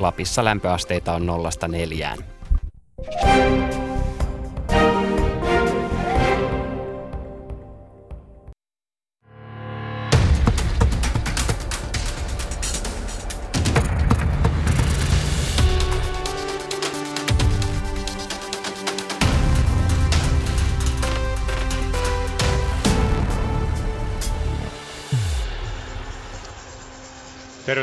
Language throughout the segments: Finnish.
Lapissa lämpöasteita on nollasta neljään.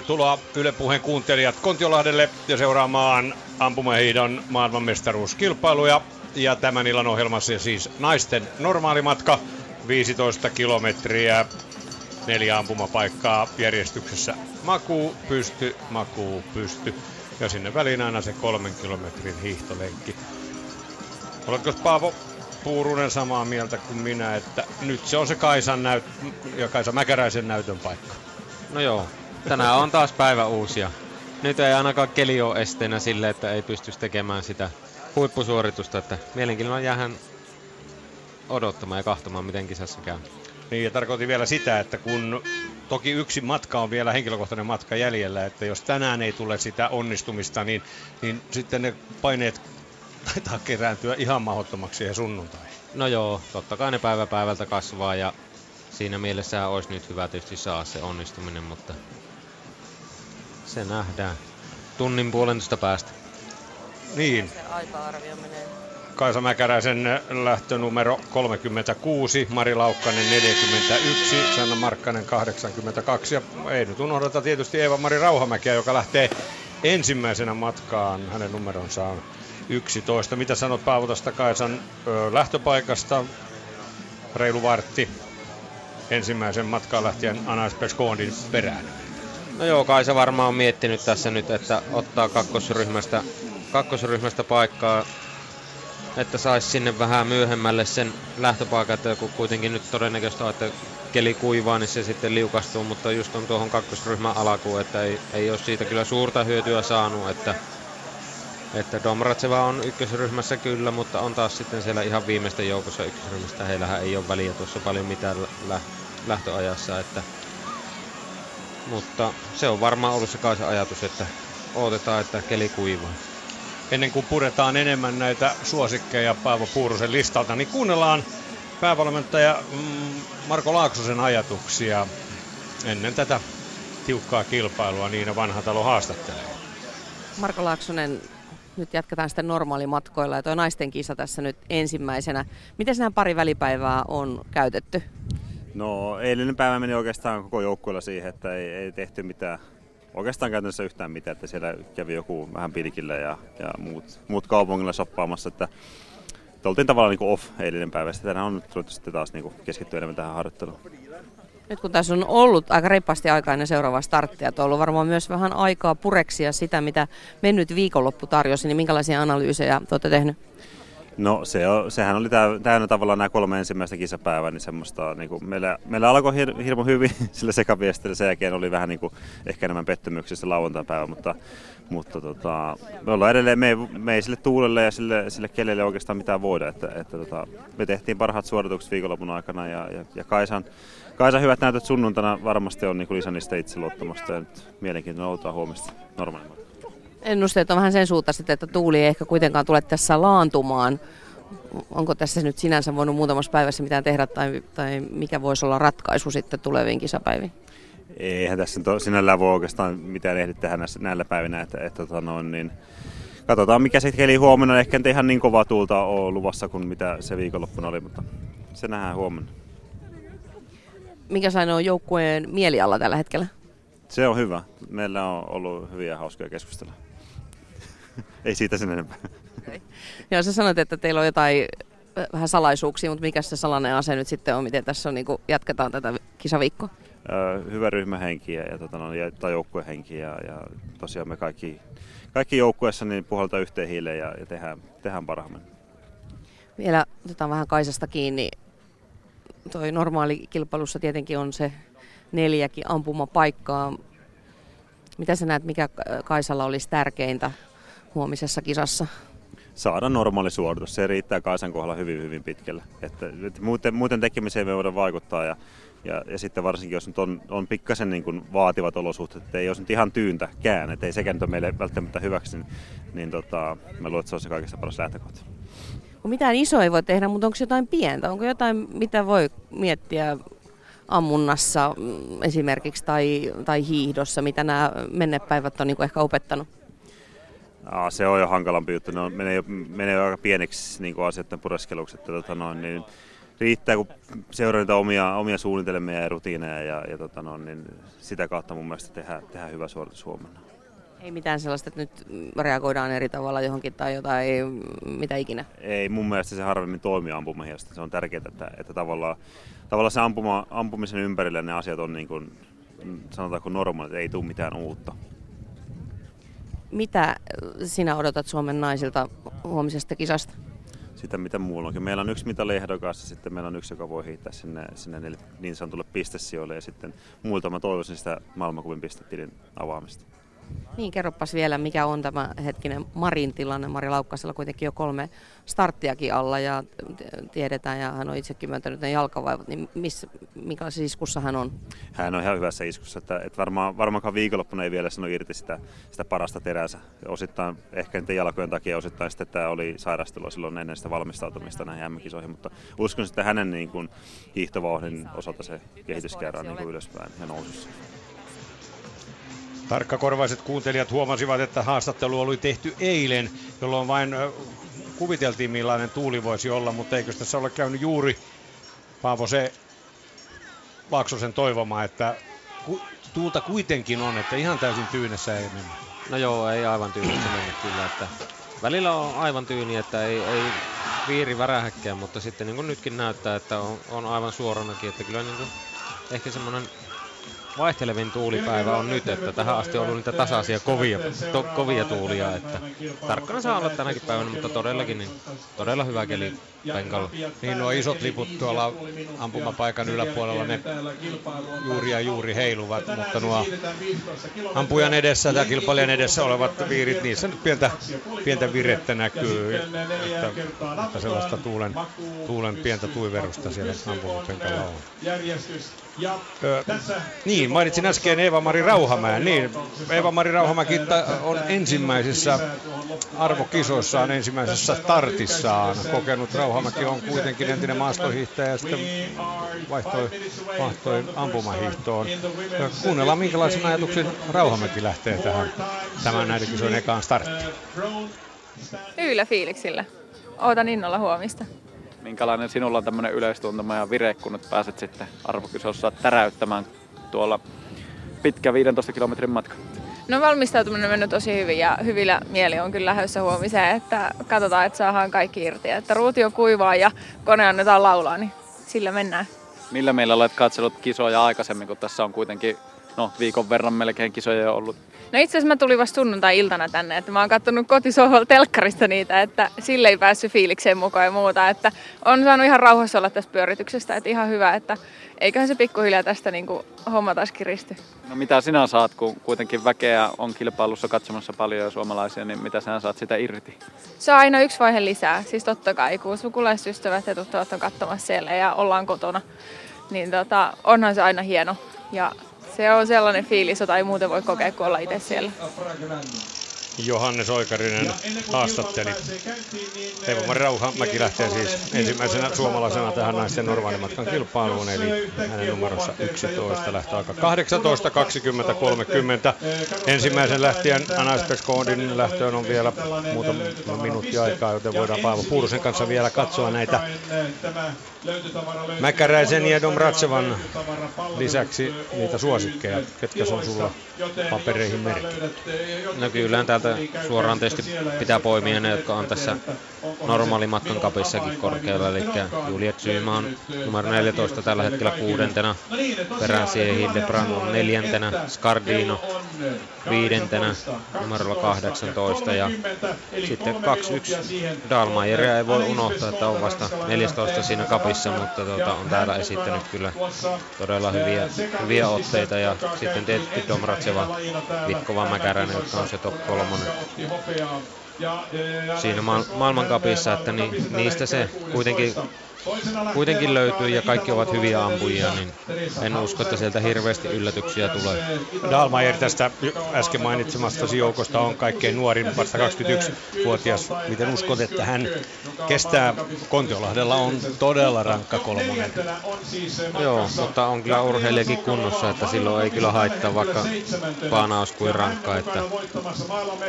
Tervetuloa Yle Puheen kuuntelijat Kontiolahdelle ja seuraamaan ampumahiidon maailmanmestaruuskilpailuja. Ja tämän illan ohjelmassa siis naisten normaalimatka 15 kilometriä, neljä ampumapaikkaa järjestyksessä makuu, pysty, makuu, pysty. Ja sinne väliin aina se kolmen kilometrin hiihtolenkki. Oletko Paavo Puurunen samaa mieltä kuin minä, että nyt se on se Kaisan näyt- ja Kaisa Mäkäräisen näytön paikka? No joo, tänään on taas päivä uusia. Nyt ei ainakaan keli ole esteenä sille, että ei pystyisi tekemään sitä huippusuoritusta, että mielenkiinnolla jäähän odottamaan ja kahtomaan, miten kisassa käy. Niin, ja tarkoitin vielä sitä, että kun toki yksi matka on vielä henkilökohtainen matka jäljellä, että jos tänään ei tule sitä onnistumista, niin, niin sitten ne paineet taitaa kerääntyä ihan mahdottomaksi ja sunnuntai. No joo, totta kai ne päivä päivältä kasvaa ja siinä mielessä olisi nyt hyvä tietysti saa se onnistuminen, mutta se nähdään tunnin puolentoista päästä. Niin, Se aika-arvio menee. Kaisa Mäkäräisen lähtönumero 36, Mari Laukkanen 41, Sanna Markkanen 82 ja ei nyt unohdeta tietysti Eeva-Mari Rauhamäkeä, joka lähtee ensimmäisenä matkaan. Hänen numeronsa on 11. Mitä sanot Paavo tästä Kaisan ö, lähtöpaikasta? Reilu vartti ensimmäisen matkaan lähtien Anais Peskondin perään. No joo, kai se varmaan on miettinyt tässä nyt, että ottaa kakkosryhmästä, kakkosryhmästä paikkaa, että saisi sinne vähän myöhemmälle sen lähtöpaikan, että kun kuitenkin nyt todennäköistä on, että keli kuivaa, niin se sitten liukastuu, mutta just on tuohon kakkosryhmän alakuun, että ei, ei ole siitä kyllä suurta hyötyä saanut, että että Domratseva on ykkösryhmässä kyllä, mutta on taas sitten siellä ihan viimeisten joukossa ykkösryhmästä. Heillähän ei ole väliä tuossa paljon mitään lä- lähtöajassa, että mutta se on varmaan ollut se Kaisa ajatus, että odotetaan, että keli kuivaa. Ennen kuin puretaan enemmän näitä suosikkeja Paavo Puurusen listalta, niin kuunnellaan päävalmentaja mm, Marko Laaksosen ajatuksia ennen tätä tiukkaa kilpailua. Niina Vanhatalo haastattelee. Marko Laaksonen, nyt jatketaan sitten normaalimatkoilla ja tuo naisten kisa tässä nyt ensimmäisenä. Miten nämä pari välipäivää on käytetty? No eilinen päivä meni oikeastaan koko joukkueella siihen, että ei, ei tehty mitään, oikeastaan käytännössä yhtään mitään, että siellä kävi joku vähän pilkillä ja, ja muut, muut kaupungilla soppaamassa, että oltiin tavallaan niin off eilinen päivä, sitten tänään on nyt tullut sitten taas niin keskittyä enemmän tähän harjoitteluun. Nyt kun tässä on ollut aika reippaasti aikaa ennen seuraavaa starttia, on ollut varmaan myös vähän aikaa pureksia sitä, mitä mennyt viikonloppu tarjosi, niin minkälaisia analyysejä te olette tehnyt? No se on, sehän oli täy- täynnä tavallaan nämä kolme ensimmäistä kisapäivää, niin semmoista, niin kuin meillä, meillä alkoi hir- hirmu hyvin sillä sekaviestillä, sen jälkeen oli vähän niin kuin, ehkä enemmän pettymyksissä lauantai-päivä, mutta, mutta tota, me ollaan edelleen, me ei, me ei sille tuulelle ja sille, sille kelelle oikeastaan mitään voida, että, että tota, me tehtiin parhaat suoritukset viikonlopun aikana ja, ja, ja Kaisan, Kaisan hyvät näytöt sunnuntaina varmasti on niin sitä itseluottamusta ja nyt mielenkiintoinen outoa huomista normaalimmin. Ennusteet on vähän sen suuntaiset, että tuuli ei ehkä kuitenkaan tule tässä laantumaan. Onko tässä nyt sinänsä voinut muutamassa päivässä mitään tehdä tai, tai mikä voisi olla ratkaisu sitten tuleviin kisapäiviin? Eihän tässä ole- sinällään voi oikeastaan mitään ehdi tehdä näissä, näillä päivinä, että, että tota noin, niin katsotaan mikä se keli huomenna. Ehkä nyt ihan niin kovaa tuulta ole luvassa kuin mitä se viikonloppuna oli, mutta se nähdään huomenna. Mikä sain on joukkueen mielialla tällä hetkellä? Se on hyvä. Meillä on ollut hyviä ja hauskoja keskusteluja. Ei siitä sen enempää. Ja sä sanoit, että teillä on jotain äh, vähän salaisuuksia, mutta mikä se salainen ase nyt sitten on, miten tässä on, niin kuin jatketaan tätä kisaviikkoa? Hyvä ryhmähenki ja, ja, tota, no, ja tai joukkuehenki ja, ja tosiaan me kaikki, kaikki joukkueessa niin puhaltaa yhteen hiileen ja, ja tehdään, tehdään parhaamme. Vielä otetaan vähän Kaisasta kiinni. Toi normaali kilpailussa tietenkin on se neljäkin ampumapaikkaa. Mitä sä näet, mikä Kaisalla olisi tärkeintä huomisessa kisassa? saada normaali suoritus. Se riittää Kaisan kohdalla hyvin, hyvin pitkälle. Että, että muuten, muuten tekemiseen me voidaan vaikuttaa ja, Ja, ja sitten varsinkin, jos nyt on, on pikkasen niin kuin vaativat olosuhteet, että ei olisi nyt ihan tyyntäkään, että ei sekään nyt ole meille välttämättä hyväksi, niin, niin tota, mä luulen, että se on se kaikista paras lähtökohta. Mitään isoa ei voi tehdä, mutta onko jotain pientä? Onko jotain, mitä voi miettiä ammunnassa mm, esimerkiksi tai, tai hiihdossa, mitä nämä mennepäivät on niin ehkä opettanut? Aa, se on jo hankalampi juttu. Ne on, menee, jo, menee jo aika pieneksi niin asioiden pureskeluksi. Että, tota noin, niin riittää, kun seuraa niitä omia, omia suunnitelmia ja rutiineja ja, ja tota noin, niin sitä kautta mun mielestä tehdään, tehdään hyvä suoritus huomenna. Ei mitään sellaista, että nyt reagoidaan eri tavalla johonkin tai jotain, mitä ikinä? Ei, mun mielestä se harvemmin toimii ampumahiosta. Se on tärkeää, että, että tavallaan, tavallaan se ampuma, ampumisen ympärillä ne asiat on niin kuin, sanotaanko normaalit, ei tule mitään uutta. Mitä sinä odotat Suomen naisilta huomisesta kisasta? Sitä mitä muulla onkin. Meillä on yksi mitaliehdokas ja sitten meillä on yksi, joka voi hiittää sinne, sinne niin sanotulle pistesijoille ja sitten muilta mä toivoisin sitä maailmankuvin pistetilin avaamista. Niin, kerropas vielä, mikä on tämä hetkinen Marin tilanne. Mari Laukkasella kuitenkin jo kolme starttiakin alla ja tiedetään, ja hän on itsekin myöntänyt ne jalkavaivat, niin missä, minkälaisessa iskussa hän on? Hän on ihan hyvässä iskussa, että, että varmaan, varmaankaan viikonloppuna ei vielä sano irti sitä, sitä parasta teränsä. Osittain ehkä niiden jalkojen takia, osittain sitten tämä oli sairastelua silloin ennen sitä valmistautumista näihin MM-kisoihin, mutta uskon, että hänen niin kuin, hiihtovauhdin osalta se kehitys käydään niin kuin ylöspäin ja nousussa. Tarkkakorvaiset kuuntelijat huomasivat, että haastattelu oli tehty eilen, jolloin vain kuviteltiin millainen tuuli voisi olla, mutta eikö tässä ole käynyt juuri Paavo se Laaksosen toivoma, että tuulta kuitenkin on, että ihan täysin tyynessä ei mennä. No joo, ei aivan tyynessä mennä kyllä, että välillä on aivan tyyni, että ei, ei viiri värähäkkään, mutta sitten niin kuin nytkin näyttää, että on, on aivan suoranakin, että kyllä niin kuin ehkä semmoinen vaihtelevin tuulipäivä on nyt, että tähän asti on ollut niitä tasaisia kovia, to, kovia tuulia, että tarkkana saa olla tänäkin päivänä, mutta todellakin niin, todella hyvä keli penkalla. Niin nuo isot liput tuolla ampumapaikan yläpuolella, ne juuri ja juuri heiluvat, mutta nuo ampujan edessä tai kilpailijan edessä olevat viirit, niissä nyt pientä, pientä virettä näkyy, että, että sellaista tuulen, tuulen pientä tuiverusta siellä ampumapenkalla on. Ö, niin, mainitsin äsken Eeva-Mari Rauhamäen. Niin, Eeva-Mari Rauhamäki on ensimmäisissä arvokisoissaan, ensimmäisessä startissaan kokenut Rauhamäki on kuitenkin entinen maastohiihtäjä ja sitten vaihtoi, vaihtoi ampumahiihtoon. Ja kuunnellaan minkälaisen ajatuksen Rauhamäki lähtee tähän tämän näiden kisojen ekaan starttiin. Yllä fiiliksillä. Ootan innolla huomista minkälainen sinulla on tämmöinen yleistuntuma ja vire, kun nyt pääset sitten arvokisossa täräyttämään tuolla pitkä 15 kilometrin matka? No valmistautuminen on mennyt tosi hyvin ja hyvillä mieli on kyllä lähdössä huomiseen, että katsotaan, että saadaan kaikki irti. Että ruuti on kuivaa ja kone annetaan laulaa, niin sillä mennään. Millä meillä olet katsellut kisoja aikaisemmin, kun tässä on kuitenkin no, viikon verran melkein kisoja ollut? No itse asiassa mä tulin vasta sunnuntai-iltana tänne, että mä oon katsonut kotisohvalla telkkarista niitä, että sille ei päässyt fiilikseen mukaan ja muuta, että on saanut ihan rauhassa olla tästä pyörityksestä, että ihan hyvä, että eiköhän se pikkuhiljaa tästä niin kuin homma taas kiristy. No mitä sinä saat, kun kuitenkin väkeä on kilpailussa katsomassa paljon ja suomalaisia, niin mitä sinä saat sitä irti? Se on aina yksi vaihe lisää, siis totta kai, kun sukulaisystävät ja tuttavat on katsomassa siellä ja ollaan kotona, niin tota, onhan se aina hieno ja se on sellainen fiilis, jota ei muuten voi kokea, kun olla itse siellä. Johannes Oikarinen haastatteli. Eeva-Mari Rauhamäki lähtee siis ensimmäisenä suomalaisena tähän naisten normaalimatkan kilpailuun, eli hänen numerossa 11 lähtöaika 18, 20, 30. Ensimmäisen lähtien Anaispeskondin lähtöön on vielä muutama minuutti aikaa, joten voidaan Paavo Puurusen kanssa vielä katsoa näitä Mäkäräisen ja Domratsevan lisäksi niitä suosikkeja, ketkä on sulla papereihin merkki. No kyllä täältä suoraan tietysti pitää poimia ne, jotka on tässä normaalimatkan kapissakin korkealla. Eli Julia Zyma on numero 14 tällä hetkellä kuudentena. Perään siihen Hildebrand on neljäntenä. Scardino viidentenä numerolla 18. Ja sitten 2-1 Dalmayeria ei voi unohtaa, että on vasta 14 siinä kapissa, mutta tuota, on täällä esittänyt kyllä todella hyviä, hyviä otteita. Ja sitten tietysti Domratseva, Vitkova Mäkäräinen, jotka on se top kolmonen siinä ma- maailmankapissa, että ni- niistä se kuitenkin kuitenkin löytyy ja kaikki ovat hyviä ampujia, niin en usko, että sieltä hirveästi yllätyksiä tulee. Dalmayer tästä äsken mainitsemastasi joukosta on kaikkein nuorin, vasta 21-vuotias. Miten uskot, että hän kestää? Kontiolahdella on todella rankka kolmonen. Joo, mutta on kyllä urheilijakin kunnossa, että silloin ei kyllä haittaa vaikka paanaus kuin rankka. Että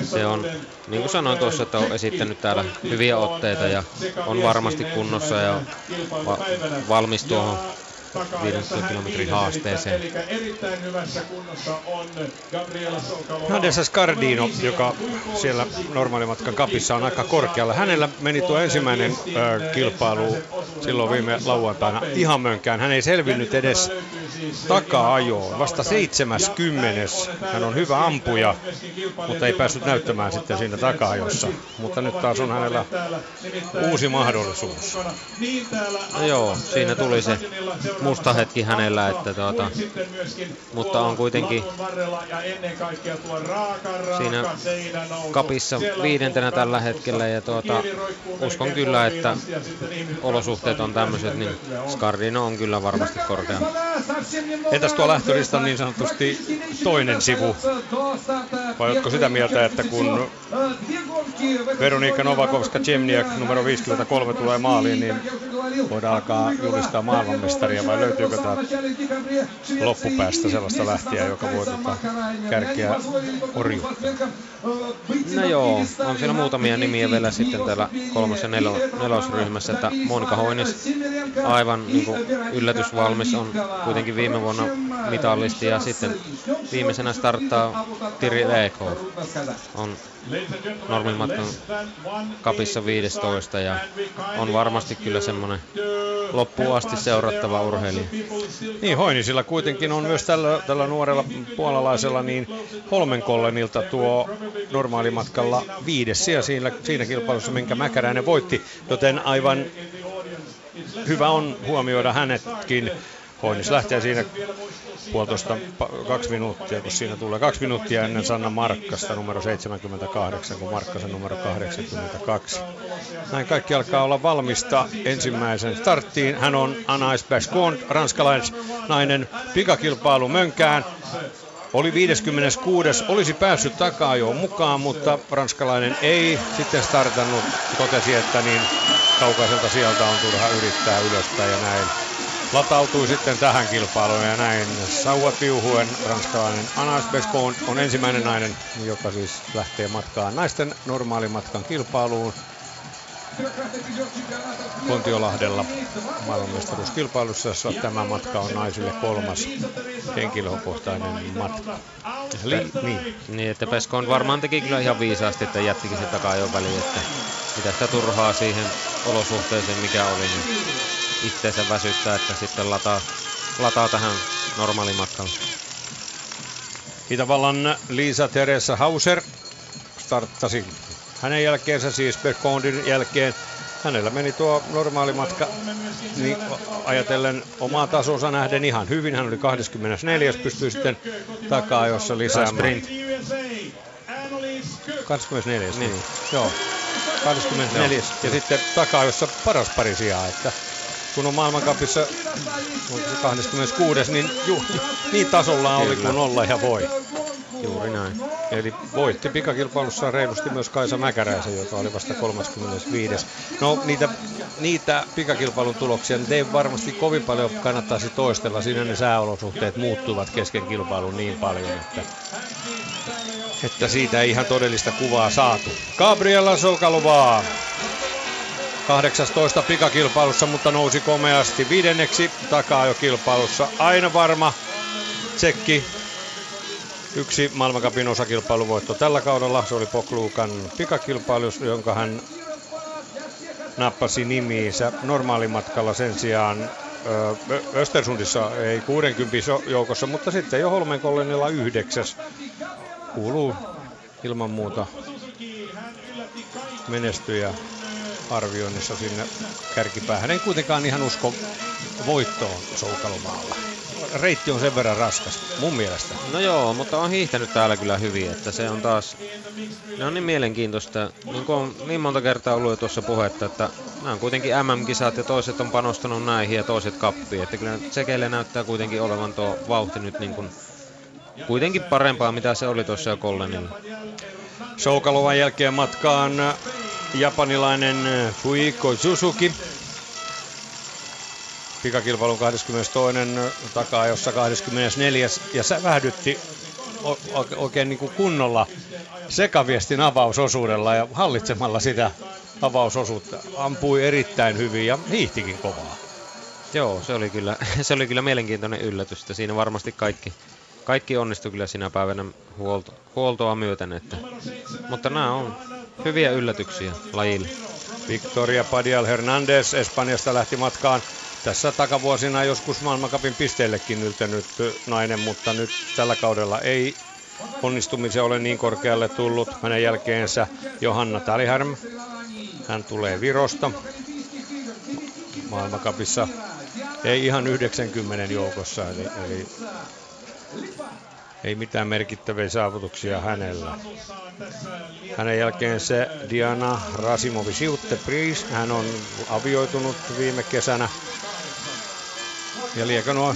se on, niin kuin sanoin tuossa, että on esittänyt täällä hyviä otteita ja on varmasti kunnossa ja va- valmis tuohon 15 kilometrin haasteeseen. Nadessa Scardino, joka siellä normaalimatkan kapissa on aika korkealla. Hänellä meni tuo ensimmäinen ö, kilpailu silloin viime lauantaina ihan mönkään. Hän ei selvinnyt edes taka-ajoon. Vasta 70. Hän on hyvä ampuja, mutta ei päässyt näyttämään sitten siinä taka-ajossa. Mutta nyt taas on hänellä uusi mahdollisuus. No joo, siinä tuli se musta hetki hänellä, että tuota, mutta on kuitenkin siinä kapissa viidentenä tällä hetkellä ja tuota, uskon kyllä, että olosuhteet on tämmöiset, niin Scardino on kyllä varmasti korkea. Entäs tuo lähtölistan niin sanotusti toinen sivu? Vai oletko sitä mieltä, että kun Veronika Novakovska Chemniak numero 53 tulee maaliin, niin voidaan alkaa julistaa maailmanmestaria vai löytyykö täältä loppupäästä sellaista lähtiä, joka voi tota kärkeä orjuuttaa? No joo, on siellä muutamia nimiä vielä sitten täällä kolmas- ja nelo, nelosryhmässä, että Monika Hoinis aivan niin kuin yllätysvalmis on kuitenkin viime vuonna mitallisti ja sitten viimeisenä starttaa Tiri Leeko. On normimatkan kapissa 15 ja on varmasti kyllä semmoinen loppuun asti seurattava urheilija. Niin, Hoinisilla kuitenkin on myös tällä, tällä nuorella puolalaisella niin Holmenkollenilta tuo normaalimatkalla viides sija siinä, siinä kilpailussa, minkä Mäkäräinen voitti, joten aivan hyvä on huomioida hänetkin. Hoinis lähtee siinä puolitoista, kaksi minuuttia, kun siinä tulee kaksi minuuttia ennen Sanna Markkasta numero 78, kun Markkasen numero 82. Näin kaikki alkaa olla valmista ensimmäisen starttiin. Hän on Anais Bascon, ranskalaisnainen pikakilpailu mönkään. Oli 56. Olisi päässyt takaa jo mukaan, mutta ranskalainen ei sitten startannut. Totesi, että niin kaukaiselta sieltä on turha yrittää ylöspäin ja näin latautui sitten tähän kilpailuun ja näin sauvat viuhuen ranskalainen Anas Bescon on ensimmäinen nainen, joka siis lähtee matkaan naisten normaalimatkan kilpailuun. Kontiolahdella maailmanmestaruuskilpailussa, jossa tämä matka on naisille kolmas henkilökohtainen matka. Li, niin. niin, että Peskon varmaan teki kyllä ihan viisaasti, että jättikin se takaa jo väliin, että mitä sitä turhaa siihen olosuhteeseen mikä oli, niin itteensä väsyttää, että sitten lataa, lataa tähän normaalimatkalle. Itävallan Liisa Teresa Hauser starttasi hänen jälkeensä, siis Berkondin jälkeen. Hänellä meni tuo normaali matka niin ajatellen omaa tasonsa nähden ihan hyvin. Hän oli 24. pystyy sitten takaa, jossa lisäämään. Sprint. 24. Niin. niin. Joo. 24. Joo. Ja sitten takaa, jossa paras pari sijaa. Että kun on maailmankapissa 26, niin ju, niin tasolla oli kuin olla ja voi. Juuri näin. Eli voitti pikakilpailussa reilusti myös Kaisa Mäkäräisen, joka oli vasta 35. No niitä, niitä pikakilpailun tuloksia nyt ei varmasti kovin paljon kannattaisi toistella. Siinä ne sääolosuhteet muuttuvat kesken kilpailun niin paljon, että, että siitä ei ihan todellista kuvaa saatu. Gabriela Sokalovaa 18 pikakilpailussa, mutta nousi komeasti viidenneksi takaa jo kilpailussa. Aina varma tsekki. Yksi maailmankapin osakilpailuvoitto tällä kaudella. Se oli Pokluukan pikakilpailu, jonka hän nappasi nimiinsä normaalimatkalla sen sijaan Östersundissa ei 60 joukossa, mutta sitten jo Holmenkollenilla yhdeksäs. Kuuluu ilman muuta menestyjä arvioinnissa sinne kärkipäähän. En kuitenkaan ihan usko voittoon Soukalomaalla. reitti on sen verran raskas, mun mielestä. No joo, mutta on hiihtänyt täällä kyllä hyvin, että se on taas, ne on niin mielenkiintoista, niin kuin on niin monta kertaa ollut jo tuossa puhetta, että nämä on kuitenkin MM-kisat ja toiset on panostanut näihin ja toiset kappiin, että kyllä Tsekeille näyttää kuitenkin olevan tuo vauhti nyt niin kuin kuitenkin parempaa, mitä se oli tuossa jo Kollenilla. Soukalovan jälkeen matkaan japanilainen Fuiko Suzuki. Pikakilpailun 22. takaa, jossa 24. ja se vähdytti oikein niin kuin kunnolla sekaviestin avausosuudella ja hallitsemalla sitä avausosuutta. Ampui erittäin hyvin ja hiihtikin kovaa. Joo, se oli kyllä, se oli kyllä mielenkiintoinen yllätys. Siinä varmasti kaikki, kaikki onnistui kyllä sinä päivänä huolto, huoltoa myöten. Että, mutta nämä on hyviä yllätyksiä lajille. Victoria Padial Hernandez Espanjasta lähti matkaan. Tässä takavuosina joskus maailmankapin pisteellekin yltänyt nainen, mutta nyt tällä kaudella ei onnistumisen ole niin korkealle tullut. Hänen jälkeensä Johanna Taliharm. Hän tulee Virosta. Maailmankapissa ei ihan 90 joukossa, eli, eli ei mitään merkittäviä saavutuksia hänellä. Hänen jälkeen se Diana Rasimovi Siutte Priis. Hän on avioitunut viime kesänä. Ja liekö nuo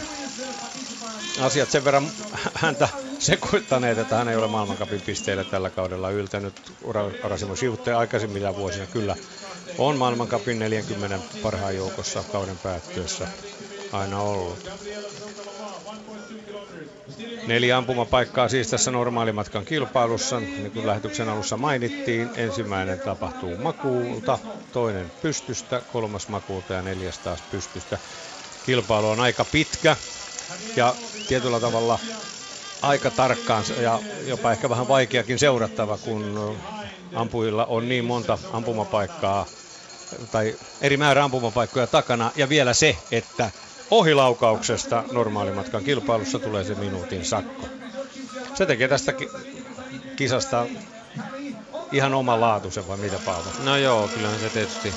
asiat sen verran häntä sekoittaneet, että hän ei ole maailmankapin pisteille tällä kaudella yltänyt. Rasimo Siutte aikaisemmilla vuosina kyllä on maailmankapin 40 parhaan joukossa kauden päättyessä aina ollut. Neljä ampumapaikkaa siis tässä normaalimatkan kilpailussa. Niin kuin lähetyksen alussa mainittiin, ensimmäinen tapahtuu makuulta, toinen pystystä, kolmas makuulta ja neljäs taas pystystä. Kilpailu on aika pitkä ja tietyllä tavalla aika tarkkaan ja jopa ehkä vähän vaikeakin seurattava, kun ampujilla on niin monta ampumapaikkaa tai eri määrä ampumapaikkoja takana ja vielä se, että ohilaukauksesta normaalimatkan kilpailussa tulee se minuutin sakko. Se tekee tästä ki- kisasta ihan oma laatuisen vai mitä Paavo? No joo, kyllähän se tietysti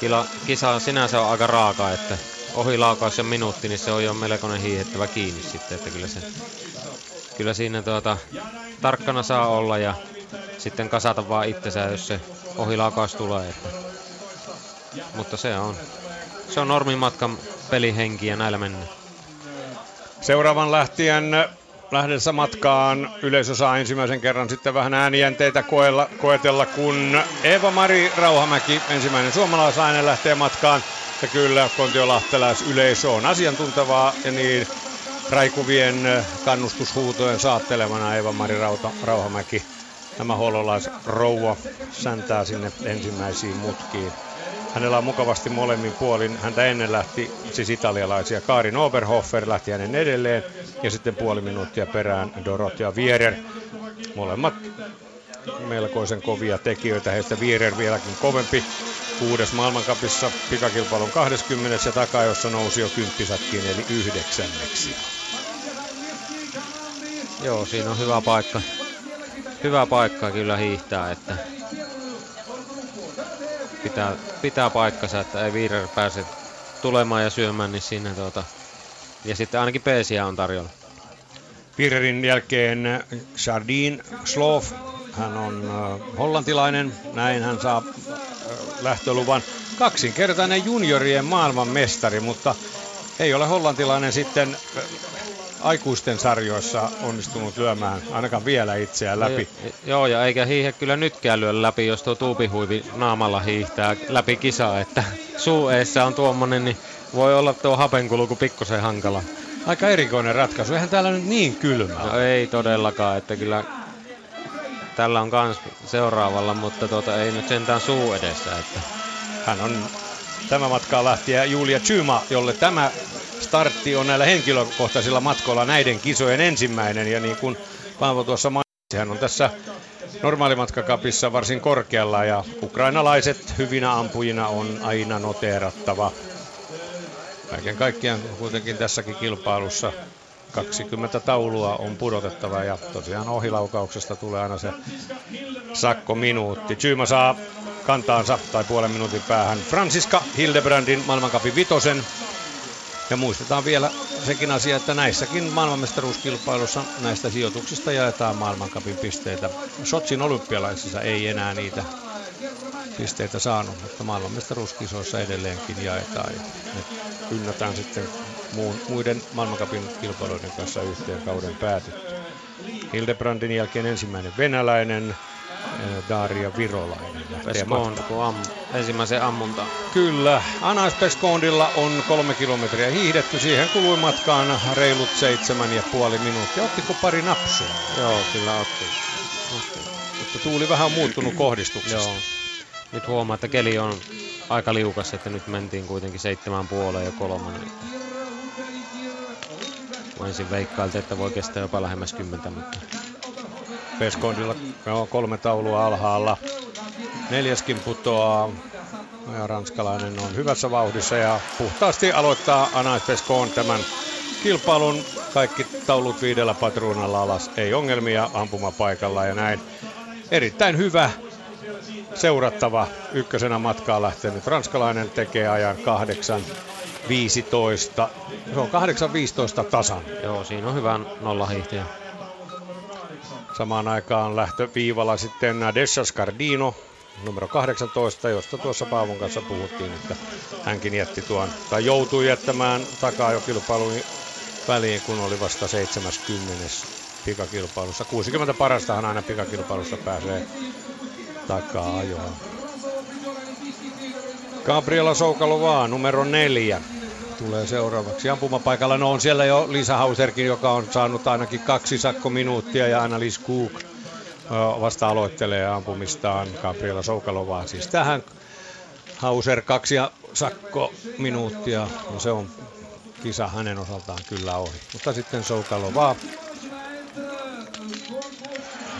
Kila, kisa sinänsä on aika raaka, että ohilaukaus ja minuutti, niin se on jo melkoinen hiihettävä kiinni sitten, että kyllä, se, kyllä siinä tuota, tarkkana saa olla ja sitten kasata vaan itsensä, jos se ohilaukaus tulee. Että. Mutta se on, se on normimatkan pelihenki ja näillä mennään. Seuraavan lähtien lähdessä matkaan yleisö saa ensimmäisen kerran sitten vähän äänijänteitä koella, koetella, kun Eeva-Mari Rauhamäki, ensimmäinen suomalaisnainen, lähtee matkaan. Ja kyllä kontiolahtelais yleisö on asiantuntevaa ja niin raikuvien kannustushuutojen saattelemana Eeva-Mari Rauhamäki tämä hololaisrouva säntää sinne ensimmäisiin mutkiin. Hänellä on mukavasti molemmin puolin. Häntä ennen lähti siis italialaisia. Karin Oberhofer lähti hänen edelleen. Ja sitten puoli minuuttia perään Dorothea Vierer. Molemmat melkoisen kovia tekijöitä. Heistä Vierer vieläkin kovempi. Kuudes maailmankapissa pikakilpailun 20. ja takajossa nousi jo kymppisatkin eli yhdeksänneksi. Joo, siinä on hyvä paikka. Hyvä paikka kyllä hiihtää, että pitää, pitää paikkansa, että ei Viirer pääse tulemaan ja syömään, niin siinä tuota, ja sitten ainakin peesiä on tarjolla. Viirerin jälkeen Jardin Slof, hän on hollantilainen, näin hän saa äh, lähtöluvan. Kaksinkertainen juniorien maailmanmestari, mutta ei ole hollantilainen sitten aikuisten sarjoissa onnistunut lyömään ainakaan vielä itseään läpi. No, joo, ja eikä hiihe kyllä nytkään lyö läpi, jos tuo tuupihuivi naamalla hiihtää läpi kisaa, että suu eessä on tuommoinen, niin voi olla tuo hapenkulku pikkusen hankala. Aika erikoinen ratkaisu, eihän täällä nyt niin kylmä. No ei todellakaan, että kyllä tällä on kans seuraavalla, mutta tuota, ei nyt sentään suu edessä. Että... Hän on tämä matkaa lähtiä Julia Chyma, jolle tämä startti on näillä henkilökohtaisilla matkoilla näiden kisojen ensimmäinen. Ja niin kuin Paavo tuossa mainitsi, hän on tässä normaalimatkakapissa varsin korkealla ja ukrainalaiset hyvinä ampujina on aina noteerattava. Kaiken kaikkiaan kuitenkin tässäkin kilpailussa 20 taulua on pudotettava ja tosiaan ohilaukauksesta tulee aina se sakko minuutti. Chyyma saa kantaansa tai puolen minuutin päähän Franziska Hildebrandin maailmankapin vitosen Ja muistetaan vielä sekin asia, että näissäkin maailmanmestaruuskilpailussa näistä sijoituksista jaetaan maailmankapin pisteitä. Sotsin olympialaisissa ei enää niitä pisteitä saanut, mutta maailmanmestaruuskisoissa edelleenkin jaetaan. Ja ne ynnätään sitten muun, muiden maailmankapin kilpailuiden kanssa yhteen kauden päätyttyä. Hildebrandin jälkeen ensimmäinen venäläinen, Daria Virolainen. Peskond, kun am, ensimmäisen ammunta. Kyllä, Anas Peskondilla on kolme kilometriä hiihdetty. Siihen kului matkaan reilut seitsemän ja puoli minuuttia. Ottiko pari napsua? Joo, kyllä otti. otti. Mutta tuuli vähän on muuttunut kohdistuksesta. Joo. Nyt huomaa, että keli on aika liukas, että nyt mentiin kuitenkin seitsemän puoleen ja kolmonen. Mä ensin veikkailtiin, että voi kestää jopa lähemmäs kymmentä, mutta Peskondilla on kolme taulua alhaalla. Neljäskin putoaa. Ja ranskalainen on hyvässä vauhdissa ja puhtaasti aloittaa Anais Peskon tämän kilpailun. Kaikki taulut viidellä patruunalla alas, ei ongelmia ampumapaikalla ja näin. Erittäin hyvä seurattava ykkösenä matkaa lähtenyt ranskalainen tekee ajan 8.15. Se on 8.15 tasan. joo, siinä on hyvä nollahiihtäjä. Samaan aikaan lähtöviivalla sitten Nadesha Scardino, numero 18, josta tuossa Paavon kanssa puhuttiin, että hänkin jätti tuon, tai joutui jättämään takaa jo kilpailun väliin, kun oli vasta 70 pikakilpailussa. 60 parastahan aina pikakilpailussa pääsee takaa ajoon. Gabriela Soukalovaa, numero neljä, tulee seuraavaksi ampumapaikalla. No on siellä jo Lisa Hauserkin, joka on saanut ainakin kaksi sakkominuuttia ja Annalise Cook vasta aloittelee ampumistaan Gabriela Soukalovaa. Siis tähän Hauser kaksi ja sakko minuuttia, no se on kisa hänen osaltaan kyllä ohi. Mutta sitten Soukalovaa.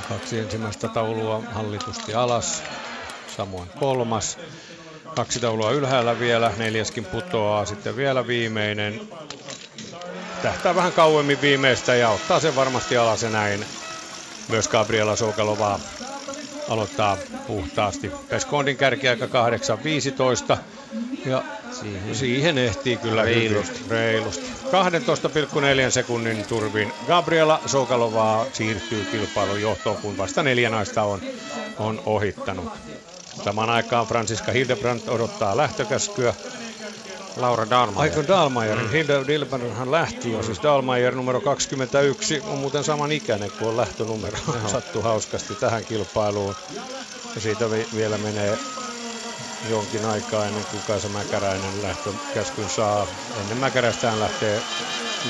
Kaksi ensimmäistä taulua hallitusti alas, samoin kolmas. Kaksi taulua ylhäällä vielä, neljäskin putoaa, sitten vielä viimeinen. Tähtää vähän kauemmin viimeistä ja ottaa sen varmasti alas ja näin. Myös Gabriela Soukalovaa aloittaa puhtaasti. Peskondin kärkiaika 8.15 ja siihen, siihen ehtii kyllä Reilusti. reilusti. 12,4 sekunnin turvin Gabriela Soukalovaa siirtyy kilpailun johtoon, kun vasta neljä naista on, on ohittanut. Samaan aikaan Franziska Hildebrandt odottaa lähtökäskyä. Laura Dalmayer. Aiko Dalmayer, mm. Hilde Dilberhan lähti jo, siis Dalmayer numero 21 on muuten saman ikäinen kuin on lähtönumero. Sattuu hauskasti tähän kilpailuun. Ja siitä vi- vielä menee jonkin aikaa ennen kuin Kaisa Mäkäräinen lähtökäskyn saa. Ennen Mäkäräistään lähtee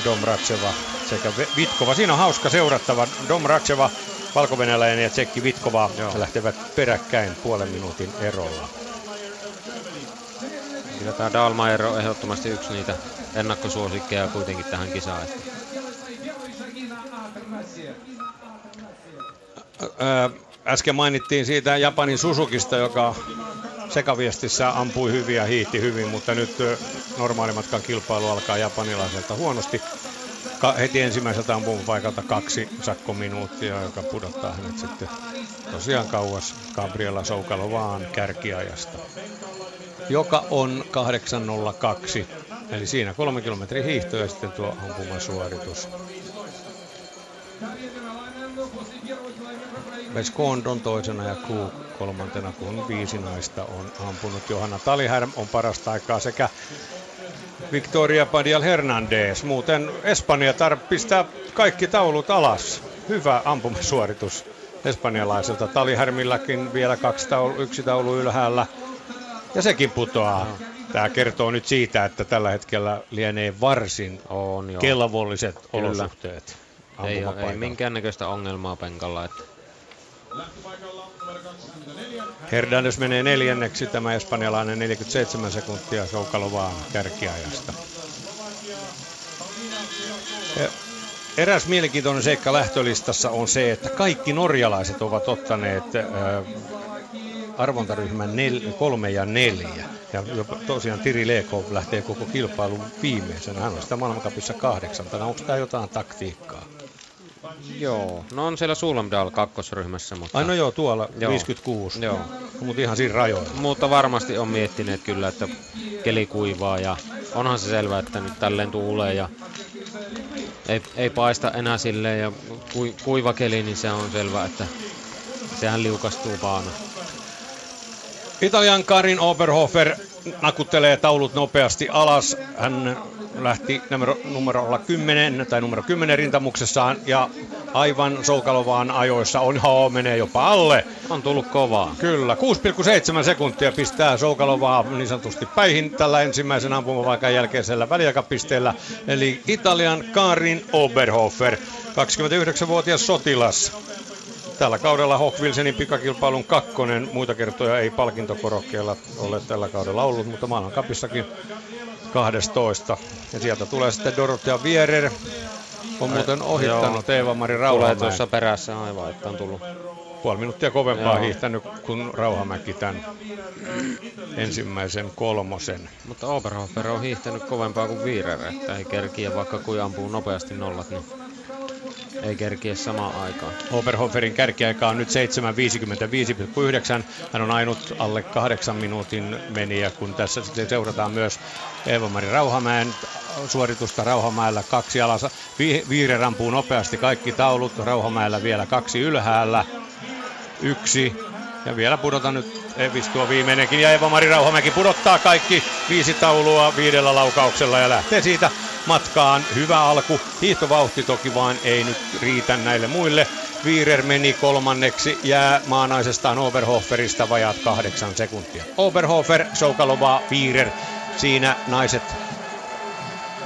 Domratseva sekä Vitkova. Siinä on hauska seurattava. Domratseva, valko ja Tsekki Vitkova Joo. lähtevät peräkkäin puolen minuutin erolla. Kyllä tämä Dalmayer on ehdottomasti yksi niitä ennakkosuosikkeja kuitenkin tähän kisaan. Ää, äsken mainittiin siitä Japanin Susukista, joka sekaviestissä ampui hyvin ja hiihti hyvin, mutta nyt normaalimatkan kilpailu alkaa japanilaiselta huonosti. Heti ensimmäiseltä ampumapaikalta kaksi sakkominuuttia, joka pudottaa hänet sitten tosiaan kauas Gabriela Soukalovaan kärkiajasta, joka on 8.02. Eli siinä kolme kilometrin hiihto ja sitten tuo ampumasuoritus. Veskond on toisena ja Cook kolmantena, kun viisi naista on ampunut. Johanna Talihärm on parasta aikaa sekä Victoria Padial Hernandez. Muuten Espanja tar- pistää kaikki taulut alas. Hyvä ampumasuoritus espanjalaiselta. Talihärmilläkin vielä kaksi taulu, yksi taulu ylhäällä. Ja sekin putoaa. Tämä kertoo nyt siitä, että tällä hetkellä lienee varsin on jo. kelvolliset Kyllä. olosuhteet Ei, ole- ei minkäännäköistä ongelmaa penkalla. Että Hernandez menee neljänneksi, tämä espanjalainen 47 sekuntia Soukalovaan kärkiajasta. Ja Eräs mielenkiintoinen seikka lähtölistassa on se, että kaikki norjalaiset ovat ottaneet arvontaryhmän nel, kolme ja neljä. Ja jopa tosiaan Tiri Lekov lähtee koko kilpailun viimeisenä. Hän on sitä maailmankapissa kahdeksantana. Onko tämä jotain taktiikkaa? Joo, no on siellä Sulamdal kakkosryhmässä, mutta... Ai no joo, tuolla Joo. 56. Joo. Mutta ihan siinä rajoilla. Mutta varmasti on miettineet kyllä, että keli kuivaa ja onhan se selvä, että nyt tälleen tuulee ja ei, ei paista enää silleen ja kui, kuiva keli, niin se on selvä, että sehän liukastuu paana. Italian Karin Oberhofer nakuttelee taulut nopeasti alas. Hän lähti numero, numerolla 10 tai numero 10 rintamuksessaan ja aivan soukalovaan ajoissa on hao menee jopa alle. On tullut kovaa. Kyllä, 6,7 sekuntia pistää Soukalovaa niin sanotusti päihin tällä ensimmäisen ampumavaikan jälkeisellä väliaikapisteellä. Eli Italian Karin Oberhofer, 29-vuotias sotilas. Tällä kaudella Hoch Wilsonin pikakilpailun kakkonen. Muita kertoja ei palkintokorokkeella ole tällä kaudella ollut, mutta maailmankapissakin 12. Ja sieltä tulee sitten Dorothea Vierer. On muuten ohittanut Eeva-Mari Tulee Rauhamäen. tuossa perässä aivan, että on tullut. Puoli minuuttia kovempaa Joo. hiihtänyt kuin Rauhamäki tämän ensimmäisen kolmosen. Mutta Oberhofer on hiihtänyt kovempaa kuin Wierer, että ei kerkiä vaikka kuin ampuu nopeasti nollat, niin ei kerkiä samaan aikaan. Oberhoferin kärkiaika on nyt 7.55,9. Hän on ainut alle kahdeksan minuutin meniä, kun tässä sitten seurataan myös Eeva-Mari Rauhamäen suoritusta Rauhamäellä kaksi alas. Vi- Viire rampuu nopeasti kaikki taulut, Rauhamäellä vielä kaksi ylhäällä, yksi ja vielä pudota nyt Evis tuo viimeinenkin ja Eeva-Mari Rauhamäki pudottaa kaikki viisi taulua viidellä laukauksella ja lähtee siitä matkaan. Hyvä alku. Hiihtovauhti toki vaan ei nyt riitä näille muille. Viirer meni kolmanneksi, jää maanaisestaan Oberhoferista vajaat kahdeksan sekuntia. Oberhofer, Soukalova, Viirer, siinä naiset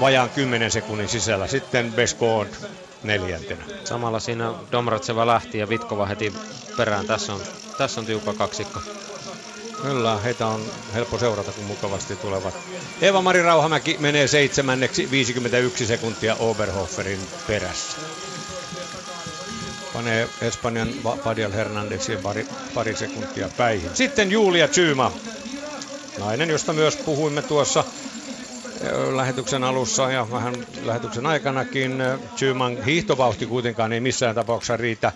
vajaan 10 sekunnin sisällä. Sitten Beskod neljäntenä. Samalla siinä Domratseva lähti ja Vitkova heti perään. Tässä on, tässä on tiukka kaksikko. Kyllä, heitä on helppo seurata, kun mukavasti tulevat. Eva-Mari Rauhamäki menee seitsemänneksi 51 sekuntia Oberhoferin perässä. Panee Espanjan Padial Hernandezin pari, pari sekuntia päihin. Sitten Julia Zyma, nainen, josta myös puhuimme tuossa ö, lähetyksen alussa ja vähän lähetyksen aikanakin. Zyman hiihtovauhti kuitenkaan ei missään tapauksessa riitä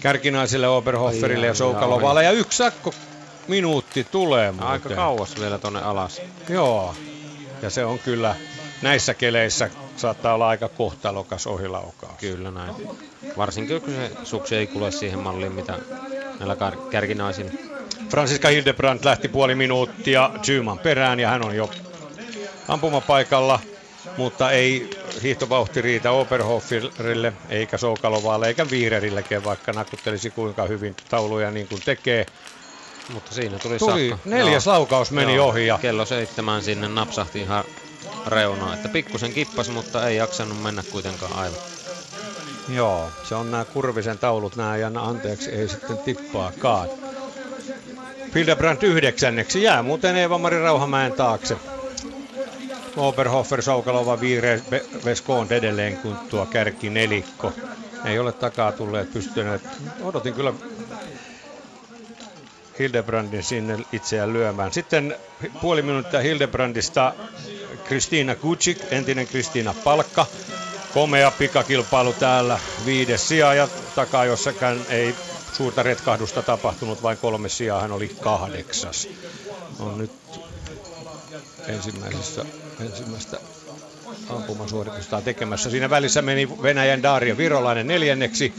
kärkinaisille Oberhoferille ja Soukalovalle. Ja yksi sakko minuutti tulee muuten. Aika kauas vielä tonne alas. Joo. Ja se on kyllä näissä keleissä saattaa olla aika kohtalokas ohilaukaus. Kyllä näin. Varsinkin kun se suksi ei kule siihen malliin, mitä näillä kar- kärkinaisilla. Franziska Hildebrandt lähti puoli minuuttia Zyman perään ja hän on jo ampumapaikalla, mutta ei hiihtovauhti riitä Oberhoferille, eikä Soukalovalle, eikä Viirerillekään, vaikka nakuttelisi kuinka hyvin tauluja niin kuin tekee. Mutta siinä tuli, Tuli sakko. neljäs laukaus meni Joo, ohi ja Kello seitsemän sinne napsahti ihan reunaan. Että pikkusen kippas, mutta ei jaksanut mennä kuitenkaan aivan. Joo, se on nämä kurvisen taulut, nämä ja anteeksi ei sitten tippaakaan. Hildebrandt yhdeksänneksi jää muuten Eeva-Mari Rauhamäen taakse. Oberhofer, Soukalova, Viire, Veskond edelleen kun tuo kärki nelikko. Ei ole takaa tulleet pystyneet. Odotin kyllä Hildebrandin sinne itseään lyömään. Sitten puoli minuuttia Hildebrandista Kristiina Kucik, entinen Kristiina Palkka. Komea pikakilpailu täällä, viides sija ja takaa jossakaan ei suurta retkahdusta tapahtunut, vain kolme sijaa, hän oli kahdeksas. On nyt ensimmäisessä, ensimmäistä ampumasuoritustaan tekemässä. Siinä välissä meni Venäjän Daria Virolainen neljänneksi.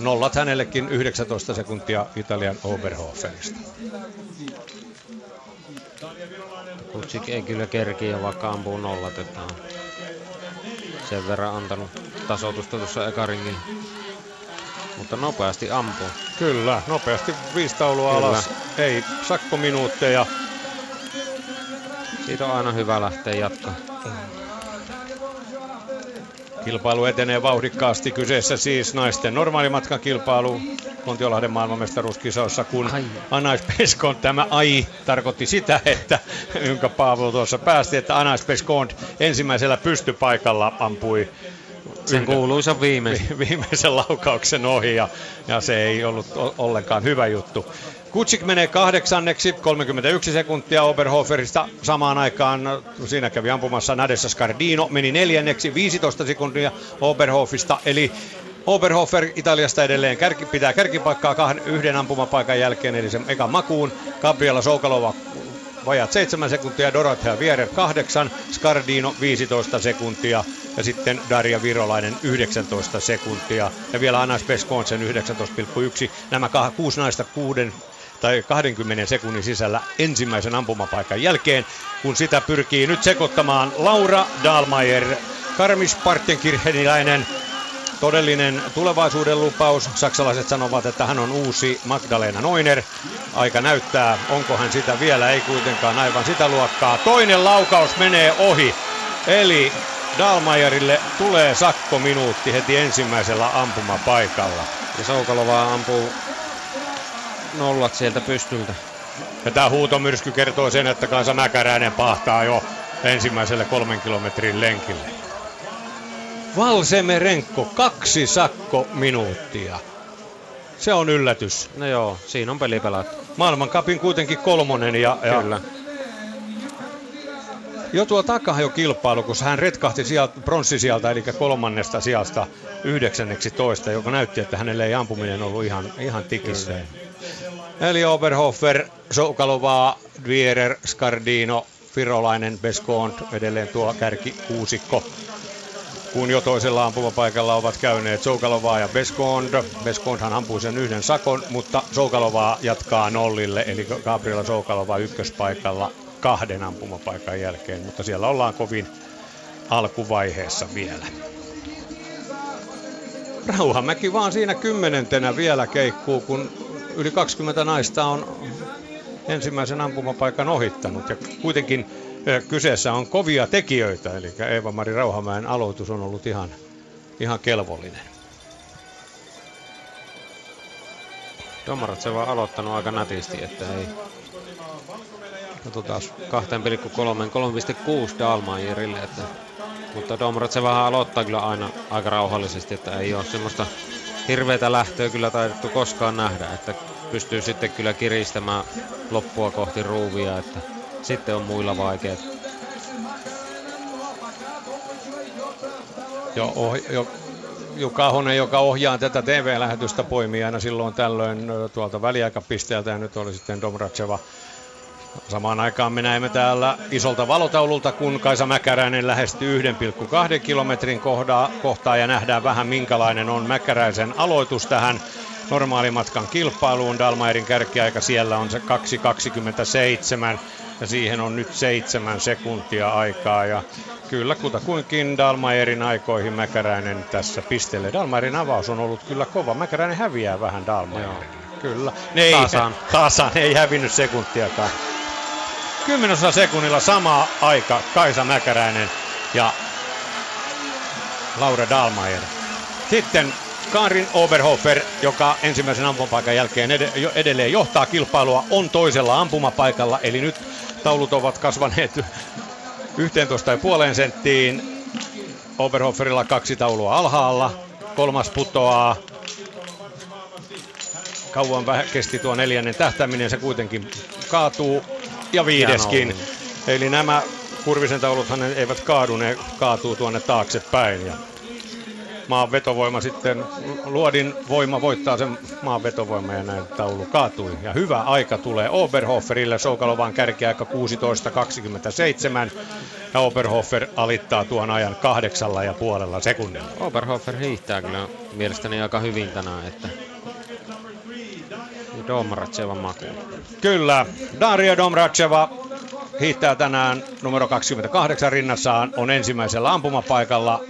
Nollat hänellekin 19 sekuntia Italian Oberhoferista. Kutsik ei kyllä kerkiä, vaikka ampuu nollat, että on sen verran antanut tasoitusta tuossa ekaringin. Mutta nopeasti ampuu. Kyllä, nopeasti viisi taulua Kyllä. alas. Ei sakkominuutteja. Siitä on aina hyvä lähteä jatkaa. Kilpailu etenee vauhdikkaasti. Kyseessä siis naisten normaalimatkan kilpailu Kontiolahden maailmanmestaruuskisoissa, kun Ai. Anais Peskon, tämä ai tarkoitti sitä, että jonka Paavo tuossa päästi, että Anais Peskon ensimmäisellä pystypaikalla ampui Sen kuuluisa viimeisen. vi- viimeisen laukauksen ohi ja, ja se ei ollut ollenkaan hyvä juttu. Kutsik menee kahdeksanneksi, 31 sekuntia Oberhoferista samaan aikaan. Siinä kävi ampumassa Nadessa Scardino, meni neljänneksi, 15 sekuntia Oberhofista, eli Oberhofer Italiasta edelleen kärki, pitää kärkipaikkaa kahden, yhden ampumapaikan jälkeen, eli sen ekan makuun. Gabriela Soukalova vajat 7 sekuntia, Dorothea Vierer 8, Scardino 15 sekuntia ja sitten Daria Virolainen 19 sekuntia ja vielä Anas Peskonsen 19,1. Nämä kuusi naista kuuden tai 20 sekunnin sisällä ensimmäisen ampumapaikan jälkeen, kun sitä pyrkii nyt sekoittamaan Laura Dahlmeier, Karmis Partenkircheniläinen, todellinen tulevaisuuden lupaus. Saksalaiset sanovat, että hän on uusi Magdalena Noiner. Aika näyttää, onko hän sitä vielä, ei kuitenkaan aivan sitä luokkaa. Toinen laukaus menee ohi, eli Dalmajerille tulee sakkominuutti heti ensimmäisellä ampumapaikalla. Ja Soukalova ampuu nollat sieltä pystyltä. Ja tämä huutomyrsky kertoo sen, että Kansa Mäkäräinen pahtaa jo ensimmäiselle kolmen kilometrin lenkille. Valsemerenko, kaksi sakko minuuttia. Se on yllätys. No joo, siinä on peli pelattu. Maailmankapin kuitenkin kolmonen ja, ja Kyllä. jo tuo takaa jo kilpailu, kun hän retkahti sieltä, pronssisijalta, eli kolmannesta sijasta yhdeksänneksi toista, joka näytti, että hänelle ei ampuminen ollut ihan, ihan tikissä. Eli Oberhofer, Soukalovaa, Dwierer, Scardino, Virolainen, Beskond, edelleen tuo kärki kuusikko. Kun jo toisella ampumapaikalla ovat käyneet Soukalovaa ja Beskond. Beskondhan ampui sen yhden sakon, mutta Soukalovaa jatkaa nollille, eli Gabriela Soukalova ykköspaikalla kahden ampumapaikan jälkeen, mutta siellä ollaan kovin alkuvaiheessa vielä. Rauhamäki vaan siinä kymmenentenä vielä keikkuu, kun yli 20 naista on ensimmäisen ampumapaikan ohittanut. Ja kuitenkin kyseessä on kovia tekijöitä, eli Eeva-Mari Rauhamäen aloitus on ollut ihan, ihan kelvollinen. Domarat se vaan aloittanut aika nätisti, että ei... Katsotaan 2,3, 3,6 Dalmaierille, että... Mutta Domarat se vähän aloittaa kyllä aina aika rauhallisesti, että ei ole semmoista hirveätä lähtöä kyllä taidettu koskaan nähdä, että pystyy sitten kyllä kiristämään loppua kohti ruuvia, että sitten on muilla vaikeat. Jo, oh, jo, Jukka Ahonen, joka ohjaa tätä TV-lähetystä, poimii aina silloin tällöin tuolta väliaikapisteeltä ja nyt oli sitten Domracheva. Samaan aikaan me näemme täällä isolta valotaululta, kun Kaisa Mäkäräinen lähestyy 1,2 kilometrin kohdaa, kohtaa ja nähdään vähän minkälainen on Mäkäräisen aloitus tähän normaalimatkan kilpailuun. Dalmairin kärkiaika siellä on se 2.27 ja siihen on nyt seitsemän sekuntia aikaa ja kyllä kutakuinkin Dalmairin aikoihin Mäkäräinen tässä pistelee. Dalmairin avaus on ollut kyllä kova. Mäkäräinen häviää vähän Dalmairille. Kyllä. Ne ei, Tasan. tasan, ei hävinnyt sekuntiakaan. Kymmenosa sekunnilla sama aika Kaisa Mäkäräinen ja Laura Dalmaier. Sitten Karin Oberhofer, joka ensimmäisen ampumapaikan jälkeen ed- edelleen johtaa kilpailua, on toisella ampumapaikalla. Eli nyt taulut ovat kasvaneet 11,5 senttiin. Oberhoferilla kaksi taulua alhaalla. Kolmas putoaa. Kauan kesti tuo neljännen tähtäminen, se kuitenkin kaatuu. Ja viideskin. Eli nämä Kurvisen tauluthan ne eivät kaadu, ne kaatuu tuonne taaksepäin. Ja maan vetovoima sitten, luodin voima voittaa sen maan vetovoima ja näin taulu kaatui. Ja hyvä aika tulee Oberhoferille, Soukalovan kärkiaika 16.27 ja Oberhofer alittaa tuon ajan kahdeksalla ja puolella sekunnilla. Oberhofer hiihtää kyllä mielestäni aika hyvin tänään, että Domaratsevan maku. Kyllä, Daria Domracheva hiihtää tänään numero 28 rinnassaan, on ensimmäisellä ampumapaikalla.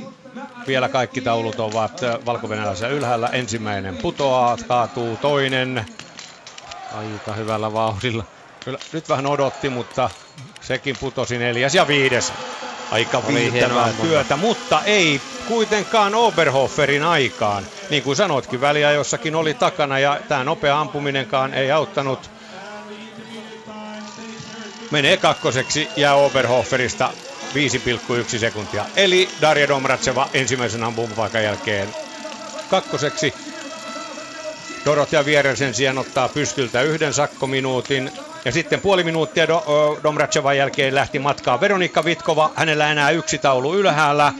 Vielä kaikki taulut ovat valko ylhäällä. Ensimmäinen putoaa, kaatuu toinen. Aika hyvällä vauhdilla. Kyllä, nyt vähän odotti, mutta sekin putosi neljäs ja viides. Aika viihtävää ammunta. työtä, mutta ei kuitenkaan Oberhoferin aikaan. Niin kuin sanoitkin, väliä jossakin oli takana ja tämä nopea ampuminenkaan ei auttanut. Menee kakkoseksi ja Oberhoferista 5,1 sekuntia. Eli Darja Domratseva ensimmäisen ampumapaikan jälkeen kakkoseksi. Dorothea Vierer sen sijaan ottaa pystyltä yhden sakkominuutin. Ja sitten puoli minuuttia Do- ö, Domratsevan jälkeen lähti matkaan Veronika Vitkova. Hänellä enää yksi taulu ylhäällä.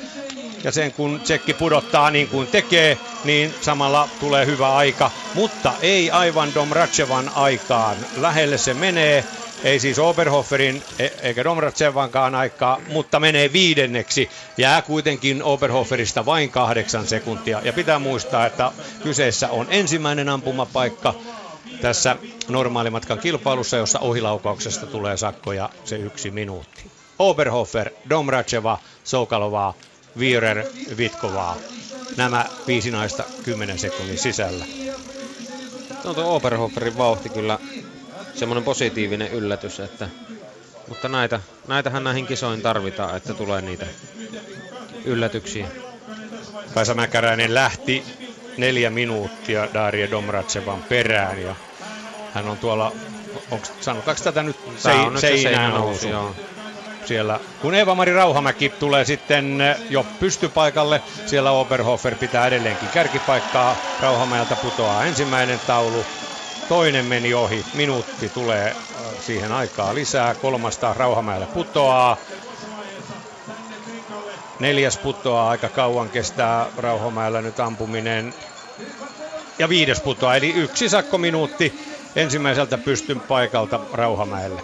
Ja sen kun tsekki pudottaa niin kuin tekee, niin samalla tulee hyvä aika. Mutta ei aivan Domratsevan aikaan. Lähelle se menee. Ei siis Oberhoferin e- eikä Domratsevankaan aikaa, mutta menee viidenneksi. Jää kuitenkin Oberhoferista vain kahdeksan sekuntia. Ja pitää muistaa, että kyseessä on ensimmäinen ampumapaikka tässä normaalimatkan kilpailussa, jossa ohilaukauksesta tulee sakkoja se yksi minuutti. Oberhofer, Domracheva, Soukalovaa, Wierer, Vitkovaa. Nämä viisi naista 10 sekunnin sisällä. No tuo Oberhoferin vauhti kyllä semmoinen positiivinen yllätys, että, mutta näitä, näitähän näihin kisoihin tarvitaan, että tulee niitä yllätyksiä. Kaisa Mäkäräinen lähti neljä minuuttia Daria Domratsevan perään ja hän on tuolla, onko, sanotaanko tätä nyt, se, on seinään nousu joo. siellä. Kun Eeva-Mari Rauhamäki tulee sitten jo pystypaikalle, siellä Oberhofer pitää edelleenkin kärkipaikkaa. Rauhamäeltä putoaa ensimmäinen taulu, toinen meni ohi, minuutti tulee siihen aikaa lisää, kolmasta Rauhamäelle putoaa. Neljäs putoaa, aika kauan kestää Rauhamäellä nyt ampuminen. Ja viides putoaa, eli yksi sakkominuutti ensimmäiseltä pystyn paikalta Rauhamäelle.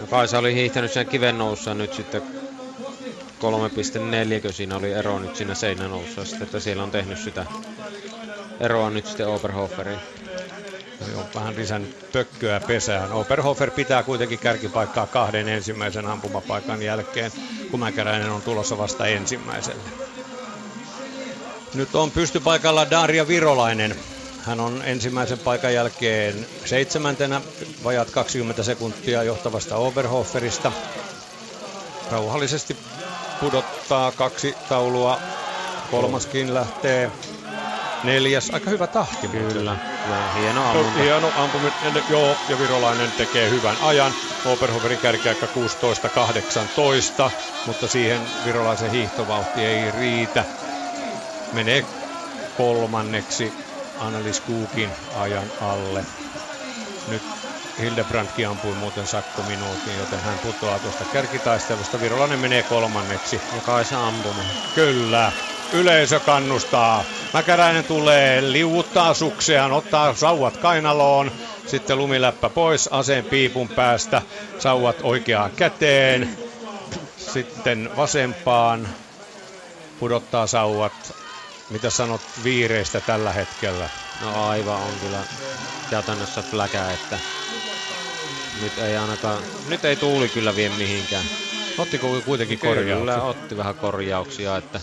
No Kaisa oli hiihtänyt sen kiven noussa nyt sitten 3,4, kun siinä oli ero nyt siinä seinän noussa, sitten, että siellä on tehnyt sitä eroa nyt sitten Oberhoferiin. Eli on vähän lisännyt pökköä pesään. Oberhofer pitää kuitenkin kärkipaikkaa kahden ensimmäisen ampumapaikan jälkeen, kun Mäkäräinen on tulossa vasta ensimmäiselle. Nyt on pystypaikalla Daria Virolainen. Hän on ensimmäisen paikan jälkeen seitsemäntenä, vajat 20 sekuntia johtavasta Oberhoferista. Rauhallisesti pudottaa kaksi taulua. Kolmaskin lähtee. Neljäs, aika hyvä tahti. Kyllä, ja hieno No, ammunta. hieno ampuminen, joo, ja Virolainen tekee hyvän ajan. Oberhoferin kärkiaika 16-18, mutta siihen Virolaisen hiihtovauhti ei riitä. Menee kolmanneksi Annelies Kuukin ajan alle. Nyt Hildebrandkin ampui muuten sakkominuutin, joten hän putoaa tuosta kärkitaistelusta. Virolainen menee kolmanneksi. Ja Kaisa ampumaan. Kyllä. Yleisö kannustaa. Mäkäräinen tulee, liuuttaa sukseaan, ottaa sauvat kainaloon. Sitten lumiläppä pois aseen piipun päästä. Sauvat oikeaan käteen. Sitten vasempaan. Pudottaa sauvat. Mitä sanot viireistä tällä hetkellä? No aivan on kyllä käytännössä fläkä, että nyt ei ainakaan, nyt ei tuuli kyllä vie mihinkään. Ottiko kuitenkin Kyllä korjauksia? otti vähän korjauksia, että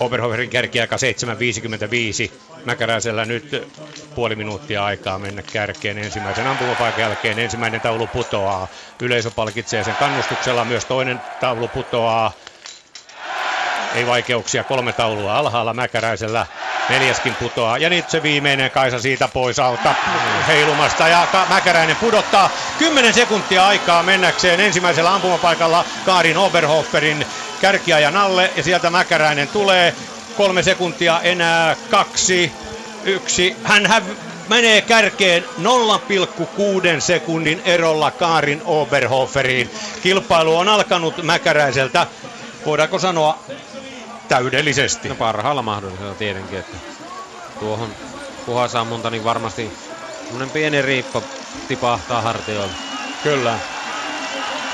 Oberhoferin kärkiaika 7.55. Mäkäräisellä nyt puoli minuuttia aikaa mennä kärkeen ensimmäisen ampumapaikan jälkeen. Ensimmäinen taulu putoaa. Yleisö palkitsee sen kannustuksella. Myös toinen taulu putoaa. Ei vaikeuksia, kolme taulua alhaalla Mäkäräisellä. Neljäskin putoaa. Ja nyt se viimeinen Kaisa siitä pois alta heilumasta. Ja Mäkäräinen pudottaa 10 sekuntia aikaa mennäkseen ensimmäisellä ampumapaikalla Kaarin Oberhoferin kärkiajan alle. Ja sieltä Mäkäräinen tulee. Kolme sekuntia enää kaksi, yksi. Hän häv- menee kärkeen 0,6 sekunnin erolla Kaarin Oberhoferiin. Kilpailu on alkanut Mäkäräiseltä, voidaanko sanoa, täydellisesti. no parhaalla mahdollisella tietenkin, että tuohon puhasammunta niin varmasti semmonen pieni riippa tipahtaa hartioille. Kyllä.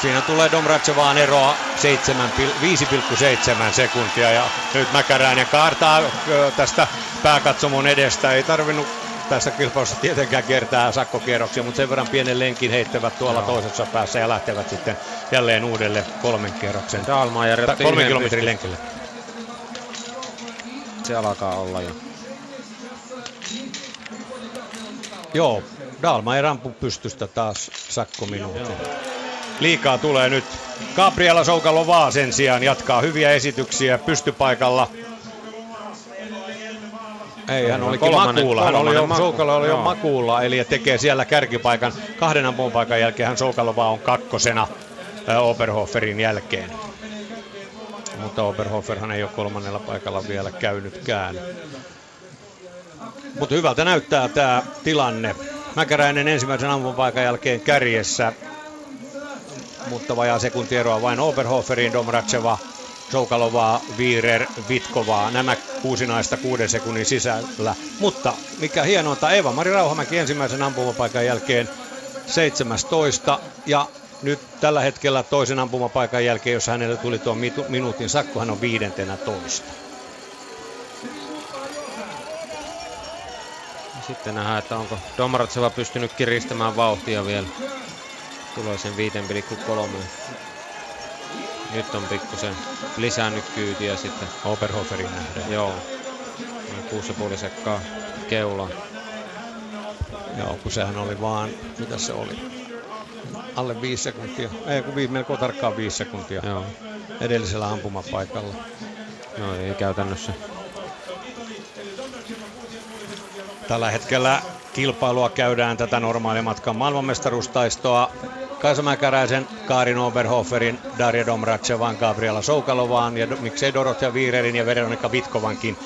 Siinä tulee Domratsevaan eroa 7, pil- 5,7 sekuntia ja nyt Mäkäräinen kaartaa tästä pääkatsomon edestä. Ei tarvinnut tässä kilpailussa tietenkään kertaa sakkokierroksia, mutta sen verran pienen lenkin heittävät tuolla toisessa päässä ja lähtevät sitten jälleen uudelle kolmen kierroksen. Tai otti kolmen kilometrin lenkille. Se alkaa olla jo. Joo, Dalma ei rampu pystystä taas sakkominuutin. Liikaa tulee nyt. Gabriela Soukalovaa sen sijaan jatkaa hyviä esityksiä pystypaikalla. Ei, hän olikin Kolmannen- makuulla. Hän oli jo, maku- Soukalo oli jo joo. makuulla, eli tekee siellä kärkipaikan. Kahden ampumpaikan jälkeen hän Soukalova on kakkosena äh, Oberhoferin jälkeen. Mutta Oberhoferhan ei ole kolmannella paikalla vielä käynytkään. Mutta hyvältä näyttää tämä tilanne. Mäkäräinen ensimmäisen ampumapaikan jälkeen kärjessä, mutta vajaa sekunti eroa vain Oberhoferin, Domratseva, Soukalovaa, Viirer, Vitkovaa, nämä kuusi naista kuuden sekunnin sisällä. Mutta mikä hienointa, Eva-Mari Rauhamäki ensimmäisen ampumapaikan jälkeen 17 ja nyt tällä hetkellä toisen ampumapaikan jälkeen, jos hänelle tuli tuo minuutin sakko, hän on viidentenä toista. Sitten nähdään, että onko Domratseva pystynyt kiristämään vauhtia vielä. Tulee sen 5,3. Nyt on pikkusen lisännyt kyytiä sitten. Oberhoferin nähden. Joo. 6,5 sekkaa keula. Joo, kun sehän oli vaan, mitä se oli? Alle 5 sekuntia, ei kun viisi, melko tarkkaan 5 sekuntia Joo. edellisellä ampumapaikalla. No ei käytännössä. Tällä hetkellä kilpailua käydään tätä normaalimatkan maailmanmestaruustaistoa Kaisa Mäkäräisen, Kaarin Oberhoferin, Darja Domratsevan, Gabriela Soukalovaan ja miksei Dorothea Viirerin ja Veronika Vitkovankin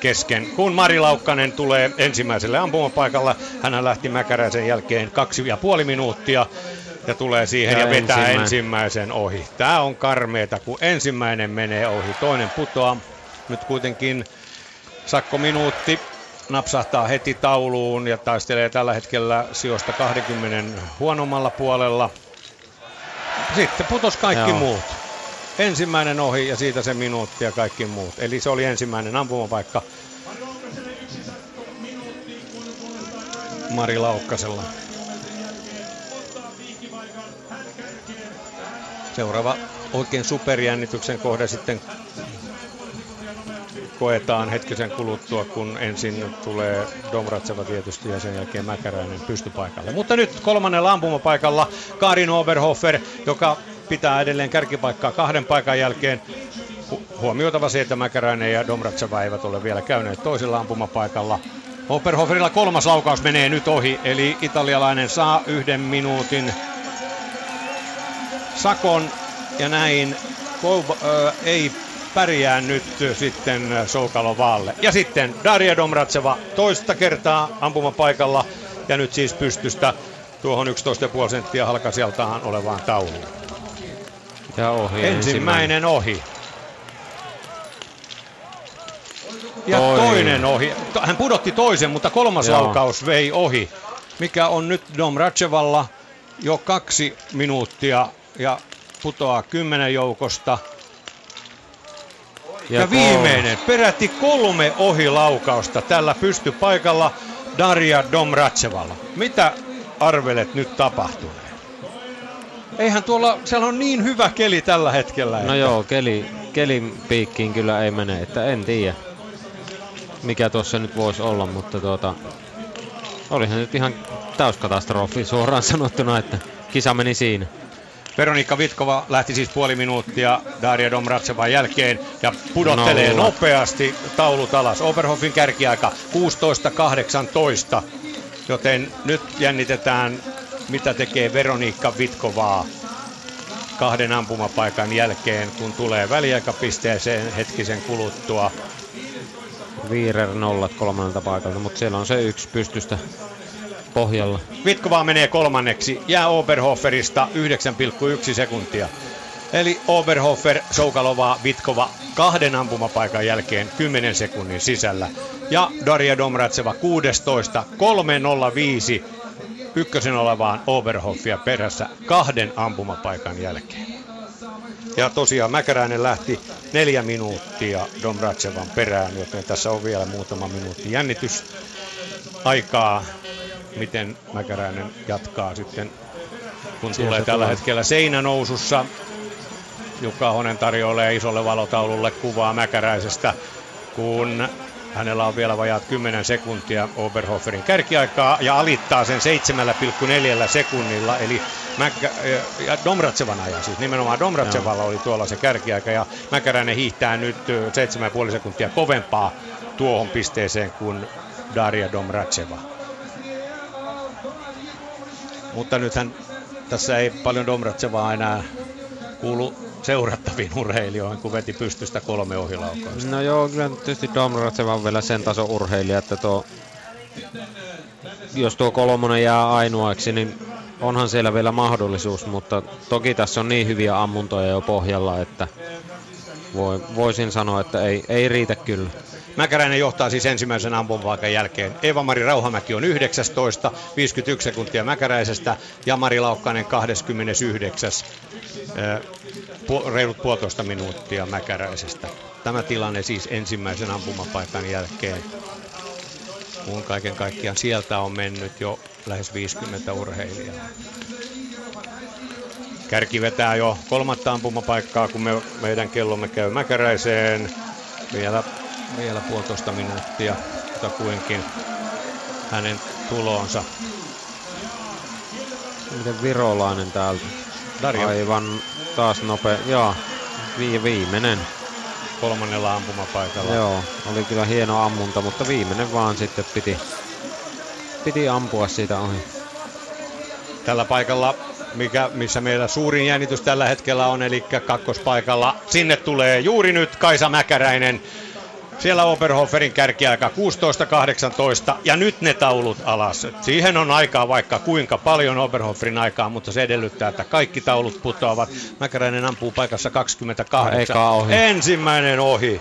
kesken. Kun Mari Laukkanen tulee ensimmäiselle ampumapaikalla, hän lähti Mäkäräisen jälkeen kaksi ja puoli minuuttia ja tulee siihen ja, ja vetää ensimmäinen. ensimmäisen ohi. Tämä on karmeeta, kun ensimmäinen menee ohi, toinen putoaa. Nyt kuitenkin sakko minuutti napsahtaa heti tauluun ja taistelee tällä hetkellä sijoista 20 huonommalla puolella. Sitten putos kaikki Joo. muut. Ensimmäinen ohi ja siitä se minuutti ja kaikki muut. Eli se oli ensimmäinen ampumapaikka Mari Laukkasella. Seuraava oikein superjännityksen kohde sitten koetaan hetkisen kuluttua, kun ensin tulee Domratseva tietysti ja sen jälkeen Mäkäräinen pystypaikalle. Mutta nyt kolmannella ampumapaikalla Karin Oberhofer, joka pitää edelleen kärkipaikkaa kahden paikan jälkeen. Huomioitava se, että Mäkäräinen ja Domratseva eivät ole vielä käyneet toisella ampumapaikalla. Oberhoferilla kolmas laukaus menee nyt ohi, eli italialainen saa yhden minuutin sakon ja näin Koub, äh, ei pärjää nyt sitten Soukalovaalle. Ja sitten Daria Domratseva toista kertaa ampumapaikalla ja nyt siis pystystä tuohon 11,5 senttiä halkasijaltaan olevaan tauluun. Ja ohi. Ensimmäinen, ensimmäinen ohi. Ja Toi. toinen ohi. Hän pudotti toisen, mutta kolmas Joo. laukaus vei ohi. Mikä on nyt Domratsevalla jo kaksi minuuttia ja putoaa kymmenen joukosta. Ja, ja viimeinen, peräti kolme ohilaukausta tällä pystypaikalla Daria Domratsevalla. Mitä arvelet nyt tapahtuneen? Eihän tuolla, siellä on niin hyvä keli tällä hetkellä. No että... joo, keli, kelin piikkiin kyllä ei mene, että en tiedä mikä tuossa nyt voisi olla, mutta tuota, olihan nyt ihan täyskatastrofi suoraan sanottuna, että kisa meni siinä. Veronika Vitkova lähti siis puoli minuuttia Daria Domratsevan jälkeen ja pudottelee no, nopeasti taulut alas. Oberhoffin kärkiaika 16.18, joten nyt jännitetään mitä tekee Veronika Vitkovaa kahden ampumapaikan jälkeen, kun tulee väliaikapisteeseen hetkisen kuluttua. Viirer nollat kolmannelta paikalta, mutta siellä on se yksi pystystä pohjalla. Vitkova menee kolmanneksi, jää Oberhoferista 9,1 sekuntia. Eli Oberhofer, Soukalova, Vitkova kahden ampumapaikan jälkeen 10 sekunnin sisällä. Ja Daria Domratseva 16, 305 ykkösen olevaan Oberhoffia perässä kahden ampumapaikan jälkeen. Ja tosiaan Mäkäräinen lähti neljä minuuttia Domratsevan perään, joten tässä on vielä muutama minuutti jännitys aikaa miten Mäkäräinen jatkaa sitten, kun Sieltä tulee tällä tulee. hetkellä seinänousussa. Jukka Honen tarjoilee isolle valotaululle kuvaa Mäkäräisestä, kun hänellä on vielä vajaat 10 sekuntia Oberhoferin kärkiaikaa ja alittaa sen 7,4 sekunnilla, eli Mäkkä, ja Domratsevan ajan, siis nimenomaan Domratsevalla oli tuolla se kärkiaika ja Mäkäräinen hiihtää nyt 7,5 sekuntia kovempaa tuohon pisteeseen kuin Daria Domratseva. Mutta nythän tässä ei paljon Domratsevaa enää kuulu seurattaviin urheilijoihin, kun veti pystystä kolme ohilaukausta. No joo, kyllä tietysti Domratseva on vielä sen taso urheilija, että tuo, jos tuo kolmonen jää ainoaksi, niin onhan siellä vielä mahdollisuus, mutta toki tässä on niin hyviä ammuntoja jo pohjalla, että voi, voisin sanoa, että ei, ei riitä kyllä. Mäkäräinen johtaa siis ensimmäisen ampumapaikan jälkeen. Eeva-Mari Rauhamäki on 19, 51 sekuntia Mäkäräisestä ja Mari Laukkanen 29, reilut puolitoista minuuttia Mäkäräisestä. Tämä tilanne siis ensimmäisen ampumapaikan jälkeen. Kun kaiken kaikkiaan sieltä on mennyt jo lähes 50 urheilijaa. Kärki vetää jo kolmatta ampumapaikkaa, kun me, meidän kellomme käy Mäkäräiseen. Vielä, vielä puolitoista minuuttia kuinkin hänen tulonsa. Miten virolainen täältä? Darjo. Aivan taas nopea. Joo, vi- viimeinen. Kolmannella ampumapaikalla. Joo, oli kyllä hieno ammunta, mutta viimeinen vaan sitten piti, piti ampua siitä ohi. Tällä paikalla mikä, missä meillä suurin jännitys tällä hetkellä on, eli kakkospaikalla. Sinne tulee juuri nyt Kaisa Mäkäräinen. Siellä Oberhoferin kärkiaika 16-18 ja nyt ne taulut alas. Siihen on aikaa vaikka kuinka paljon Oberhoferin aikaa, mutta se edellyttää, että kaikki taulut putoavat. Mäkäräinen ampuu paikassa 28. Eka ohi. Ensimmäinen ohi.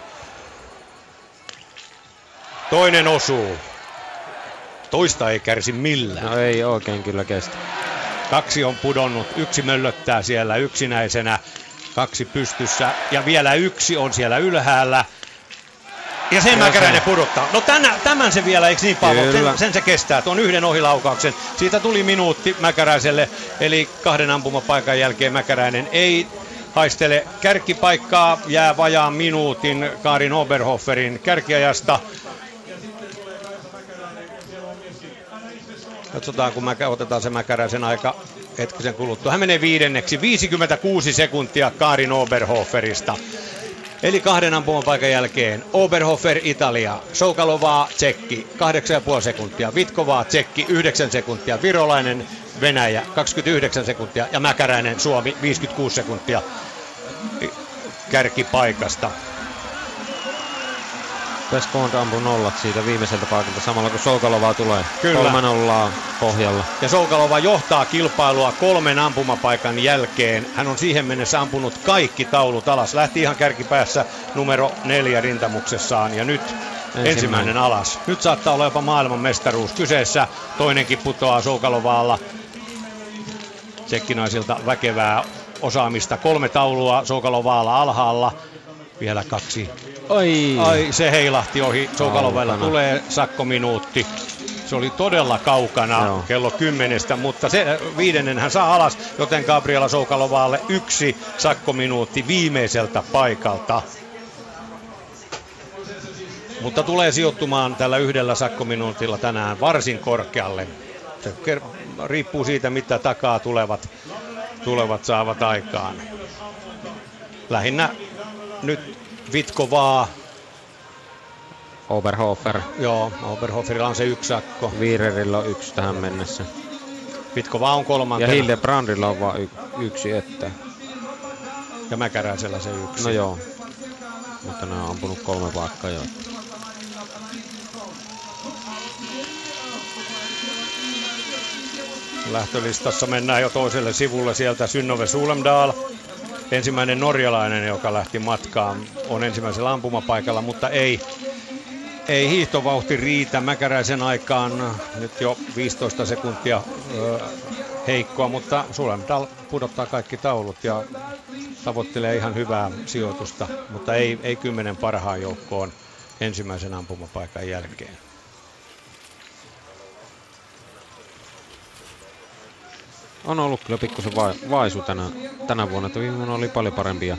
Toinen osuu. Toista ei kärsi millään. No ei oikein kyllä kestä. Kaksi on pudonnut, yksi möllöttää siellä yksinäisenä, kaksi pystyssä ja vielä yksi on siellä ylhäällä. Ja sen Mäkäräinen pudottaa. No tänä, tämän se vielä, eikö niin Paavo? Sen, sen, se kestää, tuon yhden ohilaukauksen. Siitä tuli minuutti Mäkäräiselle, eli kahden ampumapaikan jälkeen Mäkäräinen ei haistele kärkipaikkaa, jää vajaan minuutin Karin Oberhoferin kärkiajasta. Katsotaan, kun mä, otetaan se Mäkäräisen aika hetkisen kuluttua. Hän menee viidenneksi. 56 sekuntia Karin Oberhoferista. Eli kahden ampumapaikan jälkeen Oberhofer Italia, Soukalovaa Tsekki 8,5 sekuntia, Vitkovaa Tsekki 9 sekuntia, Virolainen Venäjä 29 sekuntia. Ja Mäkäräinen Suomi 56 sekuntia kärkipaikasta. Pescond ampui nollat siitä viimeiseltä paikalta samalla kun Soukalovaa tulee. Kyllä. Kolme nollaa pohjalla. Ja Soukalova johtaa kilpailua kolmen ampumapaikan jälkeen. Hän on siihen mennessä ampunut kaikki taulut alas. Lähti ihan kärkipäässä numero neljä rintamuksessaan ja nyt ensimmäinen, ensimmäinen alas. Nyt saattaa olla jopa maailman mestaruus kyseessä. Toinenkin putoaa Soukalovaalla. Tsekkinaisilta väkevää osaamista. Kolme taulua Soukalovaalla alhaalla. Vielä kaksi Ai. Ai, se heilahti ohi. Soukalovella tulee sakkominuutti. Se oli todella kaukana Joo. kello kymmenestä, mutta se viidennen hän saa alas, joten Gabriela Soukalovalle yksi sakkominuutti viimeiseltä paikalta. Mutta tulee sijoittumaan tällä yhdellä sakkominuutilla tänään varsin korkealle. Se riippuu siitä, mitä takaa tulevat, tulevat saavat aikaan. Lähinnä nyt Vitkovaa. Oberhofer. Joo, Oberhoferilla on se yksi sakko. Viirerillä on yksi tähän mennessä. Vitkova on kolmantena. Ja Hildebrandilla on vain y- yksi että. Ja Mäkäräisellä se yksi. No joo. Mutta ne on ampunut kolme paikkaa jo. Lähtölistassa mennään jo toiselle sivulle sieltä Synnove Sulemdal ensimmäinen norjalainen, joka lähti matkaan, on ensimmäisellä ampumapaikalla, mutta ei, ei hiihtovauhti riitä Mäkäräisen aikaan. Nyt jo 15 sekuntia ö, heikkoa, mutta Sulemdal pudottaa kaikki taulut ja tavoittelee ihan hyvää sijoitusta, mutta ei, ei kymmenen parhaan joukkoon ensimmäisen ampumapaikan jälkeen. On ollut kyllä pikkusen vai, vaisu tänä, tänä vuonna. Että viime vuonna oli paljon parempia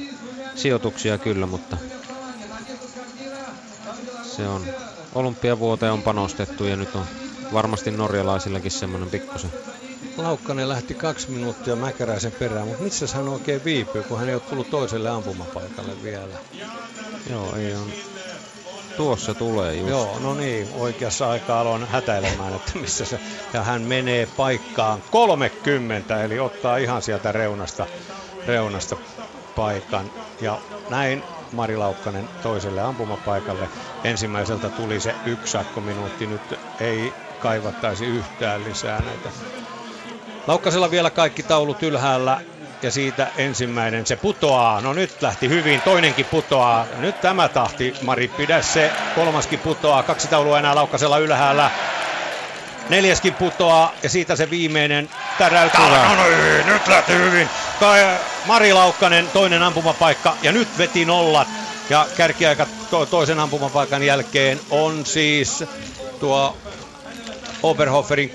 sijoituksia kyllä, mutta se on olympiavuoteen on panostettu ja nyt on varmasti norjalaisillakin semmoinen pikkusen. Laukkanen lähti kaksi minuuttia Mäkäräisen perään, mutta missä hän oikein viipyy, kun hän ei ole tullut toiselle ampumapaikalle vielä? Joo, ei on. Tuossa tulee just. Joo, no niin, oikeassa aikaa aloin hätäilemään, että missä se... Ja hän menee paikkaan 30, eli ottaa ihan sieltä reunasta, reunasta paikan. Ja näin Mari Laukkanen toiselle ampumapaikalle. Ensimmäiseltä tuli se yksi sakkominuutti, nyt ei kaivattaisi yhtään lisää näitä. Laukkasella vielä kaikki taulut ylhäällä ja siitä ensimmäinen se putoaa. No nyt lähti hyvin, toinenkin putoaa. Nyt tämä tahti, Mari, pidä se. Kolmaskin putoaa, kaksi taulua enää laukkasella ylhäällä. Neljäskin putoaa ja siitä se viimeinen täräyttää. No niin, nyt lähti hyvin. Kai Mari Laukkanen, toinen ampumapaikka ja nyt veti nollat. Ja kärkiaika to- toisen ampumapaikan jälkeen on siis tuo Oberhoferin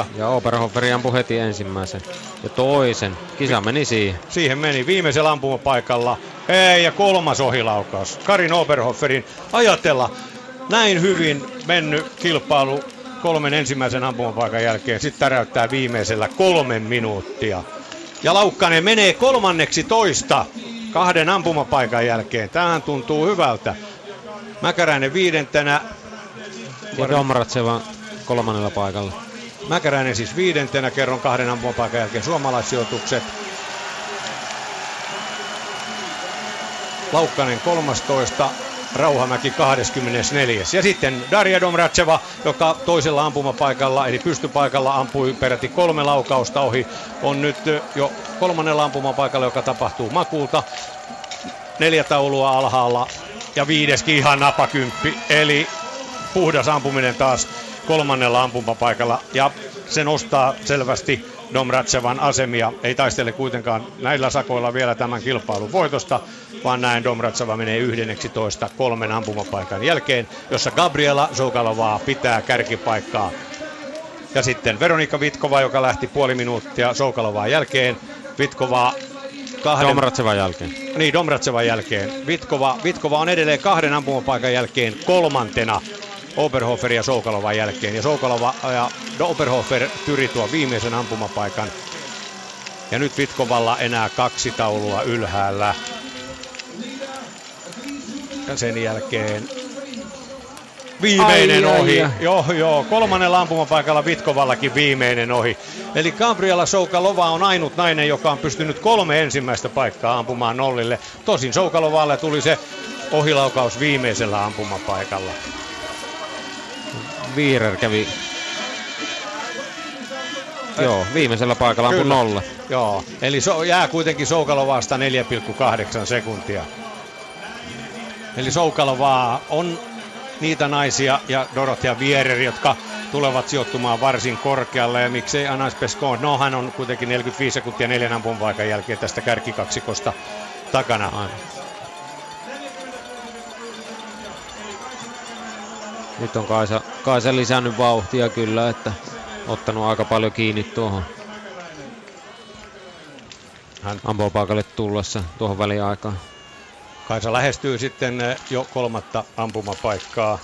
16-18. Ja Oberhofer ampui heti ensimmäisen ja toisen. Kisa meni siihen. Siihen meni viimeisellä ampumapaikalla. Ei, ja kolmas ohilaukaus. Karin Oberhoferin ajatella näin hyvin mennyt kilpailu kolmen ensimmäisen ampumapaikan jälkeen. Sitten täräyttää viimeisellä kolmen minuuttia. Ja Laukkanen menee kolmanneksi toista kahden ampumapaikan jälkeen. Tähän tuntuu hyvältä. Mäkäräinen viidentenä. Ja Domratseva kolmannella paikalla. Mäkäräinen siis viidentenä kerron kahden ampumapaikan jälkeen suomalaissijoitukset. Laukkanen 13, Rauhamäki 24. Ja sitten Darja Domratseva, joka toisella ampumapaikalla, eli pystypaikalla ampui peräti kolme laukausta ohi, on nyt jo kolmannella ampumapaikalla, joka tapahtuu Makulta. Neljä taulua alhaalla ja viideskin ihan napakymppi, eli puhdas ampuminen taas kolmannella ampumapaikalla ja se nostaa selvästi Domratsevan asemia. Ei taistele kuitenkaan näillä sakoilla vielä tämän kilpailun voitosta, vaan näin Domratseva menee 11 kolmen ampumapaikan jälkeen, jossa Gabriela Soukalovaa pitää kärkipaikkaa. Ja sitten Veronika Vitkova, joka lähti puoli minuuttia Soukalovaa jälkeen. Vitkova kahden... Domratsevan jälkeen. Niin, Domratsevan jälkeen. Vitkova, Vitkova on edelleen kahden ampumapaikan jälkeen kolmantena Oberhofer ja Soukalovan jälkeen. Ja Soukalova ja Oberhofer tyri tuo viimeisen ampumapaikan. Ja nyt Vitkovalla enää kaksi taulua ylhäällä. Ja sen jälkeen viimeinen Ai, ai, ohi. ai. Joo, joo. Kolmannella ampumapaikalla Vitkovallakin viimeinen ohi. Eli Gabriela Soukalova on ainut nainen, joka on pystynyt kolme ensimmäistä paikkaa ampumaan nollille. Tosin Soukalovalle tuli se ohilaukaus viimeisellä ampumapaikalla. Viirer kävi... Joo, viimeisellä paikalla Kyllä. nolla. Joo, eli so, jää kuitenkin Soukalovasta 4,8 sekuntia. Eli Soukalovaa on niitä naisia ja Dorothea Vierer, jotka tulevat sijoittumaan varsin korkealle. Ja miksei Anas Pescon, no hän on kuitenkin 45 sekuntia neljän ampumpaikan jälkeen tästä kärkikaksikosta takana. Nyt on Kaisa, Kaisa lisännyt vauhtia kyllä, että ottanut aika paljon kiinni tuohon Hän ampumapaikalle tullessa tuohon väliaikaan. Kaisa lähestyy sitten eh, jo kolmatta ampumapaikkaa.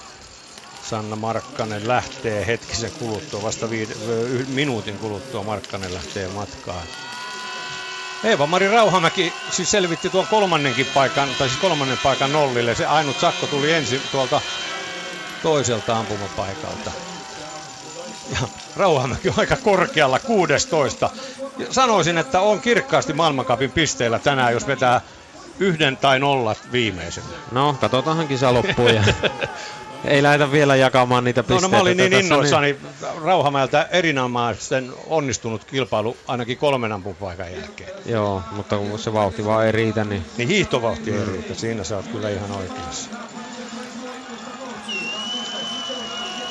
Sanna Markkanen lähtee hetkisen kuluttua, vasta viid- ö, yh- minuutin kuluttua Markkanen lähtee matkaan. Eeva-Mari Rauhamäki siis selvitti tuon kolmannenkin paikan, tai siis kolmannen paikan nollille. Se ainut sakko tuli ensin tuolta toiselta ampumapaikalta. Ja Rauhamäki on aika korkealla 16. Ja sanoisin, että on kirkkaasti maailmankapin pisteillä tänään, jos vetää yhden tai nollat viimeisenä. No, katsotaanhan kisa loppuun ja ei lähdetä vielä jakamaan niitä No, pisteitä. no mä olin niin tässä, innoissani Rauhamäeltä erinomaisen onnistunut kilpailu ainakin kolmen ampupaikan jälkeen. Joo, mutta kun se vauhti vaan ei riitä, niin Niin hiihtovauhti ei riitä, siinä sä oot kyllä ihan oikeassa.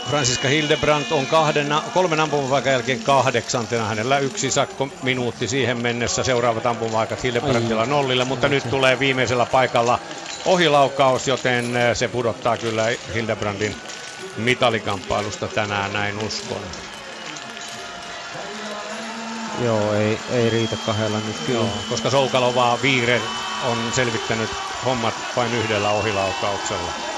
Franziska Hildebrandt on kahden, kolmen ampumapaikan jälkeen kahdeksantena. Hänellä yksi sakko minuutti siihen mennessä. Seuraavat ampumapaikat Hildebrandtilla nollille, mutta nyt tulee viimeisellä paikalla ohilaukaus, joten eh, se pudottaa kyllä Hildebrandin mitalikamppailusta tänään, näin uskon. joo, ei, ei riitä kahdella nyt kyllä. Joo, koska Soukalovaa Viiren on selvittänyt hommat vain yhdellä ohilaukauksella.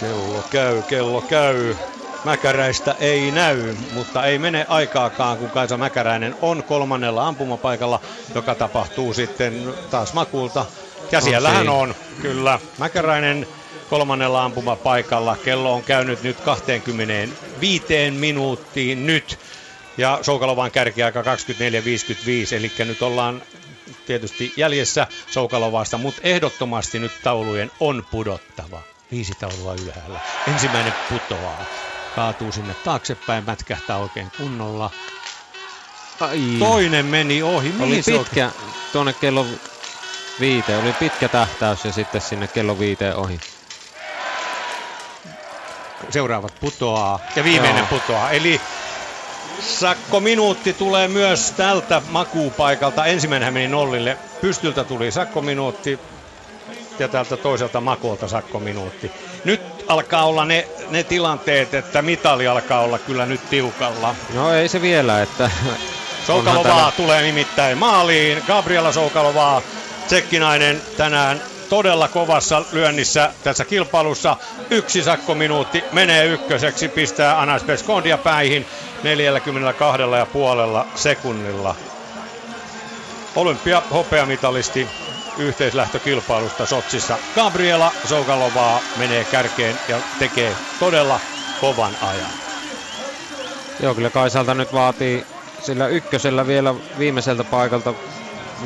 Kello käy, kello käy. Mäkäräistä ei näy, mutta ei mene aikaakaan, kun Kaisa Mäkäräinen on kolmannella ampumapaikalla, joka tapahtuu sitten taas Makulta. Ja siellä hän on, kyllä. Mäkäräinen kolmannella ampumapaikalla. Kello on käynyt nyt 25 minuuttiin nyt. Ja Soukalovan kärkiaika 24.55, eli nyt ollaan tietysti jäljessä Soukalovasta, mutta ehdottomasti nyt taulujen on pudottava. Viisi taulua ylhäällä. Ensimmäinen putoaa. kaatuu sinne taaksepäin, mätkähtää oikein kunnolla. Ai. Toinen meni ohi. Mihin Oli se oikein- pitkä tuonne kello viiteen, oli pitkä tähtäys ja sitten sinne kello viiteen ohi. seuraavat putoaa ja viimeinen Joo. putoaa. Eli sakko minuutti tulee myös tältä makuupaikalta. Ensimmäinen meni nollille. Pystyltä tuli sakko minuutti ja tältä toiselta makuolta sakko minuutti. Nyt alkaa olla ne, ne tilanteet, että mitali alkaa olla kyllä nyt tiukalla. No ei se vielä, että Soukalovaa täällä- tulee nimittäin maaliin. Gabriela Soukalovaa, tsekkinainen tänään todella kovassa lyönnissä tässä kilpailussa. Yksi sakkominuutti menee ykköseksi, pistää Anas Peskondia päihin 42 ja puolella sekunnilla. Olympia hopeamitalisti yhteislähtökilpailusta Sotsissa. Gabriela Soukalovaa menee kärkeen ja tekee todella kovan ajan. Joo, kyllä Kaisalta nyt vaatii sillä ykkösellä vielä viimeiseltä paikalta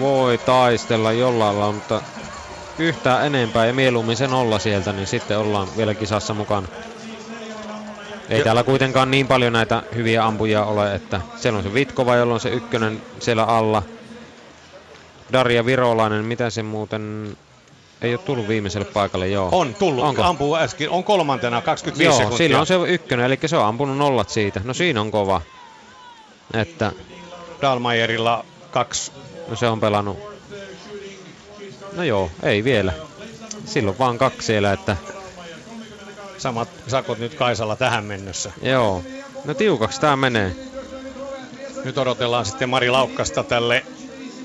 voi taistella jollain lailla, mutta yhtään enempää ja mieluummin se nolla sieltä, niin sitten ollaan vielä kisassa mukana. Ei Ja- täällä kuitenkaan niin paljon näitä hyviä ampujia ole, että siellä on se Vitkova, jolla on se ykkönen siellä alla. Darja Virolainen, mitä se muuten... Ei ole tullut viimeiselle paikalle, joo. On tullut, Onko? ampuu äsken, on kolmantena 25 Joo, sekuntia. sillä on se ykkönen, eli se on ampunut nollat siitä. No siinä on kova. Että Dalmayerilla kaksi. no se on pelannut. No joo, ei vielä. Silloin vaan kaksi siellä, että Samat sakot nyt Kaisalla tähän mennessä. joo. No tiukaksi tää menee. Nyt odotellaan sitten Mari Laukkasta tälle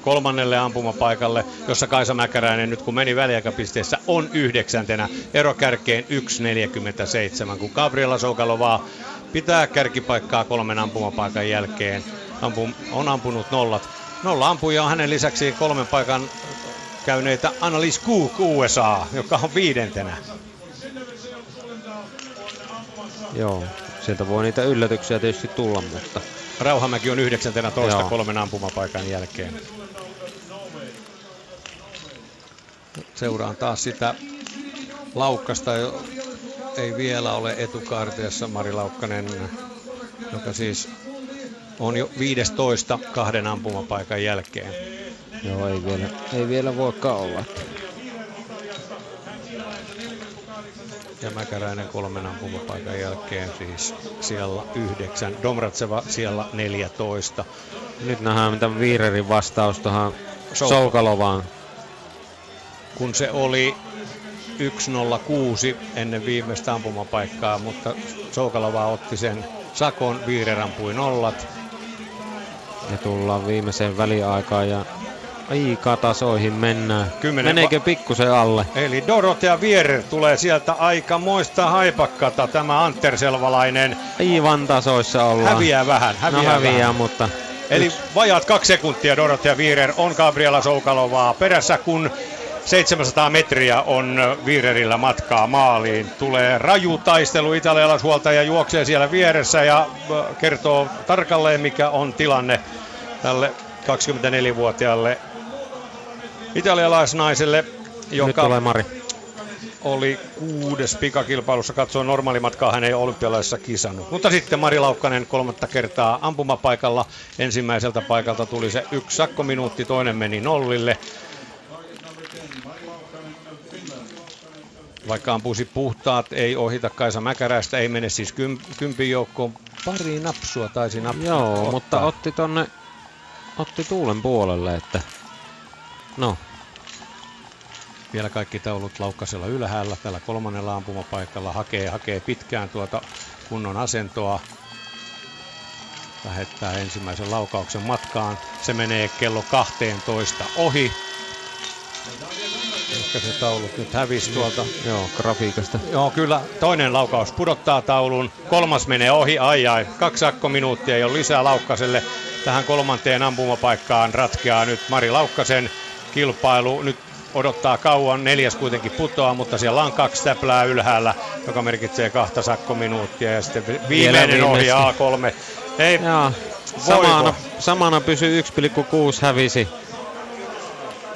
kolmannelle ampumapaikalle, jossa Kaisa Mäkäräinen nyt kun meni väliaikapisteessä on yhdeksäntenä. Ero kärkeen 1.47, kun Gabriela Soukalovaa pitää kärkipaikkaa kolmen ampumapaikan jälkeen. Ampum, on ampunut nollat. Nolla ampuja on hänen lisäksi kolmen paikan käyneitä Annalise Cook USA, joka on viidentenä. Joo. Sieltä voi niitä yllätyksiä tietysti tulla, mutta Rauhamäki on yhdeksäntenä toista Joo. kolmen ampumapaikan jälkeen. Seuraan taas sitä Laukkasta, ei vielä ole etukaarteessa Mari Laukkanen, joka siis on jo 15 kahden ampumapaikan jälkeen. joo, ei vielä, ei vielä voikaan olla. Ja Mäkäräinen kolmen ampumapaikan jälkeen siis siellä yhdeksän. Domratseva siellä 14. Nyt nähdään mitä Viirerin vastaus tuohon. Kun se oli 1.06 ennen viimeistä ampumapaikkaa, mutta Soukalova otti sen sakon, Viirer ampui nollat. Ja tullaan viimeiseen väliaikaan ja aika tasoihin mennään. Kymmenen Meneekö pikkusen alle? Eli Dorothea Vierer tulee sieltä aikamoista haipakkata, tämä Anterselvalainen. Aivan tasoissa ollaan. Häviää vähän, häviää, no häviää, vähän. mutta Eli vajaat kaksi sekuntia Dorothea Vierer on Gabriela Soukalovaa perässä, kun 700 metriä on Viererillä matkaa maaliin. Tulee raju taistelu, italialaishuoltaja juoksee siellä vieressä ja äh, kertoo tarkalleen mikä on tilanne tälle 24-vuotiaalle italialaisnaiselle, nyt joka tulee Mari. oli kuudes pikakilpailussa, katsoo normaalimatkaa, hän ei olympialaisissa kisannut. Mutta sitten Mari Laukkanen kolmatta kertaa ampumapaikalla. Ensimmäiseltä paikalta tuli se yksi sakkominuutti, toinen meni nollille. Vaikka ampuisi puhtaat, ei ohita Kaisa Mäkäräistä, ei mene siis kym, kympin joukkoon. Pari napsua taisi napsua. Joo, ottaa. mutta otti tonne, otti tuulen puolelle, että no, Vielä kaikki taulut laukkasella ylhäällä. Tällä kolmannella ampumapaikalla hakee, hakee pitkään tuota kunnon asentoa. Lähettää ensimmäisen laukauksen matkaan. Se menee kello 12 ohi. Se taulut nyt hävisi tuolta. joo, grafiikasta. Joo, kyllä. Toinen laukaus pudottaa taulun. Kolmas menee ohi. Ai ai. Kaksi minuuttia ei ole lisää Laukkaselle. Tähän kolmanteen ampumapaikkaan ratkeaa nyt Mari Laukkasen kilpailu. Nyt odottaa kauan. Neljäs kuitenkin putoaa, mutta siellä on kaksi täplää ylhäällä, joka merkitsee kahta sakkominuuttia. Ja sitten vi- viimeinen ohi viimeistä. A3. Ei, Joo, Voiko? samana, samana pysyy 1,6 hävisi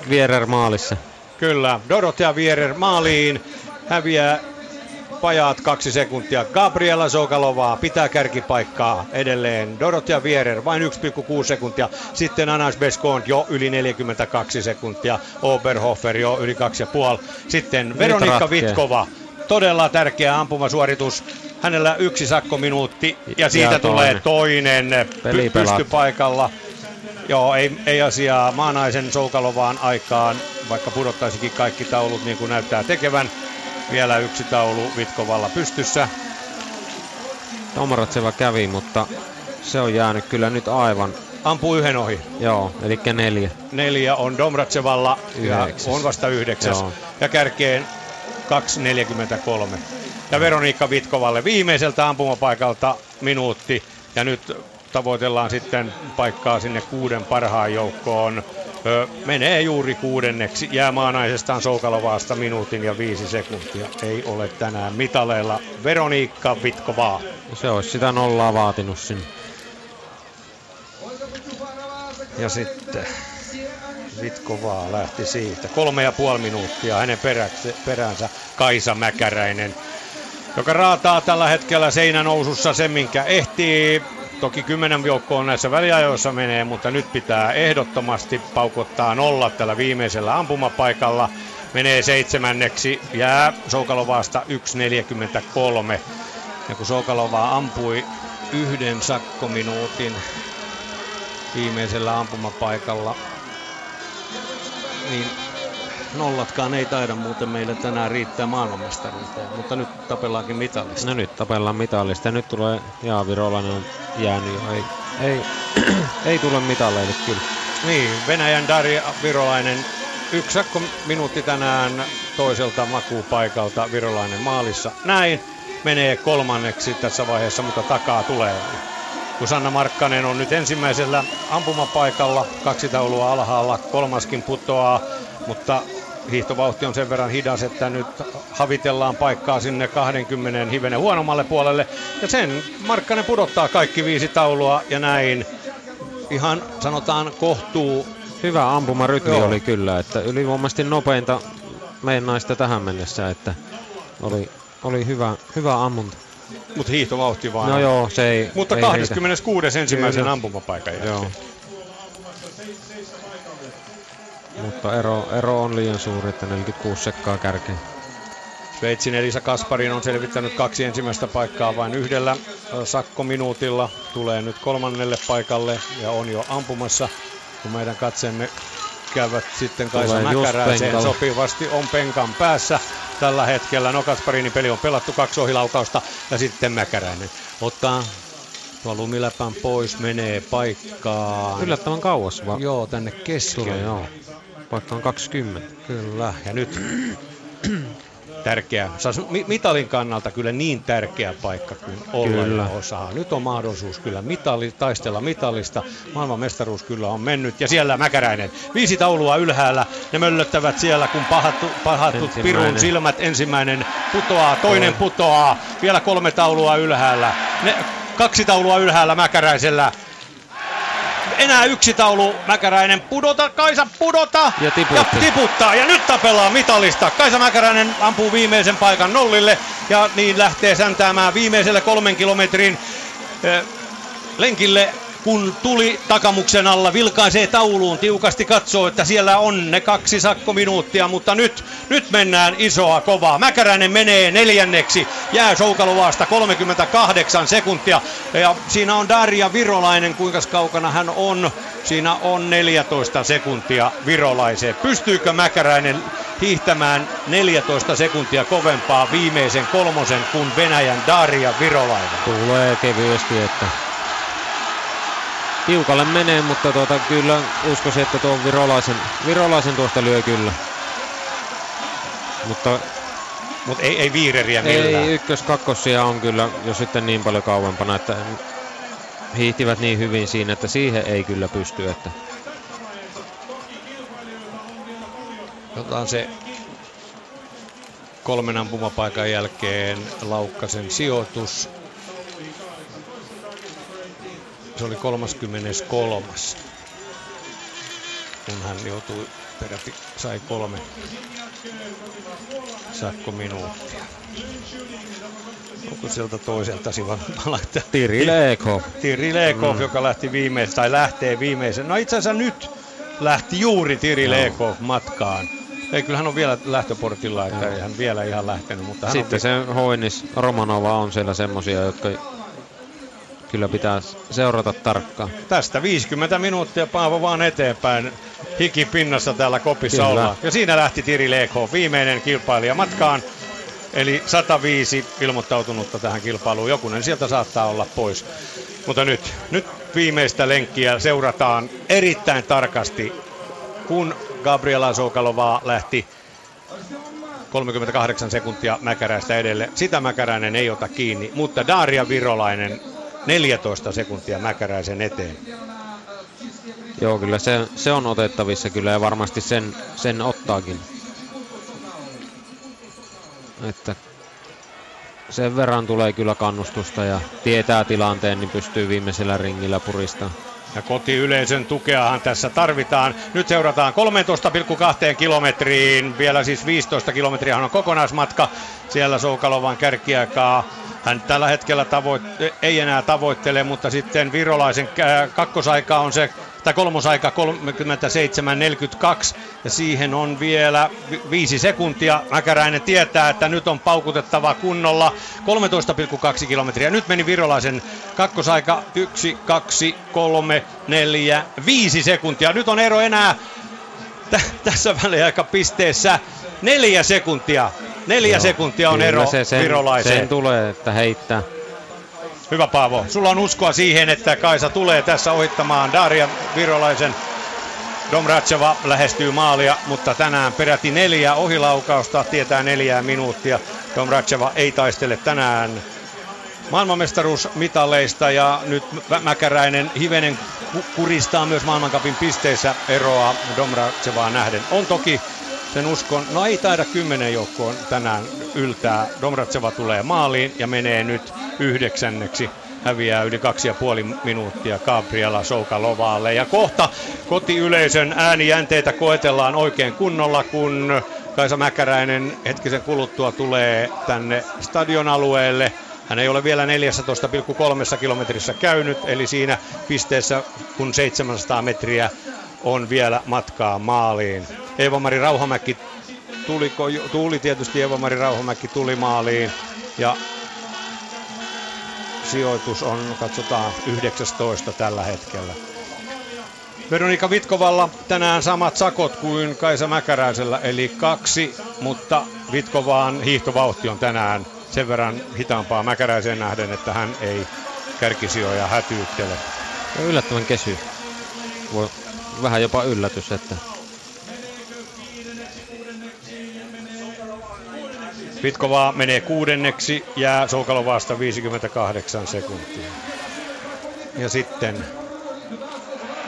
Vierer maalissa. Kyllä, Dorothea Vierer maaliin häviää Pajat kaksi sekuntia. Gabriela Sokalovaa pitää kärkipaikkaa edelleen. Dorotia Vierer vain 1,6 sekuntia. Sitten Anas Beskond jo yli 42 sekuntia. Oberhofer jo yli 2,5. Sitten Veronikka ratkeaa. Vitkova. Todella tärkeä ampumasuoritus. Hänellä yksi sakkominuutti ja siitä Ja tulee toinen. Peli py- pystypaikalla. Joo, ei, ei asiaa maanaisen Soukalovaan aikaan, vaikka pudottaisikin kaikki taulut niin kuin näyttää tekevän. Vielä yksi taulu Vitkovalla pystyssä. Tomaratseva kävi, mutta se on jäänyt kyllä nyt aivan, Ampuu yhden ohi. joo, eli neljä. Neljä on Domratsevalla ja on vasta yhdeksäs. Joo. Ja kärkeen 2.43. Ja Veronikka Vitkovalle viimeiseltä ampumapaikalta minuutti. Ja nyt tavoitellaan sitten paikkaa sinne kuuden parhaan joukkoon. Ö, menee juuri kuudenneksi. Jää maanaisestaan Soukalovaasta minuutin ja viisi sekuntia. Ei ole tänään mitaleilla Veronikka Vitkovaa. Se olisi sitä nollaa vaatinut sinne. Ja sitten Vitkovaa lähti siitä. Kolme ja puoli minuuttia hänen peräksi, peräänsä Kaisa Mäkäräinen, joka raataa tällä hetkellä seinänousussa sen, minkä ehtii. Toki kymmenen joukkoon näissä väliajoissa menee, mutta nyt pitää ehdottomasti paukottaa nolla tällä viimeisellä ampumapaikalla. Menee seitsemänneksi, jää Soukalovaasta 1.43. Ja kun Soukalovaa ampui yhden sakkominuutin viimeisellä ampumapaikalla, niin nollatkaan ei taida muuten meille tänään riittää maailmanmestaruuteen, mutta nyt tapellaankin mitallista. No nyt tapellaan mitallista ja nyt tulee, jaa Virolainen on jäänyt jo, ei, ei, ei tule mitalleille kyllä. Niin, Venäjän Darja Virolainen, yksi sakko minuutti tänään toiselta makuupaikalta Virolainen maalissa. Näin menee kolmanneksi tässä vaiheessa, mutta takaa tulee. Kun Sanna Markkanen on nyt ensimmäisellä ampumapaikalla, kaksi taulua alhaalla, kolmaskin putoaa, mutta hiihtovauhti on sen verran hidas, että nyt havitellaan paikkaa sinne 20 hivenen huonommalle puolelle. Ja sen Markkanen pudottaa kaikki viisi taulua ja näin ihan sanotaan kohtuu Hyvä ampumarytmi Joo. oli kyllä, että ylivoimaisesti nopeinta meidän naista tähän mennessä, että oli, oli hyvä, hyvä ammunta. Mutta hiihtovauhti vaan. No joo, se ei Mutta ei 26. ensimmäisen Kyllä. ampumapaikan riitä. jälkeen. Joo. Mutta ero, ero on liian suuri, että 46 sekkaa kärkeen. Sveitsin Elisa Kasparin on selvittänyt kaksi ensimmäistä paikkaa vain yhdellä sakkominuutilla. Tulee nyt kolmannelle paikalle ja on jo ampumassa. Kun meidän katseemme käyvät sitten Kaisa Mäkäräiseen sopivasti on penkan päässä tällä hetkellä. No Kasparinin peli on pelattu kaksi ohilaukausta ja sitten Mäkäräinen ottaa tuo lumiläpän pois, menee paikkaan. Yllättävän kauas vaan Joo, tänne keskelle. tulee, joo. Vaikka on 20. Kyllä, ja nyt tärkeä, mitalin kannalta kyllä niin tärkeä paikka kuin olla Kyllä. ja osaa. Nyt on mahdollisuus kyllä mitali, taistella mitalista. Maailman mestaruus kyllä on mennyt. Ja siellä Mäkäräinen. Viisi taulua ylhäällä. Ne möllöttävät siellä, kun pahattu, pahattut pirun silmät. Ensimmäinen putoaa, toinen putoaa. Vielä kolme taulua ylhäällä. Ne, kaksi taulua ylhäällä Mäkäräisellä. Enää yksi taulu, Mäkäräinen pudota, Kaisa pudota Ja tiputti. ja tiputtaa. Ja nyt tapellaan mitalista. Kaisa Mäkäräinen ampuu viimeisen paikan nollille ja niin lähtee säntäämään viimeiselle kolmen kilometrin eh, lenkille kun tuli takamuksen alla, vilkaisee tauluun, tiukasti katsoo, että siellä on ne kaksi sakkominuuttia, mutta nyt, nyt mennään isoa kovaa. Mäkäräinen menee neljänneksi, jää Soukalovaasta 38 sekuntia ja siinä on Darja Virolainen, kuinka kaukana hän on. Siinä on 14 sekuntia Virolaiseen. Pystyykö Mäkäräinen hiihtämään 14 sekuntia kovempaa viimeisen kolmosen kuin Venäjän Darja Virolainen? Tulee kevyesti, että tiukalle menee, mutta tuota, kyllä uskoisin, että tuon virolaisen, virolaisen tuosta lyö kyllä. Mutta Mutta ei, ei viireriä millään. ei ykkös kakkosia on kyllä jo sitten niin paljon kauempana, että hiihtivät niin hyvin siinä, että siihen ei kyllä pysty. Että Otetaan se kolmen ampumapaikan jälkeen Laukkasen sijoitus. Se oli 33. Kun hän joutui peräti, sai kolme Sakko minuuttia. Onko sieltä toiselta sivalla laittaa? Tiri Lekov. Tiri Lekov, mm. joka lähti viimeisen, tai lähtee viimeisen. No itse asiassa nyt lähti juuri Tiri no. Matkaan. Ei, kyllä hän on vielä lähtöportilla, että ei hän vielä ihan lähtenyt. Mutta hän Sitten on... se Hoinis, Romanova on siellä semmosia, jotka kyllä pitää seurata tarkkaan. Tästä 50 minuuttia Paavo vaan eteenpäin. Hiki pinnassa täällä kopissa kyllä. ollaan. Ja siinä lähti Tiri Lekov, viimeinen kilpailija matkaan. Eli 105 ilmoittautunutta tähän kilpailuun. Jokunen sieltä saattaa olla pois. Mutta nyt, nyt viimeistä lenkkiä seurataan erittäin tarkasti, kun Gabriela Soukalovaa lähti 38 sekuntia Mäkäräistä edelle. Sitä Mäkäräinen ei ota kiinni, mutta Daria Virolainen 14 sekuntia Mäkäräisen eteen. Joo, kyllä se, se on otettavissa kyllä ja varmasti sen, sen ottaakin. Että sen verran tulee kyllä kannustusta ja tietää tilanteen, niin pystyy viimeisellä ringillä puristamaan. Ja kotiyleisön tukeahan tässä tarvitaan. Nyt seurataan 13,2 kilometriin. Vielä siis 15 kilometriä on kokonaismatka. Siellä Soukalovan kärkiaikaa. Hän tällä hetkellä tavoit- ei enää tavoittele, mutta sitten virolaisen kakkosaika on se tai kolmosaika 37.42 ja siihen on vielä viisi sekuntia. Mäkäräinen tietää, että nyt on paukutettava kunnolla 13,2 kilometriä. Nyt meni virolaisen kakkosaika 1, 2, 3, 4, 5 sekuntia. Nyt on ero enää t- tässä pisteessä neljä sekuntia. Neljä Joo, sekuntia on ero se sen, virolaiseen. Sen tulee, että heittää Hyvä Paavo. Sulla on uskoa siihen, että Kaisa tulee tässä ohittamaan Daria Virolaisen. Domracheva lähestyy maalia, mutta tänään peräti neljä ohilaukausta, tietää neljää minuuttia. Domracheva ei taistele tänään maailmanmestaruusmitaleista ja nyt Mäkäräinen hivenen kuristaa myös maailmankapin pisteissä eroa Domrachevaa nähden. On toki sen uskon, no ei taida kymmenen joukkoon tänään yltää. Domratseva tulee maaliin ja menee nyt yhdeksänneksi häviää yli kaksi ja puoli minuuttia Gabriela Soukalovaalle. Ja kohta kotiyleisön äänijänteitä koetellaan oikein kunnolla, kun Kaisa Mäkäräinen hetkisen kuluttua tulee tänne stadion alueelle. Hän ei ole vielä 14,3 kilometrissä käynyt, eli siinä pisteessä kun 700 metriä on vielä matkaa maaliin. Eeva-Mari Rauhamäki tuliko, tuli tietysti Eeva-Mari Rauhamäki tuli maaliin ja sijoitus on, katsotaan, 19 tällä hetkellä. Veronika Vitkovalla tänään samat sakot kuin Kaisa Mäkäräisellä, eli kaksi, mutta Vitkovaan hiihtovauhti on tänään sen verran hitaampaa Mäkäräiseen nähden, että hän ei kärkisijoja hätyyttele. Yllättävän kesy. Vähän jopa yllätys, että Vitkova menee kuudenneksi, jää vasta 58 sekuntia. Ja sitten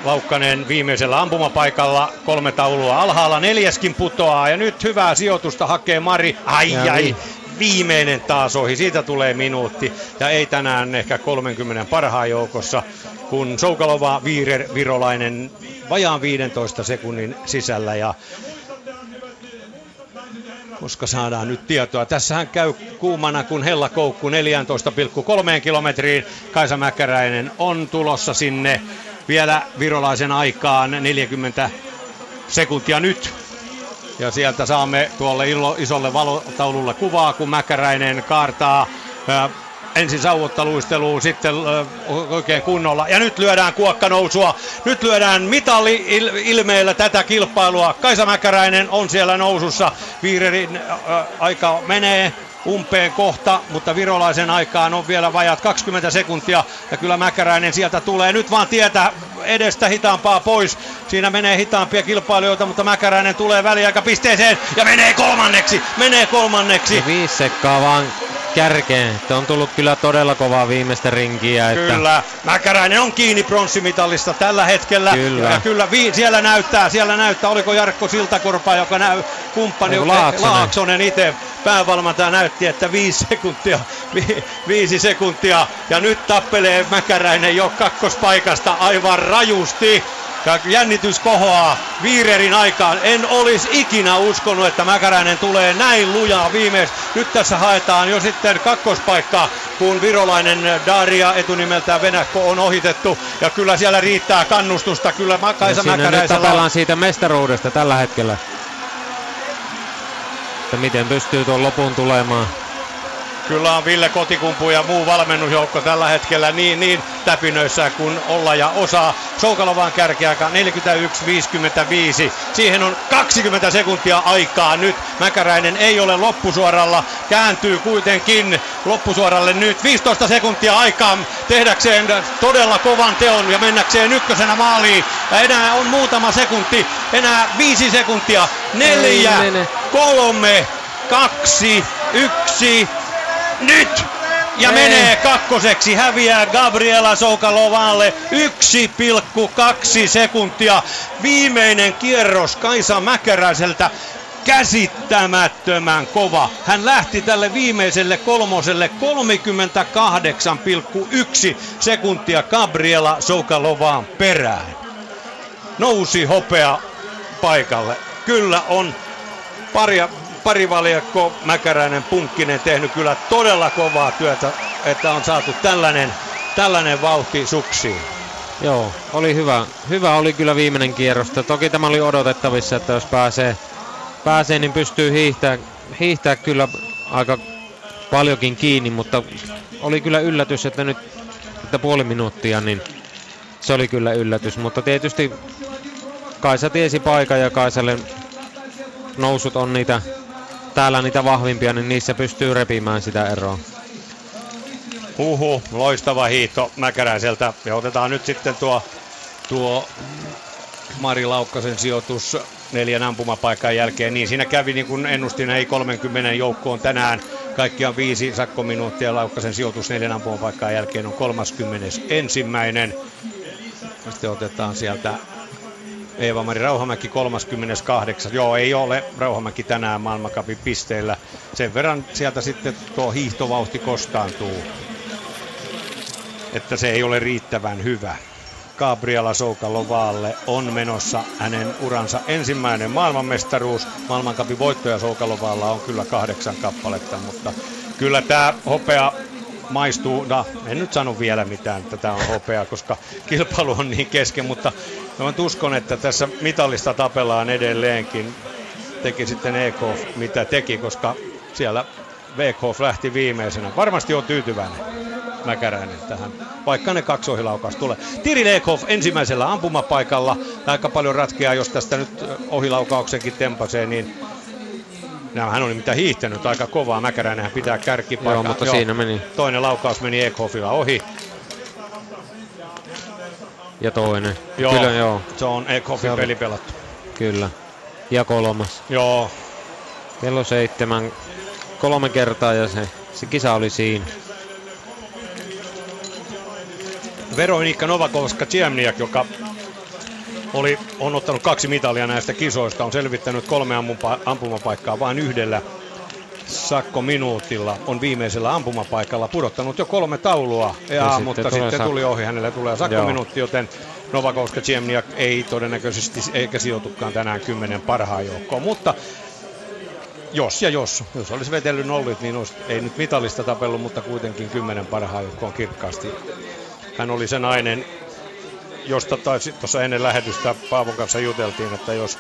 Laukkanen viimeisellä ampumapaikalla, kolme taulua alhaalla, neljäskin putoaa ja nyt hyvää sijoitusta hakee Mari. Ai ja ai, niin. viimeinen taas ohi, siitä tulee minuutti ja ei tänään ehkä 30 parhaan joukossa, kun Soukalova, Viirer, Virolainen vajaan 15 sekunnin sisällä ja koska saadaan nyt tietoa. Tässähän käy kuumana kuin hellakoukku 14,3 kilometriin. Kaisa Mäkäräinen on tulossa sinne vielä virolaisen aikaan 40 sekuntia nyt. Ja sieltä saamme tuolle isolle valotaululle kuvaa, kun Mäkäräinen kaartaa ensin sauvottaluisteluun, sitten oikein kunnolla. Ja nyt lyödään kuokka nousua. Nyt lyödään mitali ilmeellä tätä kilpailua. Kaisa Mäkäräinen on siellä nousussa. Viirerin aika menee umpeen kohta, mutta virolaisen aikaan on vielä vajat 20 sekuntia ja kyllä Mäkäräinen sieltä tulee nyt vaan tietä edestä hitaampaa pois. Siinä menee hitaampia kilpailijoita, mutta Mäkäräinen tulee väliaikapisteeseen ja menee kolmanneksi, menee kolmanneksi. Ja viisi sekkaa vaan kärkeen. Että on tullut kyllä todella kovaa viimeistä rinkiä. Että... Kyllä, Mäkäräinen on kiinni pronssimitalista tällä hetkellä. Kyllä. Ja kyllä vi- siellä näyttää, siellä näyttää, oliko Jarkko Siltakorpa, joka näy kumppani Laaksonen, Laaksonen itse päävalmentaja näytti, että viisi sekuntia, vi- viisi sekuntia. Ja nyt tappelee Mäkäräinen jo kakkospaikasta aivan rajusti. Ja jännitys kohoaa Viirerin aikaan. En olisi ikinä uskonut, että Mäkäräinen tulee näin lujaa viimeis. Nyt tässä haetaan jo sitten kakkospaikkaa, kun virolainen Daria etunimeltään Venäkko on ohitettu. Ja kyllä siellä riittää kannustusta. Kyllä Kaisa nyt Mäkäräisellä tapellaan siitä mestaruudesta tällä hetkellä. Että miten pystyy tuon lopun tulemaan. Kyllä on Ville Kotikumpu ja muu valmennusjoukko tällä hetkellä niin, niin täpinöissä kuin olla ja osaa. Soukalovan kärkiaika 41-55. Siihen on 20 sekuntia aikaa nyt. Mäkäräinen ei ole loppusuoralla. Kääntyy kuitenkin loppusuoralle nyt 15 sekuntia aikaa tehdäkseen todella kovan teon ja mennäkseen ykkösenä maaliin. Ja enää on muutama sekunti. Enää viisi sekuntia. Neljä, kolme, kaksi, yksi, nyt! Ja Ei. menee kakkoseksi, häviää Gabriela Soukalovalle 1,2 sekuntia. Viimeinen kierros Kaisa Mäkäräiseltä käsittämättömän kova. Hän lähti tälle viimeiselle kolmoselle 38,1 sekuntia Gabriela Soukalovaan perään. Nousi hopea paikalle. Kyllä on pari, parivaljakko Mäkäräinen Punkkinen tehnyt kyllä todella kovaa työtä, että on saatu tällainen, tällainen vauhti suksiin. Joo, oli hyvä. Hyvä oli kyllä viimeinen kierros. Toki tämä oli odotettavissa, että jos pääsee, pääsee niin pystyy hiihtää, hiihtää kyllä aika paljonkin kiinni, mutta oli kyllä yllätys, että nyt että puoli minuuttia, niin se oli kyllä yllätys. Mutta tietysti Kaisa tiesi paikan ja Kaisalle nousut on niitä täällä niitä vahvimpia, niin niissä pystyy repimään sitä eroa. Huhu, loistava hiihto Mäkäräiseltä. Ja otetaan nyt sitten tuo, tuo Mari Laukkasen sijoitus neljän ampumapaikan jälkeen. Niin siinä kävi niin kuin ennustin, ei 30 joukkoon tänään. Kaikkiaan viisi sakkominuuttia. Laukkasen sijoitus neljän ampumapaikan jälkeen on 30. ensimmäinen. Sitten otetaan sieltä Eeva-Mari Rauhamäki 38. Joo, ei ole Rauhamäki tänään maailmankapin pisteillä. Sen verran sieltä sitten tuo hiihtovauhti kostaantuu, että se ei ole riittävän hyvä. Gabriela Soukalovalle on menossa hänen uransa ensimmäinen maailmanmestaruus. Maailmankapin voittoja Soukalovaalla on kyllä kahdeksan kappaletta, mutta kyllä tämä hopea maistuu, no en nyt sano vielä mitään, että tämä on hopea, koska kilpailu on niin kesken, mutta mä uskon, että tässä mitallista tapellaan edelleenkin. Teki sitten EK mitä teki, koska siellä VK lähti viimeisenä. Varmasti on tyytyväinen Mäkäräinen tähän, vaikka ne kaksi ohilaukaus tulee. Tiri Lekhoff ensimmäisellä ampumapaikalla. Aika paljon ratkeaa, jos tästä nyt ohilaukauksenkin tempasee, niin Nämä hän oli mitä hiihtänyt aika kovaa. Mäkäräinen pitää kärkipaikan. Joo, mutta siinä meni. Toinen laukaus meni Ekhoffilla ohi. Ja toinen. Joo, Kyllä joo, se on Ekhoffin Se on- peli pelattu. kyllä. Ja kolmas. Joo, Kello seitsemän. Kolme kertaa ja se, se kisa oli siinä. Veronika Novakovska Ciemniak, joka oli, on ottanut kaksi mitalia näistä kisoista, on selvittänyt kolme ampupa, ampumapaikkaa vain yhdellä sakkominuutilla, on viimeisellä ampumapaikalla pudottanut jo kolme taulua, ja, Ja sitten mutta sitten sak- tuli ohi, hänelle tulee sakkominuutti, joten Novakovska Ciemniak ei todennäköisesti eikä sijoitukaan tänään kymmenen parhaan joukkoon, mutta jos ja jos, jos olisi vetellyt nollit, niin olisi, ei nyt mitallista tapellut, mutta kuitenkin kymmenen parhaan joukkoon kirkkaasti. Hän oli se nainen, josta taisi tuossa ennen lähetystä Paavon kanssa juteltiin, että jos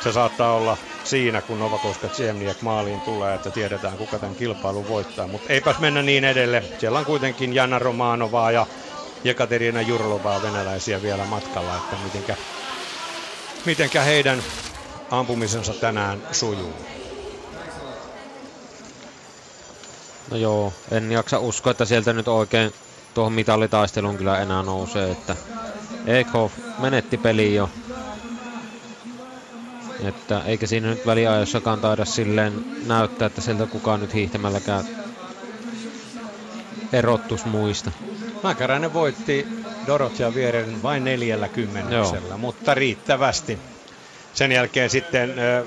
se saattaa olla siinä, kun Novakoska Tsiemniak maaliin tulee, että tiedetään kuka tämän kilpailun voittaa. Mutta eipäs mennä niin edelle. Siellä on kuitenkin Jana Romanovaa ja Jekaterina Jurlovaa venäläisiä vielä matkalla, että mitenkä, mitenkä heidän ampumisensa tänään sujuu. No joo, en jaksa uskoa, että sieltä nyt oikein tuohon mitallitaisteluun kyllä enää nousee, että Ekhoff menetti peliin jo. Että eikä siinä nyt väliajossakaan taida silleen näyttää, että sieltä kukaan nyt hiihtämälläkään erottus muista. Mäkäräinen voitti Dorothea Vieren vain neljällä kymmenyksellä, mutta riittävästi. Sen jälkeen sitten äh,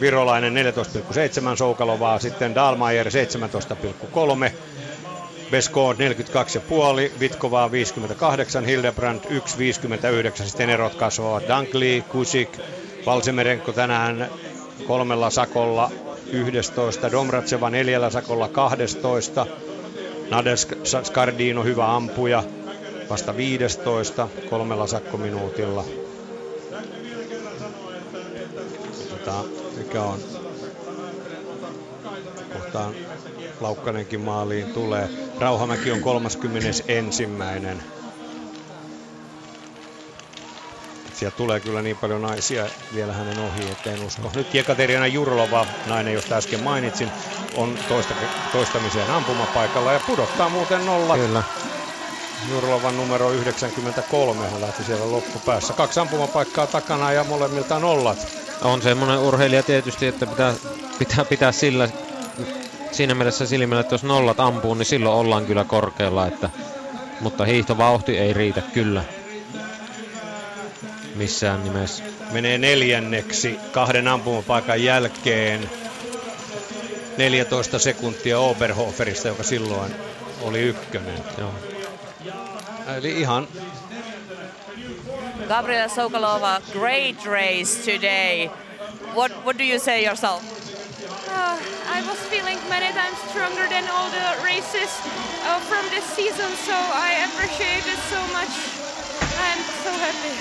virolainen 14,7 Soukalovaa, sitten Dalmayer 17,3 Besko 42,5, Vitkovaa 58, Hildebrand 1,59. Sitten erot kasvavat Dankli, Kusik, Valsemerenko tänään kolmella sakolla 11, Domratseva neljällä sakolla 12, Nades Skardino hyvä ampuja, vasta 15 kolmella sakkominuutilla. Tota, mikä on kohtaan Laukkanenkin maaliin tulee. Rauhamäki on 31. Sieltä tulee kyllä niin paljon naisia vielä hänen ohi, ettei usko. Nyt Jekaterina Jurlova, nainen josta äsken mainitsin, on toista, toistamiseen ampumapaikalla ja pudottaa muuten nolla. Kyllä. Jurlovan numero 93, hän lähti siellä loppupäässä. Kaksi ampumapaikkaa takana ja molemmilta nollat. On semmoinen urheilija tietysti, että pitää, pitää pitää sillä, siinä mielessä silmällä, että jos nollat ampuu, niin silloin ollaan kyllä korkealla. Että, mutta hiihtovauhti ei riitä kyllä missään nimessä. Menee neljänneksi kahden ampumapaikan jälkeen. 14 sekuntia Oberhoferista, joka silloin oli ykkönen. Joo. Eli ihan Gabriela Sokolova, great race today. What what do you say yourself? Uh, I was feeling many times stronger than all the races uh, from this season, so I appreciate it so much. I'm so happy.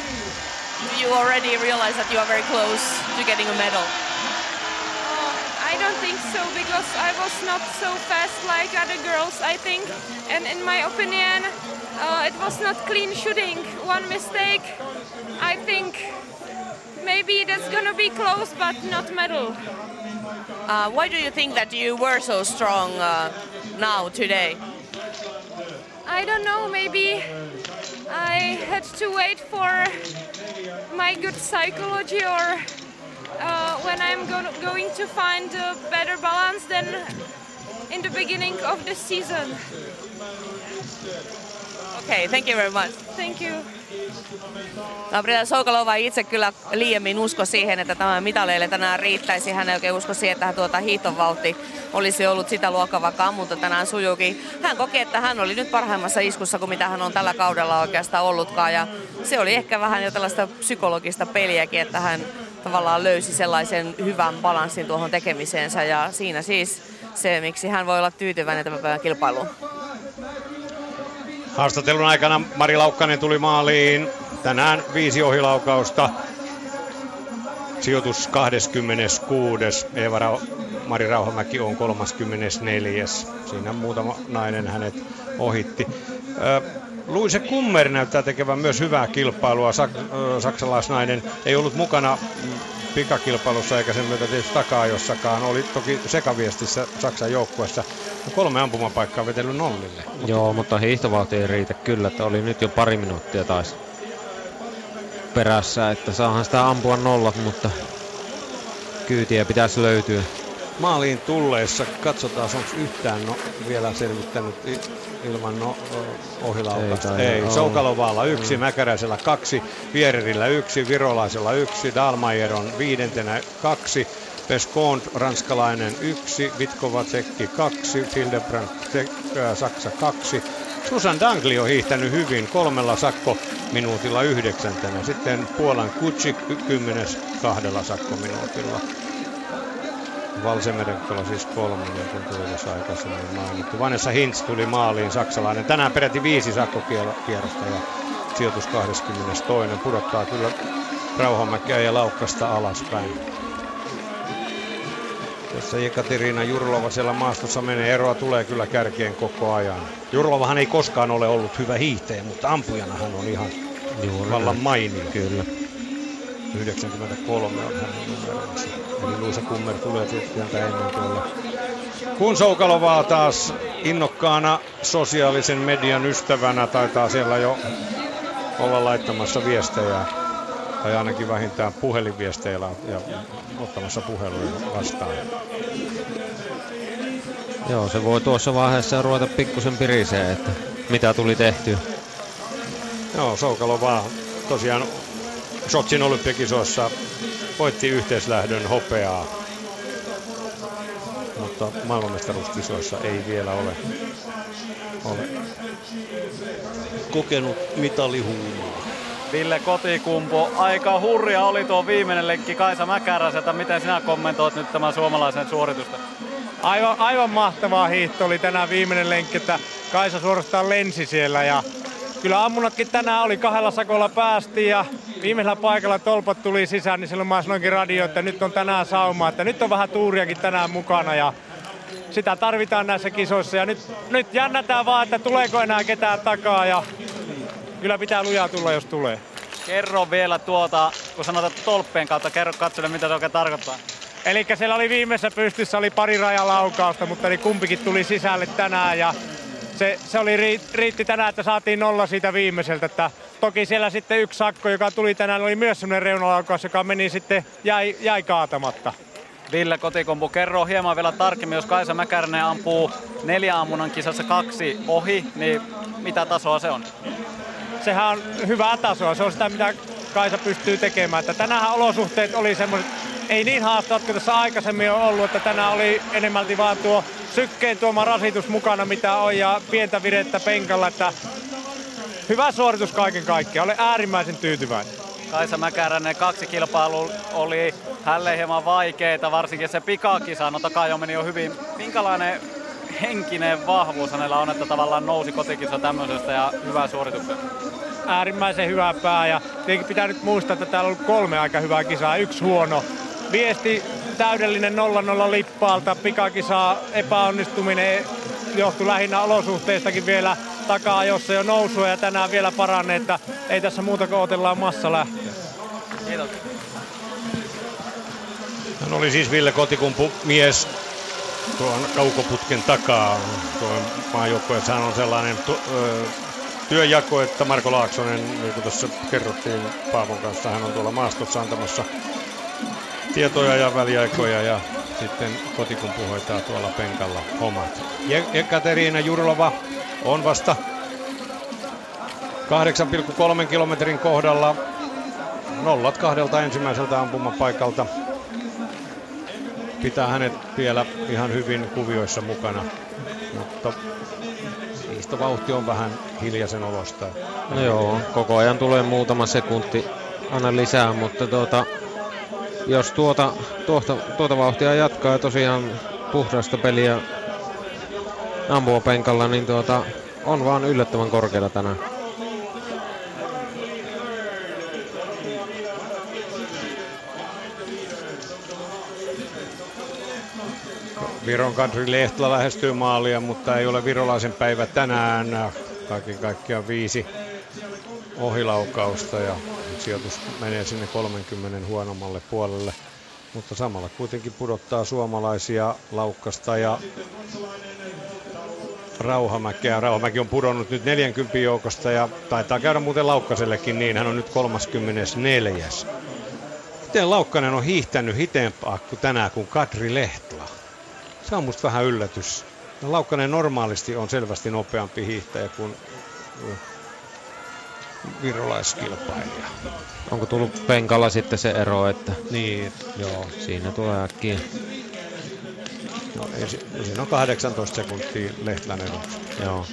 You already realize that you are very close to getting a medal? Uh, I don't think so because I was not so fast like other girls, I think. And in my opinion, uh, it was not clean shooting. One mistake. I think maybe that's gonna be close, but not medal. Uh, why do you think that you were so strong uh, now today? I don't know, maybe I had to wait for my good psychology or uh, when I'm go- going to find a better balance than in the beginning of the season. Okay, thank you very much. Thank you. Gabriela Soukalova itse kyllä liiemmin usko siihen, että tämä mitaleille tänään riittäisi. Hän ei oikein usko siihen, että tuota hiihtovauhti olisi ollut sitä luokkaa, vaikka tänään sujuukin. Hän koki, että hän oli nyt parhaimmassa iskussa kuin mitä hän on tällä kaudella oikeastaan ollutkaan. Ja se oli ehkä vähän jo tällaista psykologista peliäkin, että hän tavallaan löysi sellaisen hyvän balanssin tuohon tekemiseensä. Ja siinä siis se, miksi hän voi olla tyytyväinen tämän päivän kilpailuun. Haastattelun aikana Mari Laukkanen tuli maaliin. Tänään viisi ohilaukausta. Sijoitus 26. Eeva Mari Rauhamäki on 34. Siinä muutama nainen hänet ohitti. Luise Kummer näyttää tekevän myös hyvää kilpailua. Saksalaisnainen ei ollut mukana pikakilpailussa eikä sen myötä tietysti takaa jossakaan. Oli toki sekaviestissä Saksan joukkueessa. Kolme ampumapaikkaa vetellyt nollille. Joo, mutta hiihtovauhti ei riitä kyllä, että oli nyt jo pari minuuttia taas perässä, että saahan sitä ampua nollat, mutta kyytiä pitäisi löytyä. Maaliin tulleessa. Katsotaan, onko yhtään no, vielä selvittänyt ilman no, ohilaukasta. Ei Ei. olla. Soukalovalla yksi, mm. Mäkäräisellä kaksi, Viererillä yksi, Virolaisella yksi, Dalmajer on viidentenä kaksi, Peskont ranskalainen yksi, Vitkova Tsekki kaksi, Hildebrand äh, Saksa kaksi. Susan Dangli on hiihtänyt hyvin kolmella sakkominuutilla yhdeksäntenä. Sitten Puolan Kutsik kymmenes kahdella sakkominuutilla. Valsemerenkola siis kolmonen, kun tuli tuossa aikaisemmin mainittu. Vanessa Hintz tuli maaliin, saksalainen. Tänään peräti viisi sakkokierrosta ja sijoitus 22. Pudottaa kyllä Rauhamäkeä ja Laukkasta alaspäin. Tässä Jekaterina Jurlova siellä maastossa menee. Eroa tulee kyllä kärkeen koko ajan. Jurlovahan ei koskaan ole ollut hyvä hiihtäjä, mutta ampujana hän on ihan Juuri vallan mainio. Kyllä. 93 on hänen numeronsa. Eli Luisa Kummer tulee tietysti ennen tuolla. Kun Soukalovaa taas innokkaana sosiaalisen median ystävänä taitaa siellä jo olla laittamassa viestejä tai ainakin vähintään puhelinviesteillä ja ottamassa puheluja vastaan. Joo, se voi tuossa vaiheessa ruveta pikkusen pirisee, että mitä tuli tehtyä. Joo, Soukalovaa tosiaan Sotsin olympiakisoissa voitti yhteislähdön hopeaa, mutta maailmanmestaruuskisoissa ei vielä ole ole kokenut mitalihuumaa. Ville Kotikumpu, aika hurja oli tuo viimeinen lenkki Kaisa Mäkäräseltä. Miten sinä kommentoit nyt tämän suomalaisen suoritusta? Aivan, aivan mahtavaa hiihto oli tänään viimeinen lenkki, että Kaisa suorastaan lensi siellä ja kyllä ammunatkin tänään oli kahdella sakolla päästiin ja viimeisellä paikalla tolpat tuli sisään, niin silloin mä sanoinkin radio, että nyt on tänään sauma, että nyt on vähän tuuriakin tänään mukana ja sitä tarvitaan näissä kisoissa ja nyt, nyt jännätään vaan, että tuleeko enää ketään takaa ja kyllä pitää lujaa tulla, jos tulee. Kerro vielä tuota, kun sanotaan tolppien kautta, kerro katsojille, mitä se oikein tarkoittaa. Eli siellä oli viimeisessä pystyssä oli pari rajalaukausta, mutta niin kumpikin tuli sisälle tänään ja se, se oli, riitti tänään, että saatiin nolla siitä viimeiseltä. Että toki siellä sitten yksi sakko, joka tuli tänään, oli myös sellainen reunalaukaus, joka meni sitten, jäi, jäi kaatamatta. Ville Kotikompu, kerro hieman vielä tarkemmin, jos Kaisa Mäkärinen ampuu neljä ammunnan kisassa kaksi ohi, niin mitä tasoa se on? Sehän on hyvää tasoa, se on sitä mitä Kaisa pystyy tekemään. Että tänään olosuhteet oli semmoiset, ei niin haastavat kuin tässä aikaisemmin on ollut, että tänään oli enemmälti vaan tuo sykkeen tuoma rasitus mukana mitä on ja pientä virettä penkalla, että hyvä suoritus kaiken kaikkiaan. Olen äärimmäisen tyytyväinen. Kaisa Mäkäränen kaksi kilpailua oli hälle hieman vaikeita, varsinkin se pikakisa, no takaa jo meni jo hyvin. Minkälainen henkinen vahvuus hänellä on, että tavallaan nousi kotikisa tämmöisestä ja hyvää suorituksen? Äärimmäisen hyvä pää ja tietenkin pitää nyt muistaa, että täällä on ollut kolme aika hyvää kisaa, yksi huono. Viesti täydellinen 0-0 lippaalta, pikakisa epäonnistuminen johtui lähinnä olosuhteistakin vielä takaa, jossa jo nousua ja tänään vielä paranne, että ei tässä muuta kuin otellaan massa lähteä. Kiitos. Hän oli siis Ville Kotikumpu mies tuon kaukoputken takaa. Tuon maajoukkueessahan on sellainen tu- ö, työjako, että Marko Laaksonen, niin kuin tuossa kerrottiin Paavon kanssa, hän on tuolla maastossa antamassa tietoja ja väliaikoja ja sitten kotikumpu hoitaa tuolla penkalla hommat. Kateriina Jurlova on vasta 8,3 kilometrin kohdalla. Nollat kahdelta ensimmäiseltä ampumapaikalta. Pitää hänet vielä ihan hyvin kuvioissa mukana, mutta vauhti on vähän hiljaisen olosta. No joo, koko ajan tulee muutama sekunti aina lisää, mutta tuota, jos tuota, tuota, tuota vauhtia jatkaa ja tosiaan puhdasta peliä penkalla, niin tuota, on vaan yllättävän korkealla tänään. Viron Kadri Lehtla lähestyy maalia, mutta ei ole virolaisen päivä tänään. Kaiken kaikkiaan viisi ohilaukausta ja sijoitus menee sinne 30 huonommalle puolelle. Mutta samalla kuitenkin pudottaa suomalaisia laukkasta ja Rauhamäkeä. Rauhamäki on pudonnut nyt 40 joukosta ja taitaa käydä muuten Laukkasellekin niin. Hän on nyt 34. Miten Laukkanen on hiihtänyt hitempaa kuin tänään kuin Kadri Lehtla? Se on musta vähän yllätys. No, Laukkanen normaalisti on selvästi nopeampi hiihtäjä kuin virolaiskilpailija. Onko tullut penkalla sitten se ero, että niin, joo. siinä tulee äkkiä. No, siinä on 18 sekuntia Lehtlän ero. Joo.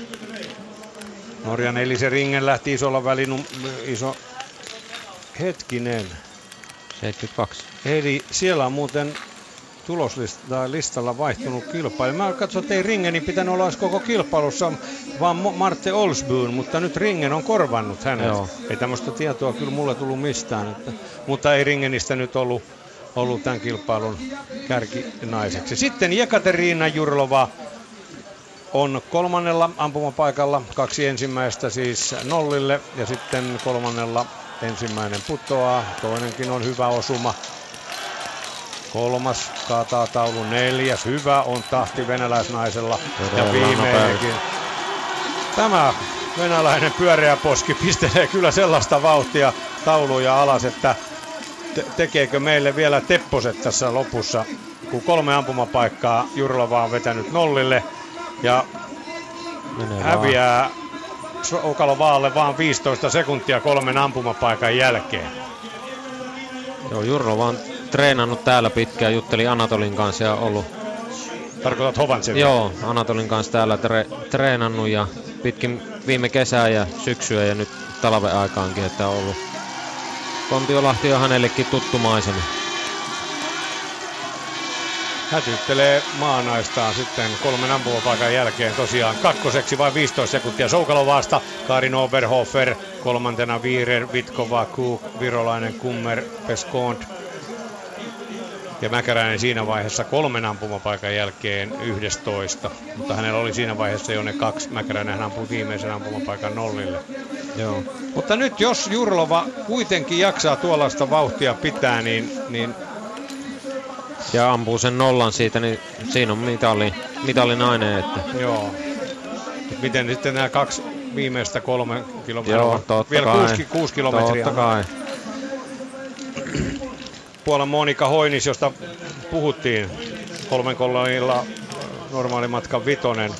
Norjan Elise Ringen lähti isolla välin, iso, hetkinen. 72. Eli siellä on muuten tuloslistalla vaihtunut kilpailu. Mä katsoin, että ei Ringenin pitänyt olla koko kilpailussa, vaan Marte Olsbyn, mutta nyt Ringen on korvannut hänet. Joo. Ei tämmöistä tietoa kyllä mulle tullut mistään, että, mutta ei Ringenistä nyt ollut, ollut tämän kilpailun kärkinaiseksi. Sitten Jekaterina Jurlova on kolmannella ampumapaikalla, kaksi ensimmäistä siis nollille ja sitten kolmannella ensimmäinen putoaa, toinenkin on hyvä osuma. Kolmas kaataa taulu neljäs. Hyvä on tahti venäläisnaisella. Todella ja viimeinenkin. Tämä venäläinen pyöreä poski pistelee kyllä sellaista vauhtia tauluja alas, että te- tekeekö meille vielä tepposet tässä lopussa, kun kolme ampumapaikkaa Jurlova on vetänyt nollille ja Menee häviää Okalo Vaalle vaan 15 sekuntia kolmen ampumapaikan jälkeen. Joo, Jurlova on treenannut täällä pitkään, jutteli Anatolin kanssa ja ollut Tarkoitat Hovantsevia? Joo, Anatolin kanssa täällä tre, treenannut ja pitkin viime kesää ja syksyä ja nyt talven aikaankin, että on ollut Kontiolahti on hänellekin tuttu maisema. Hätyttelee maanaistaan sitten kolmen ampumapaikan jälkeen tosiaan kakkoseksi vain 15 sekuntia Soukalovasta. Karin Oberhofer, kolmantena Viirer, Vitkova, Kuk, Virolainen, Kummer, Peskont. Ja Mäkäräinen siinä vaiheessa kolmen ampumapaikan jälkeen 11. Mutta hänellä oli siinä vaiheessa jo ne kaksi. Mäkäräinen hän ampui viimeisen ampumapaikan nollille. Joo. Mutta nyt jos Jurlova kuitenkin jaksaa tuollaista vauhtia pitää, niin, niin ja ampuu sen nollan siitä, niin siinä on mitali, mitalinainen. Että. Joo. Miten sitten nämä kaksi viimeistä kolme kilometriä? Joo, totta Vielä kai. kuusi, kuusi kilometriä. Totta kai. Puolen Monika Hoinis, josta puhuttiin kolmen kolonilla normaali matkan vitonen.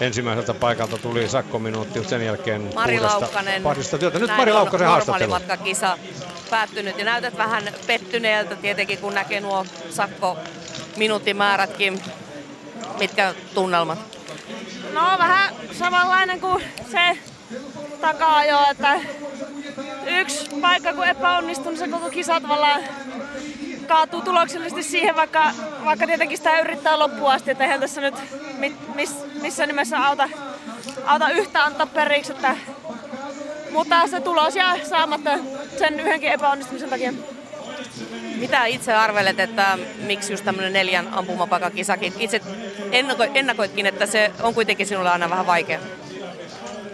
Ensimmäiseltä paikalta tuli sakkominuutti, sen jälkeen Mari puhdasta Laukkanen. parista työtä. Nyt Näin Mari on Laukkasen haastattelu. normaalimatkakisa päättynyt ja näytät vähän pettyneeltä tietenkin, kun näkee nuo sakko minuuttimäärätkin. Mitkä tunnelmat? No vähän samanlainen kuin se takaa jo, että yksi paikka kun epäonnistuu, niin se koko kisa tavallaan kaatuu tuloksellisesti siihen, vaikka, vaikka tietenkin sitä yrittää loppuun asti, että eihän tässä nyt mit, miss, missä nimessä auta, auta yhtä antaa periksi, että, mutta se tulos jää saamatta sen yhdenkin epäonnistumisen takia. Mitä itse arvelet, että miksi just tämmöinen neljän ampumapakakisakin? Itse ennako, ennakoitkin, että se on kuitenkin sinulle aina vähän vaikea.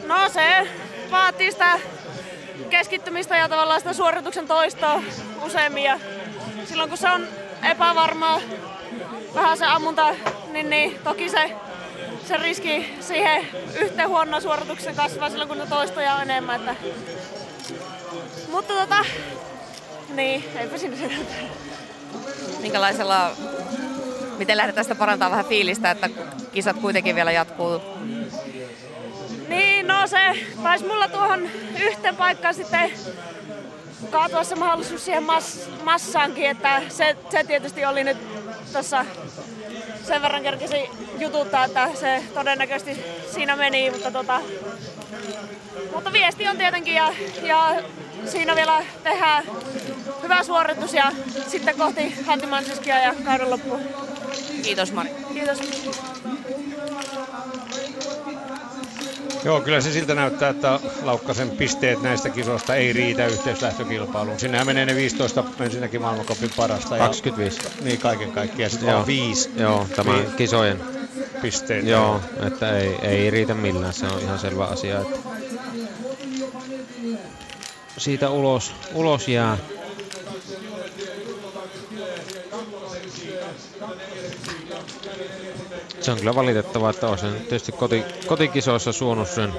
No se vaatii sitä keskittymistä ja tavallaan sitä suorituksen toistoa useammin. Ja silloin kun se on epävarmaa, vähän se ammunta, niin, niin toki se, se riski siihen yhteen huonoon suorituksen kasvaa silloin kun ne toistoja on enemmän. Että... Mutta tota, niin, eipä siinä sen. Minkälaisella, miten lähdetään sitä parantaa vähän fiilistä, että kisat kuitenkin vielä jatkuu? Niin, no se taisi mulla tuohon yhteen paikkaan sitten kaatua se mahdollisuus siihen mass, massaankin, että se, se tietysti oli nyt tuossa sen verran kerkesi jututtaa, että se todennäköisesti siinä meni, mutta tota, mutta viesti on tietenkin ja, ja siinä vielä tehdään hyvä suoritus ja sitten kohti Hantimansiskia ja kauden loppuun. Kiitos Mari. Kiitos. Joo, kyllä se siltä näyttää, että Laukkasen pisteet näistä kisoista ei riitä yhteislähtökilpailuun. Sinnehän menee ne 15 ensinnäkin maailmankopin parasta. 25. Ja, niin kaiken kaikkiaan. Sitten on viisi Joo, tämä Niin. kisojen. pisteitä. Joo, että ei, ei riitä millään, se on ihan selvä asia. Että siitä ulos, ulos jää. Se on kyllä valitettavaa, että on sen tietysti koti, kotikisoissa suonut sen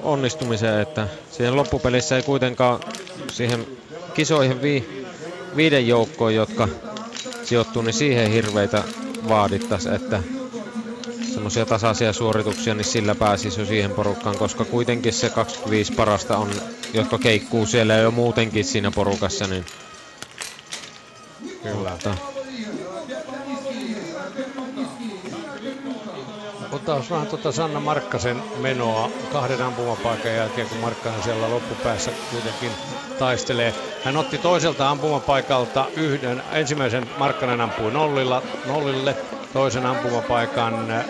onnistumisen, että siihen loppupelissä ei kuitenkaan siihen kisoihin vi, viiden joukkoon, jotka sijoittuu, niin siihen hirveitä vaadittaisi, että semmoisia tasaisia suorituksia, niin sillä pääsisi jo siihen porukkaan, koska kuitenkin se 25 parasta on, jotka keikkuu siellä jo muutenkin siinä porukassa, niin Kyllä. Mutta, Otetaan vähän tuota Sanna Markkasen menoa kahden ampumapaikan jälkeen, kun Markkanen siellä loppupäässä kuitenkin taistelee. Hän otti toiselta ampumapaikalta yhden, ensimmäisen Markkanen ampui nollilla, nollille, toisen ampumapaikan, äh,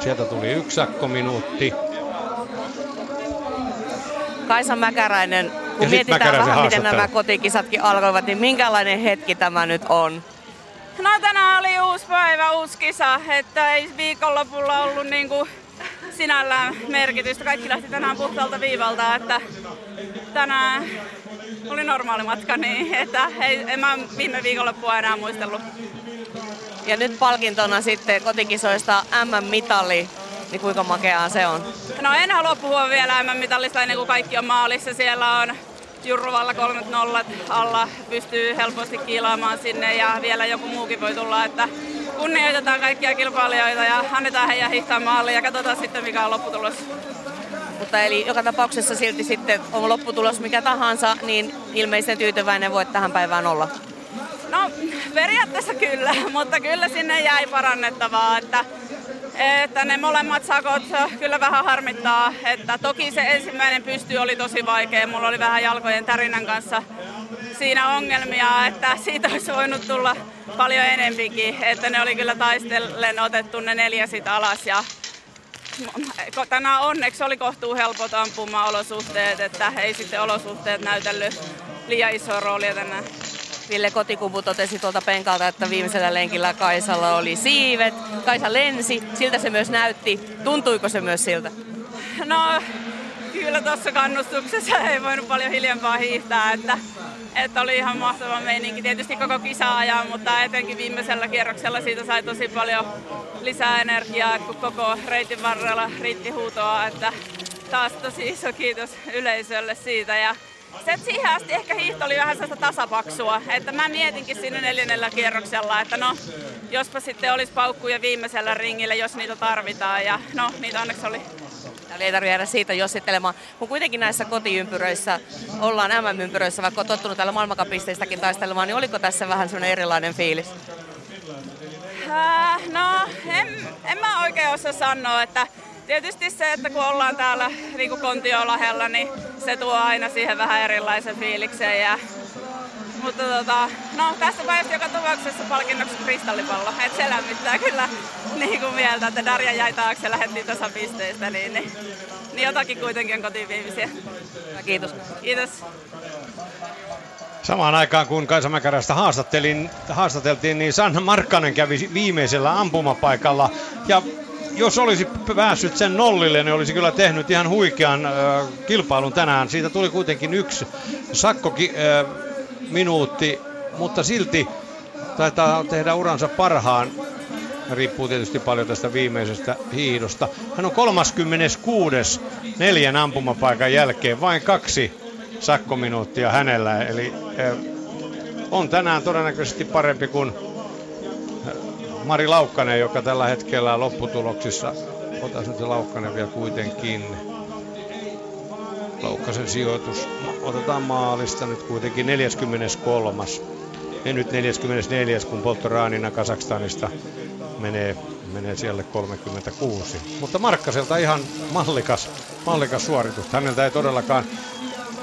sieltä tuli yksi sakkominuutti. Kaisa Mäkäräinen, kun sit mietitään vähän, miten nämä kotikisatkin alkoivat, niin minkälainen hetki tämä nyt on? No tänään oli uusi päivä, uusi kisa, että ei viikonlopulla ollut niinku sinällään merkitystä. Kaikki lähti tänään puhtaalta viivalta, että tänään oli normaali matka, niin että ei, en mä viime viikonloppua enää muistellut. Ja nyt palkintona sitten kotikisoista M-mitalli, niin kuinka makeaa se on? No en halua puhua vielä MM-mitallista ennen kuin kaikki on maalissa. Siellä on Jurruvalla kolmet nollat alla, pystyy helposti kiilaamaan sinne ja vielä joku muukin voi tulla, että kunnioitetaan kaikkia kilpailijoita ja annetaan heidän hiihtää maaliin ja katsotaan sitten mikä on lopputulos. Mutta eli joka tapauksessa silti sitten on lopputulos mikä tahansa, niin ilmeisen tyytyväinen voit tähän päivään olla. No periaatteessa kyllä, mutta kyllä sinne jäi parannettavaa, että, että ne molemmat sakot kyllä vähän harmittaa. Että toki se ensimmäinen pysty oli tosi vaikea, mulla oli vähän jalkojen tärinän kanssa siinä ongelmia, että siitä olisi voinut tulla paljon enempikin, että ne oli kyllä taistellen otettu ne neljä sit alas ja tänään onneksi oli kohtuu helpot ampuma-olosuhteet, että ei sitten olosuhteet näytellyt liian isoa roolia tänään. Ville Kotikumpu totesi tuolta penkalta, että viimeisellä lenkillä Kaisalla oli siivet. Kaisa lensi, siltä se myös näytti. Tuntuiko se myös siltä? No, kyllä tuossa kannustuksessa ei voinut paljon hiljempaa hiihtää, että, että oli ihan mahtava meininki. Tietysti koko kisa ajan, mutta etenkin viimeisellä kierroksella siitä sai tosi paljon lisää energiaa, kun koko reitin varrella riitti huutoa, että taas tosi iso kiitos yleisölle siitä. Ja se, että siihen asti ehkä hiihto oli vähän sellaista tasapaksua, että mä mietinkin siinä neljännellä kierroksella, että no, jospa sitten olisi paukkuja viimeisellä ringillä, jos niitä tarvitaan, ja no, niitä onneksi oli. Eli ei tarvitse jäädä siitä jossittelemaan. Kun kuitenkin näissä kotiympyröissä ollaan MM-ympyröissä, vaikka on tottunut täällä maailmankapisteistäkin taistelemaan, niin oliko tässä vähän sellainen erilainen fiilis? Äh, no, en, en mä oikein osaa sanoa, että tietysti se, että kun ollaan täällä niin kuin Kontiolahella, niin se tuo aina siihen vähän erilaisen fiiliksen. Ja, mutta tota, no, tästä päivästä joka tapauksessa palkinnoksi kristallipallo. Et se lämmittää kyllä niin kuin mieltä, että Darja jäi taakse ja lähdettiin tasapisteistä, niin, niin, niin jotakin kuitenkin on kotiin viimeisiä. Kiitos. Kiitos. Samaan aikaan kun Kaisa Mäkärästä haastattelin, haastateltiin, niin Sanna Markkanen kävi viimeisellä ampumapaikalla. Ja jos olisi päässyt sen nollille, niin olisi kyllä tehnyt ihan huikean äh, kilpailun tänään. Siitä tuli kuitenkin yksi sakkoki äh, minuutti, mutta silti taitaa tehdä uransa parhaan. Riippuu tietysti paljon tästä viimeisestä hiidosta. Hän on 36. neljän ampumapaikan jälkeen, vain kaksi sakkominuuttia hänellä. Eli äh, on tänään todennäköisesti parempi kuin Mari Laukkanen, joka tällä hetkellä lopputuloksissa, otas nyt se Laukkanen vielä kuitenkin, Laukkasen sijoitus, otetaan maalista nyt kuitenkin 43. Ja nyt 44, kun Polttoraanina Kasakstanista menee, menee siellä 36. Mutta Markkaselta ihan mallikas, mallikas suoritus. Häneltä ei todellakaan,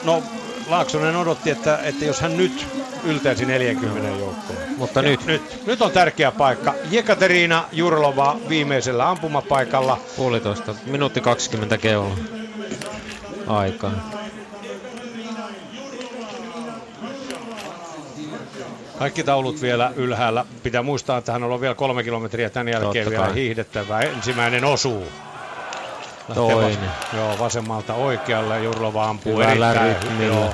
no Laaksonen odotti, että, että jos hän nyt yltäisi 40 joukkoon. Mutta ja nyt. nyt. Nyt on tärkeä paikka. Jekaterina Jurlova viimeisellä ampumapaikalla. Puolitoista, minuutti 20 keula aikaa. Kaikki taulut vielä ylhäällä. Pitää muistaa, että hän on vielä kolme kilometriä tämän jälkeen Totta vielä kai. hiihdettävää. Ensimmäinen osuu. Lähtee Toinen. Vas- joo, vasemmalta oikealle. Jurlova ampuu Hyvällä erittäin. Joo.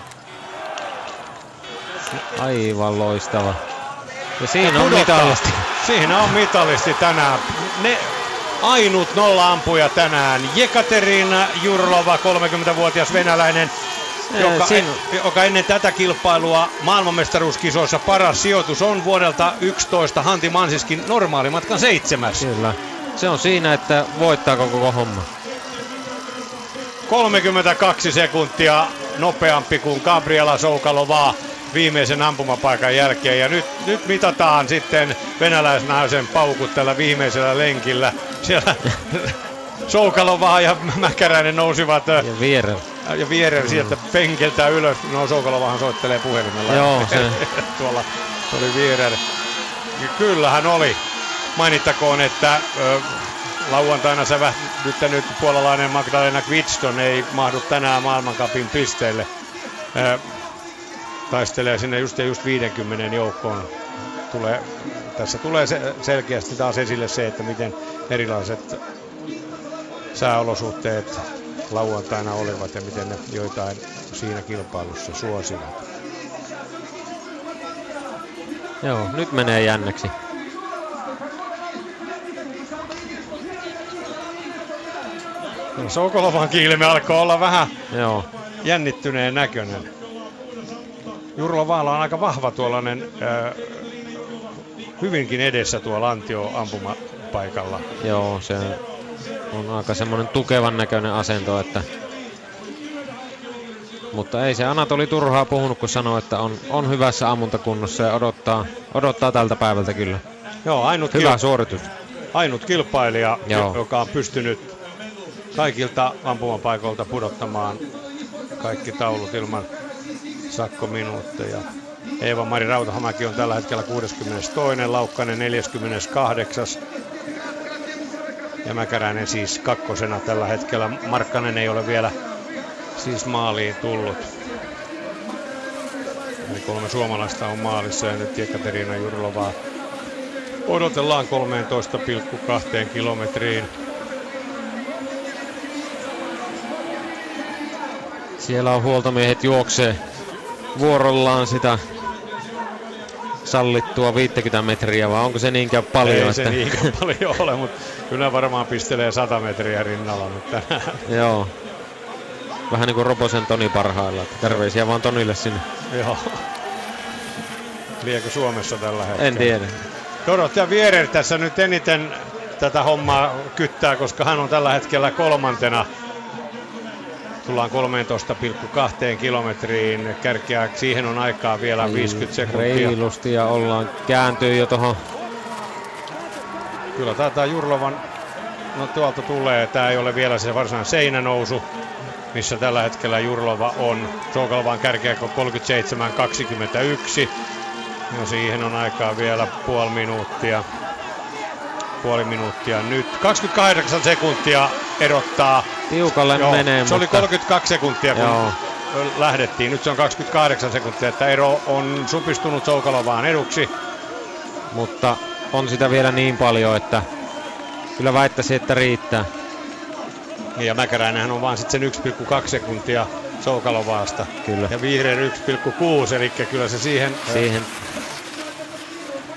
Aivan loistava. Ja siinä Ja on pudottaa. mitalisti. Siinä on mitalisti tänään. Ne ainut nolla-ampuja tänään. Jekaterina Jurlova, 30-vuotias venäläinen, joka, siinä- joka ennen tätä kilpailua maailmanmestaruuskisoissa paras sijoitus on vuodelta 11 Hanti Mansiskin normaalimatkan seitsemäs. Kyllä. Se on siinä, että voittaa koko homma. 32 sekuntia nopeampi kuin Gabriela Soukalovaa viimeisen ampumapaikan jälkeen. Ja nyt, nyt mitataan sitten venäläisnaisen paukut tällä viimeisellä lenkillä. Siellä Soukalovaa ja Mäkäräinen nousivat ja Vierer. ja Vierer sieltä penkiltä ylös. No Soukalovahan soittelee puhelimella. Joo, se- Tuolla oli Vierer. Ja Kyllähän oli. Mainittakoon, että ö, lauantaina sävähdyttänyt puolalainen Magdalena Kvidston ei mahdu tänään maailmankapin pisteille. Ö, taistelee sinne just ja just 50 joukkoon. Tulee, tässä tulee se, selkeästi taas esille se, että miten erilaiset sääolosuhteet lauantaina olivat ja miten ne joitain siinä kilpailussa suosivat. Joo, nyt menee jännäksi. Soukolovan kiilme alkoi olla vähän Joo. jännittyneen näköinen. Jurlo Vaala on aika vahva tuollainen äh, hyvinkin edessä tuo Lantio ampumapaikalla. Joo, se on aika semmoinen tukevan näköinen asento, että Mutta ei se Anatoli turhaa puhunut, kun sanoi, että on, on hyvässä ammuntakunnossa ja odottaa, odottaa tältä päivältä kyllä. Joo, ainut, Hyvä kil- suoritus. ainut kilpailija, Joo. joka on pystynyt kaikilta ampumapaikoilta pudottamaan kaikki taulut ilman sakkominuutteja. Eeva-Mari Rautahamäki on tällä hetkellä 62, Laukkanen 48. Ja Mäkäräinen siis kakkosena tällä hetkellä. Markkanen ei ole vielä siis maaliin tullut. Eli kolme suomalaista on maalissa ja nyt Jekaterina Jurlovaa odotellaan 13,2 kilometriin. Siellä on huoltomiehet juoksee vuorollaan sitä sallittua 50 metriä, vai onko se niinkään paljon? Ei se että... niinkään paljon ole, mutta kyllä varmaan pistelee 100 metriä rinnalla nyt tänään. Joo. Vähän niin kuin Roposen Toni parhailla. Terveisiä vaan Tonille sinne. Joo. Liekö Suomessa tällä hetkellä? En tiedä. Dorothea Vierer tässä nyt eniten tätä hommaa kyttää, koska hän on tällä hetkellä kolmantena. Tullaan 13,2 kilometriin. Kärkeä, siihen on aikaa vielä 50 sekuntia. Reilusti ja ollaan kääntyy jo tuohon. Kyllä taitaa Jurlovan, no tuolta tulee, tämä ei ole vielä se varsinainen seinänousu, missä tällä hetkellä Jurlova on. Soukalvan kärkeäkö 37-21. No siihen on aikaa vielä puoli minuuttia. Puoli minuuttia nyt. 28 sekuntia erottaa. Tiukalle Joo, menee, Se oli mutta- 32 sekuntia, kun Joo. lähdettiin. Nyt se on 28 sekuntia, että ero on supistunut Soukalovaan eduksi. Mutta on sitä vielä niin paljon, että kyllä väittäisin, että riittää. Ja Mäkäräinenhän on vaan sitten sen 1,2 sekuntia Soukalovaasta. Kyllä. Ja Vihreän 1,6, eli kyllä se siihen, Siihen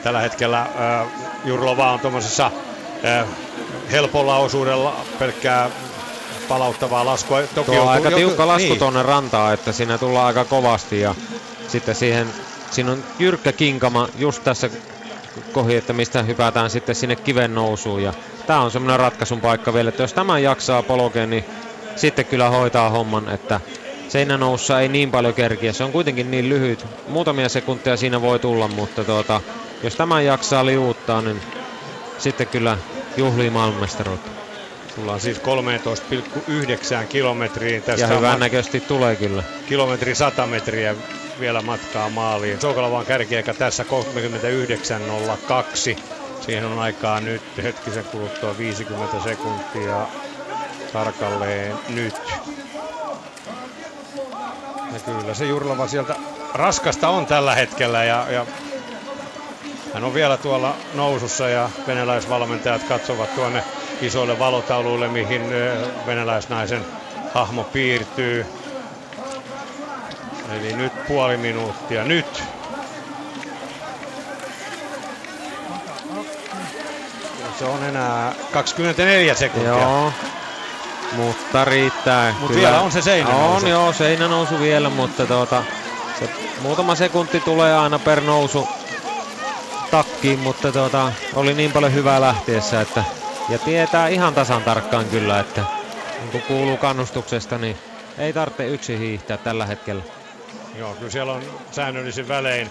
tällä hetkellä äh, Jurlova on tuommoisessa äh, helpolla osuudella pelkkää palauttavaa laskua. Toki Tuo on aika joutuu- tiukka lasku niin. tuonne rantaan, että siinä tullaan aika kovasti ja sitten siihen, siinä on jyrkkä kinkama just tässä kohi, että mistä hypätään sitten sinne kiven nousuun ja tämä on semmoinen ratkaisun paikka vielä, että jos tämän jaksaa polkea, niin sitten kyllä hoitaa homman, että seinänoussa ei niin paljon kerkiä, se on kuitenkin niin lyhyt, muutamia sekuntia siinä voi tulla, mutta tuota, jos tämän jaksaa liuuttaa, niin sitten kyllä juhlii maailmanmestaruutta. Tullaan siis 13,9 kilometriin. Ja Tästä on hyvän mat- näköisesti tulee kyllä. kilometri 100 metriä vielä matkaa maaliin. Soukalova on kärkiaika tässä 39.02. Siihen on aikaa nyt hetkisen kuluttua 50 sekuntia tarkalleen nyt. Ja kyllä se Jurlova sieltä raskasta on tällä hetkellä ja, ja hän on vielä tuolla nousussa ja venäläisvalmentajat katsovat tuonne isoille valotauluille, mihin venäläisnaisen hahmo piirtyy. Eli nyt puoli minuuttia. Nyt. Se on enää 24 sekuntia. Joo, mutta riittää. Mut vielä on se seinänousu. On joo, seinänousu vielä, mutta tuota, se muutama sekunti tulee aina per nousu takkiin, mutta tuota, oli niin paljon hyvää lähtiessä, että ja tietää ihan tasan tarkkaan kyllä, että niin kun kuuluu kannustuksesta, niin ei tarvitse yksin hiihtää tällä hetkellä. Joo, kyllä siellä on säännöllisin välein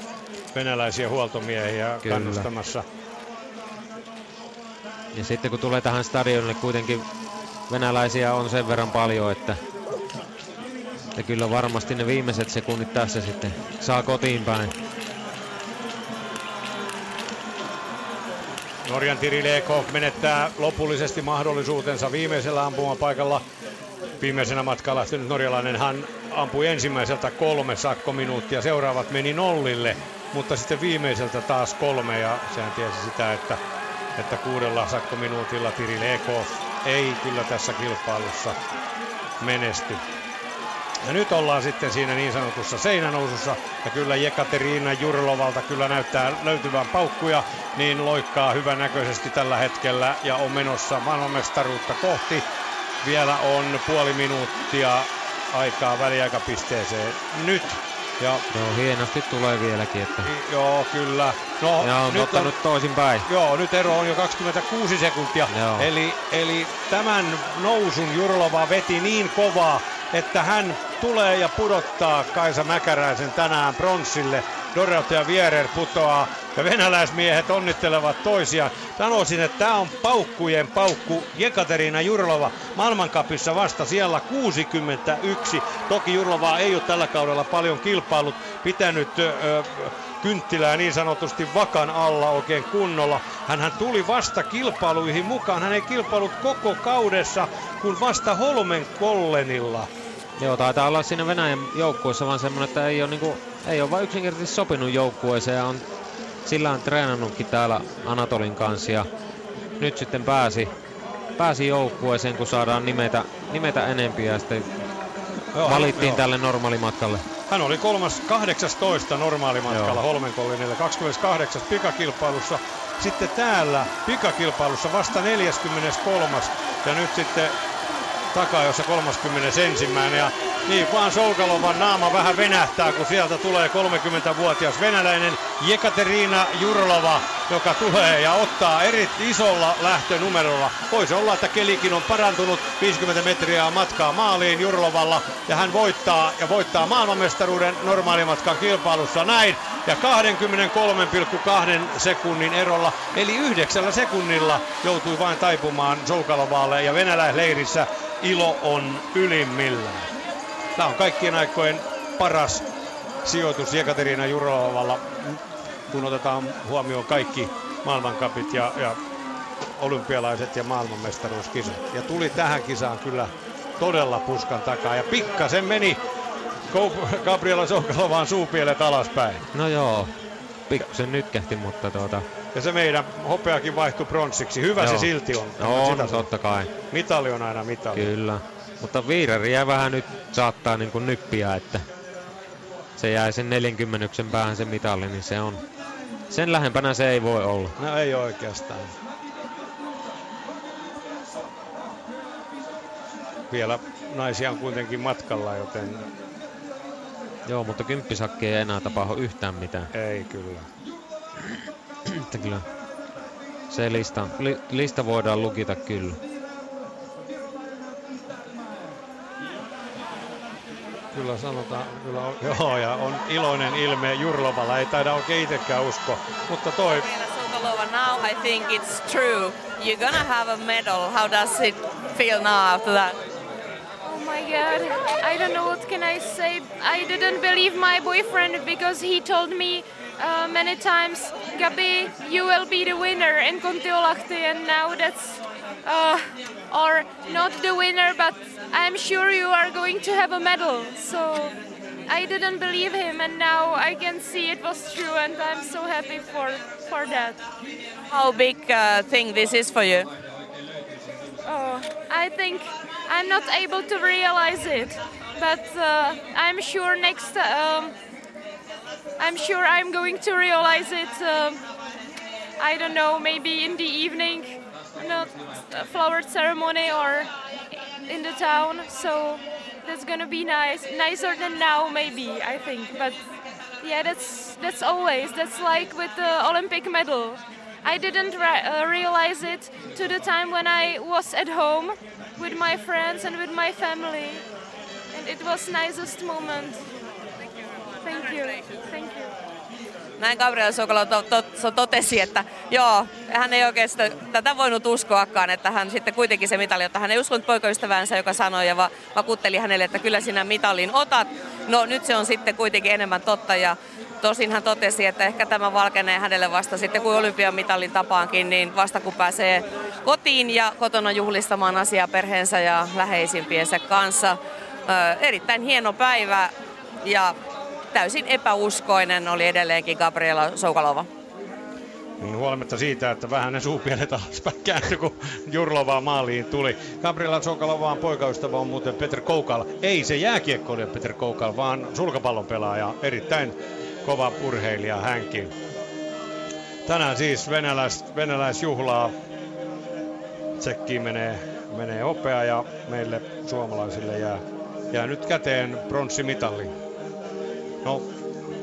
venäläisiä huoltomiehiä Kyllä. kannustamassa. Ja sitten kun tulee tähän stadionille kuitenkin venäläisiä on sen verran paljon, että, että kyllä varmasti ne viimeiset sekunnit tässä sitten saa kotiin päin. Norjan Tiri Lekov menettää lopullisesti mahdollisuutensa viimeisellä ampumapaikalla. Viimeisenä matkaan lähtenyt norjalainen hän ampui ensimmäiseltä kolme sakkominuuttia, seuraavat meni nollille, mutta sitten viimeiseltä taas kolme ja sehän tiesi sitä, että, että kuudella sakkominuutilla Tiri Lekov ei kyllä tässä kilpailussa menesty. Ja nyt ollaan sitten siinä niin sanotussa seinänousussa ja kyllä Jekaterina Jurlovalta kyllä näyttää löytyvän paukkuja, niin loikkaa hyvän näköisesti tällä hetkellä ja on menossa maailmanmestaruutta kohti. Vielä on puoli minuuttia aikaa väliaikapisteeseen nyt. Ja Joo, hienosti tulee vieläkin, että joo, kyllä. No, ja on nyt ottanut toisinpäin. Joo, nyt ero on jo 26 sekuntia. Joo. Eli, eli tämän nousun Jurlova veti niin kovaa, että hän tulee ja pudottaa Kaisa Mäkäräisen tänään pronssille. Dorota ja Vierer putoaa ja venäläismiehet onnittelevat toisiaan. Sanoisin, että tämä on paukkujen paukku. Jekaterina Jurlova maailmankapissa vasta siellä 61. Toki Jurlova ei ole tällä kaudella paljon kilpailut pitänyt ö, kynttilää niin sanotusti vakan alla oikein kunnolla. Hän tuli vasta kilpailuihin mukaan. Hän ei kilpailut koko kaudessa, kun vasta Holmen Kollenilla. Joo, taitaa olla siinä Venäjän joukkueessa vaan semmoinen, että ei ole, niinku, ei ole vain yksinkertaisesti sopinut joukkueeseen ja on sillä on treenannutkin täällä Anatolin kanssa ja nyt sitten pääsi, pääsi joukkueeseen, kun saadaan nimetä, nimetä enempiä ja sitten joo, valittiin joo. tälle normaalimatkalle. Hän oli kolmas 18 normaalimatkalla Holmenkollinille 28 pikakilpailussa. Sitten täällä pikakilpailussa vasta 43. Ja nyt sitten takajossa 31. Ja niin vaan Soukalovan naama vähän venähtää, kun sieltä tulee 30-vuotias venäläinen Jekaterina Jurlova, joka tulee ja ottaa eri isolla lähtönumerolla. Voisi olla, että kelikin on parantunut 50 metriä matkaa maaliin Jurlovalla ja hän voittaa ja voittaa maailmanmestaruuden normaalimatkan kilpailussa näin ja 23,2 sekunnin erolla eli yhdeksällä sekunnilla joutui vain taipumaan Soukalovalle ja venäläisleirissä ilo on ylimmillään. Tämä on kaikkien aikojen paras sijoitus Jekaterina Jurovalla, kun otetaan huomioon kaikki maailmankapit ja, ja olympialaiset ja maailmanmestaruuskisat. Ja tuli tähän kisaan kyllä todella puskan takaa. Ja pikkasen meni Gabriela Sokalovaan suupielet alaspäin. No joo, pikkasen nytkähti, mutta tuota... Ja se meidän hopeakin vaihtui pronssiksi. Hyvä joo. se silti on. No on, totta kai. Mitali on aina mitali. Kyllä. Mutta Viireriä vähän nyt saattaa niin kuin nyppiä, että se jäi sen 40 päähän se mitalli, niin se on... Sen lähempänä se ei voi olla. No ei oikeastaan. Vielä naisia on kuitenkin matkalla, joten... Joo, mutta kymppisakki ei enää tapahdu yhtään mitään. Ei kyllä. Että kyllä. Se lista, li, lista voidaan lukita kyllä. Kyllä sanotaan, kyllä on, joo, ja on iloinen ilme Jurlovalla, ei taida oikein itsekään usko, mutta toi... now I think it's true. You're gonna have a medal. How does it feel now after that? Oh my god, I don't know what can I say. I didn't believe my boyfriend because he told me uh, many times, Gabi, you will be the winner in Kontiolahti, and now that's uh, or not the winner, but I'm sure you are going to have a medal. So I didn't believe him, and now I can see it was true, and I'm so happy for for that. How big uh, thing this is for you? Oh, I think I'm not able to realize it, but uh, I'm sure next. Um, I'm sure I'm going to realize it. Um, I don't know, maybe in the evening, not a flower ceremony or in the town. So that's gonna be nice, nicer than now, maybe I think. But yeah, that's that's always that's like with the Olympic medal. I didn't re- uh, realize it to the time when I was at home with my friends and with my family, and it was nicest moment. Thank you. Thank you. Thank you. Näin Gabriel Sokolo to, to, totesi, että joo, hän ei oikeastaan tätä voinut uskoakaan, että hän sitten kuitenkin se mitali, että hän ei uskonut poikaystävänsä, joka sanoi ja va, vakuutteli hänelle, että kyllä sinä mitalin otat. No nyt se on sitten kuitenkin enemmän totta ja Tosin hän totesi, että ehkä tämä valkenee hänelle vasta sitten, kun olympiamitalin tapaankin, niin vasta kun pääsee kotiin ja kotona juhlistamaan asiaa perheensä ja läheisimpiensä kanssa. Ö, erittäin hieno päivä ja täysin epäuskoinen oli edelleenkin Gabriela Soukalova. Niin huolimatta siitä, että vähän ne suupienet alaspäin kääntyi, kun Jurlovaa maaliin tuli. Gabriela Soukalovaan poikaystävä on muuten Peter Koukal. Ei se jääkiekkoilija Peter Koukal, vaan sulkapallon pelaaja. Erittäin kova urheilija hänkin. Tänään siis venäläis, venäläisjuhlaa. Tsekkiin menee, menee opea ja meille suomalaisille jää, jää nyt käteen pronssimitalli. No,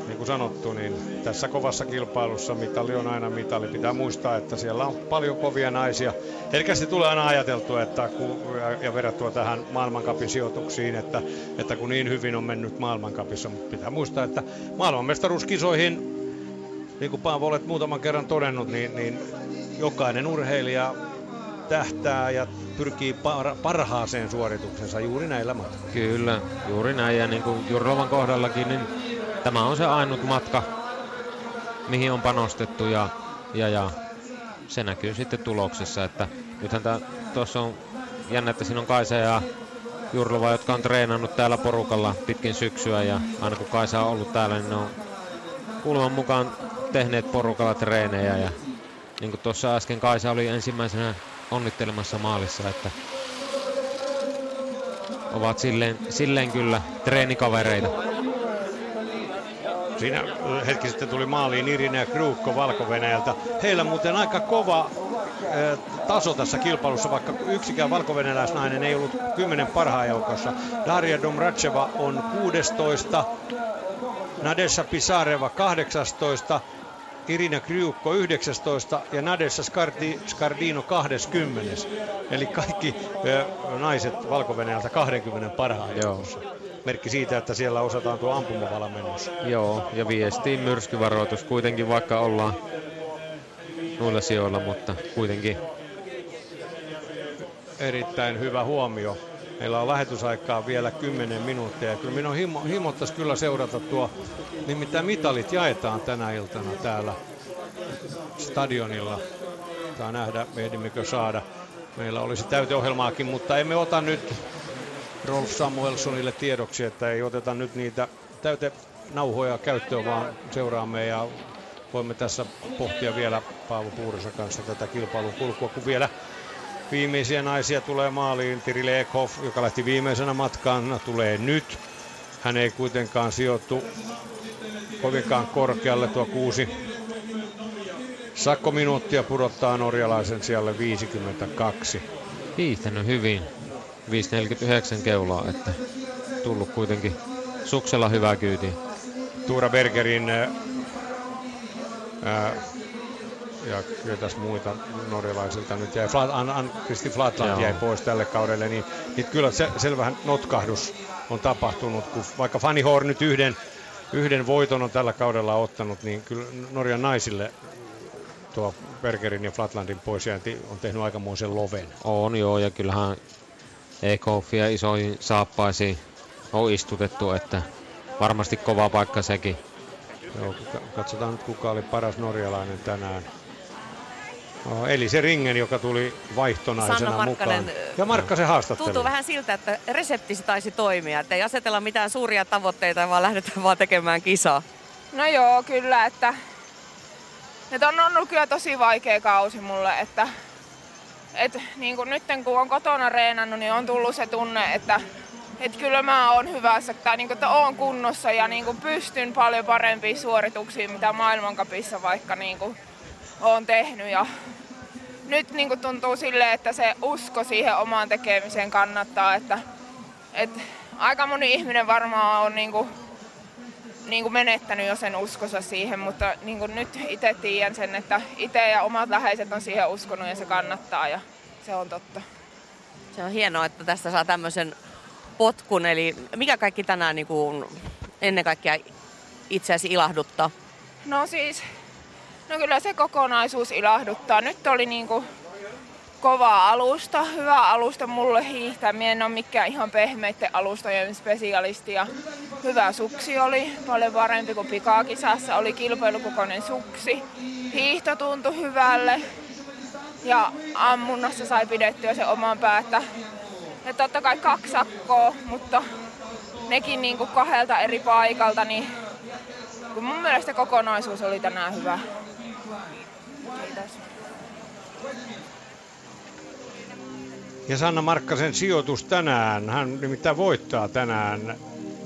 niin kuin sanottu, niin tässä kovassa kilpailussa mitali on aina mitali. Pitää muistaa, että siellä on paljon kovia naisia. Herkästi tulee aina ajateltua, että kun, ja verrattua tähän maailmankapin sijoituksiin, että, että kun niin hyvin on mennyt maailmankapissa, mutta pitää muistaa, että maailmanmestaruuskisoihin, niin kuin Paavo olet muutaman kerran todennut, niin, niin jokainen urheilija tähtää ja pyrkii parhaaseen suorituksensa juuri näillä matkoilla. Kyllä, juuri näin. Ja niin kuin Jurlovan kohdallakin, niin tämä on se ainut matka, mihin on panostettu ja, ja, ja se näkyy sitten tuloksessa. Että nythän tuossa on jännä, että siinä on Kaisa ja Jurlova, jotka on treenannut täällä porukalla pitkin syksyä ja aina kun Kaisa on ollut täällä, niin ne on kuuleman mukaan tehneet porukalla treenejä ja niin kuin tuossa äsken Kaisa oli ensimmäisenä onnittelemassa maalissa, että ovat silleen, silleen kyllä treenikavereita. Siinä hetki sitten tuli maaliin Irina ja Kruukko valko -Venäjältä. Heillä muuten aika kova eh, taso tässä kilpailussa, vaikka yksikään valko ei ollut kymmenen parhaan joukossa. Daria Domracheva on 16, Nadesha Pisareva 18, Irina Kriukko 19 ja Nadessa Scardi, Scardino 20. Eli kaikki ö, naiset valko 20 parhaan joukossa. Merkki siitä, että siellä osataan tuo ampumavala menossa. Joo, ja viestiin myrskyvaroitus kuitenkin, vaikka ollaan noilla sijoilla, mutta kuitenkin. Erittäin hyvä huomio. Meillä on lähetysaikaa vielä 10 minuuttia. Kyllä minun himo, himottaisi kyllä seurata tuo, nimittäin mitalit jaetaan tänä iltana täällä stadionilla. Tai nähdä, ehdimmekö saada. Meillä olisi täyteohjelmaakin, mutta emme ota nyt Rolf Samuelsonille tiedoksi, että ei oteta nyt niitä täyte nauhoja käyttöön, vaan seuraamme ja voimme tässä pohtia vielä Paavo Puurisen kanssa tätä kilpailun kulkua, kun vielä Viimeisiä naisia tulee maaliin. Tiri Lekhoff, joka lähti viimeisenä matkaan, tulee nyt. Hän ei kuitenkaan sijoittu kovinkaan korkealle tuo kuusi sakkominuuttia pudottaa norjalaisen siellä 52. Hiihtänyt hyvin. 5.49 keulaa, että tullut kuitenkin suksella hyvää kyytiä. Tuura Bergerin ää, ja ketäs muita norjalaisilta nyt jäi. Flat, An, An, Kristi Flatland Joo. jäi pois tälle kaudelle, niin, niin kyllä se, selvähän notkahdus on tapahtunut, kun vaikka Fanny Horn nyt yhden, yhden voiton on tällä kaudella ottanut, niin kyllä Norjan naisille tuo Bergerin ja Flatlandin poisjäänti on tehnyt aikamoisen loven. On joo, ja kyllähän Ekofia isoihin saappaisiin on istutettu, että varmasti kova paikka sekin. Joo, katsotaan nyt kuka oli paras norjalainen tänään. Oh, eli se Ringen, joka tuli vaihtonaisena Sanna Markkanen, mukaan. Ja Markkasen haastattelu. Tuntuu vähän siltä, että resepti taisi toimia. Että ei asetella mitään suuria tavoitteita, vaan lähdetään vaan tekemään kisaa. No joo, kyllä. Että, että on ollut kyllä tosi vaikea kausi mulle. Että, että niin kuin nyt kun on kotona reenannut, niin on tullut se tunne, että että kyllä mä oon hyvässä, tai niin kuin, että oon kunnossa ja niin kuin pystyn paljon parempiin suorituksiin, mitä maailmankapissa vaikka niin kuin oon tehnyt. Ja nyt niin kuin tuntuu silleen, että se usko siihen omaan tekemiseen kannattaa, että, että aika moni ihminen varmaan on niin kuin, niin kuin menettänyt jo sen uskonsa siihen, mutta niin kuin nyt itse tiedän sen, että itse ja omat läheiset on siihen uskonut ja se kannattaa ja se on totta. Se on hienoa, että tästä saa tämmöisen potkun, eli mikä kaikki tänään niin kuin ennen kaikkea itseäsi ilahduttaa? No siis, no kyllä se kokonaisuus ilahduttaa. Nyt oli niin kuin kova alusta, hyvä alusta mulle hiihtää. Mie en ole mikään ihan pehmeitten alustojen spesialisti ja hyvä suksi oli, paljon parempi kuin pikakisassa. Oli kilpailukokoinen suksi, hiihto tuntui hyvälle ja ammunnassa sai pidettyä se oman päätä ja totta kai kaksi sakkoa, mutta nekin niin kuin kahdelta eri paikalta, niin kun mun mielestä kokonaisuus oli tänään hyvä. Kiitos. Ja Sanna Markkasen sijoitus tänään, hän nimittäin voittaa tänään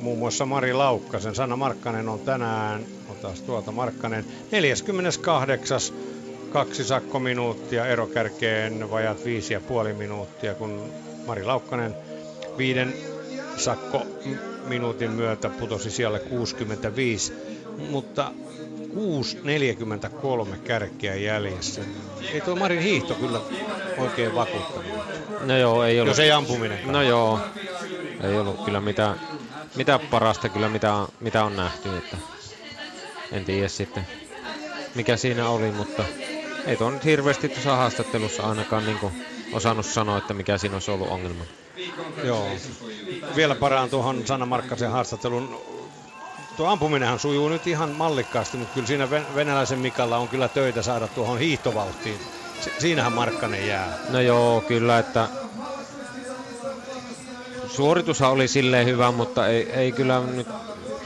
muun muassa Mari Laukkasen. Sanna Markkanen on tänään, otas tuolta Markkanen, 48. Kaksi sakkominuuttia, erokärkeen vajat viisi ja puoli minuuttia, kun Mari Laukkanen viiden sakko minuutin myötä putosi siellä 65, mutta 6.43 kärkeä jäljessä. Ei tuo Marin hiihto kyllä oikein vakuuttanut. No joo, ei ollut. Jos ei ampuminen. No joo, ei ollut kyllä mitään, mitään parasta kyllä mitä, mitä on nähty. Että en tiedä sitten mikä siinä oli, mutta ei tuo nyt hirveästi tuossa haastattelussa ainakaan niin osannut sanoa, että mikä siinä olisi ollut ongelma. Joo. Vielä paraan tuohon Sanna Markkasen haastattelun. Tuo ampuminenhan sujuu nyt ihan mallikkaasti, mutta kyllä siinä venäläisen Mikalla on kyllä töitä saada tuohon hiihtovauhtiin. Si- siinähän Markkanen jää. No joo, kyllä, että suoritushan oli silleen hyvä, mutta ei, ei kyllä nyt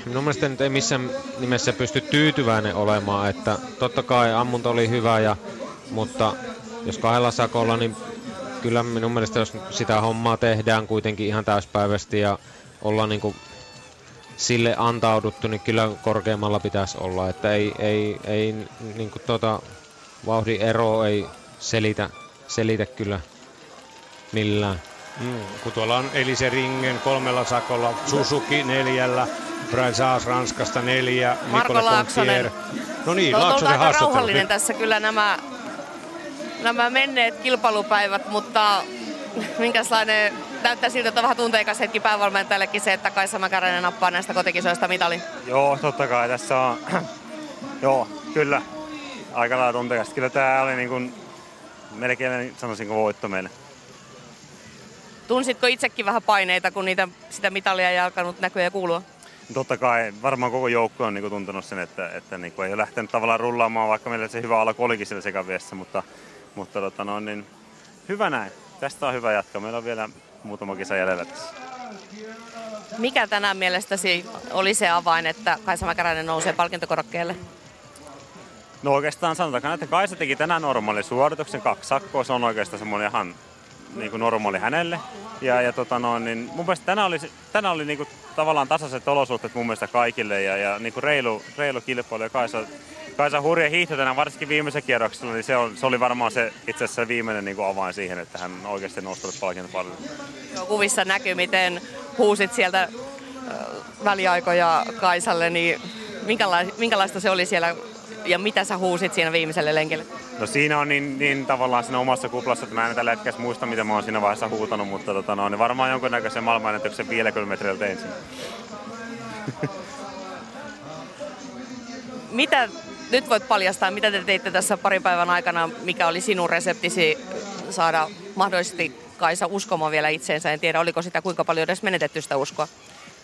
minun mielestä nyt ei missään nimessä pysty tyytyväinen olemaan, että totta kai ammunta oli hyvä, ja, mutta jos kahdella sakolla, niin kyllä minun mielestä jos sitä hommaa tehdään kuitenkin ihan täyspäiväisesti ja ollaan niin kuin sille antauduttu, niin kyllä korkeammalla pitäisi olla, että ei, ei, ei niin kuin tuota, vauhdin ero ei selitä, selitä kyllä millään. Mm, kun tuolla on Elise Ringen kolmella sakolla, Suzuki neljällä, Braisas Ranskasta neljä, Marko Laaksonen. No niin, no, Laaksonen aika rauhallinen tässä kyllä nämä, nämä menneet kilpailupäivät, mutta minkälainen, näyttää siltä, että on vähän tunteikas hetki päävalmentajallekin se, että Kaisa Mäkäräinen nappaa näistä kotikisoista mitali. Joo, totta kai tässä on, joo, kyllä, aika lailla tunteikas. Kyllä tämä oli niin kuin, melkein sanoisinko voitto meille. Tunsitko itsekin vähän paineita, kun niitä, sitä mitalia ei alkanut näkyä ja kuulua? Totta kai, varmaan koko joukko on niinku tuntenut sen, että, että niinku ei ole lähtenyt tavallaan rullaamaan, vaikka meillä se hyvä alku olikin siellä sekaviessä, mutta, mutta tota no, niin, hyvä näin. Tästä on hyvä jatkaa. Meillä on vielä muutama kisa jäljellä tässä. Mikä tänään mielestäsi oli se avain, että Kaisa Mäkäräinen nousee palkintokorokkeelle? No oikeastaan sanotaan, että Kaisa teki tänään normaali suorituksen, kaksi sakkoa, se on oikeastaan semmoinen ihan niin kuin normaali hänelle. Ja, ja tota noin, niin mun mielestä tänään oli, tänään oli niin kuin tavallaan tasaiset olosuhteet mun mielestä kaikille ja, ja niin kuin reilu, reilu kilpailu ja Kaisa, Kaisa hurja hiihto tänään, varsinkin viimeisellä kierroksella, niin se, on, se oli varmaan se itse asiassa viimeinen niin kuin avain siihen, että hän oikeasti nostanut palkinnon paljon. Joo, kuvissa näkyy, miten huusit sieltä äh, väliaikoja Kaisalle, niin minkälaista, minkälaista se oli siellä ja mitä sä huusit siinä viimeiselle lenkille? No siinä on niin, niin tavallaan siinä omassa kuplassa, että mä en tällä hetkellä muista, mitä mä oon siinä vaiheessa huutanut, mutta tota, no, niin varmaan jonkunnäköisen maailmanennätyksen 50 metriltä ensin. mitä nyt voit paljastaa, mitä te teitte tässä parin päivän aikana, mikä oli sinun reseptisi saada mahdollisesti Kaisa uskomaan vielä itseensä? En tiedä, oliko sitä kuinka paljon edes menetetty sitä uskoa?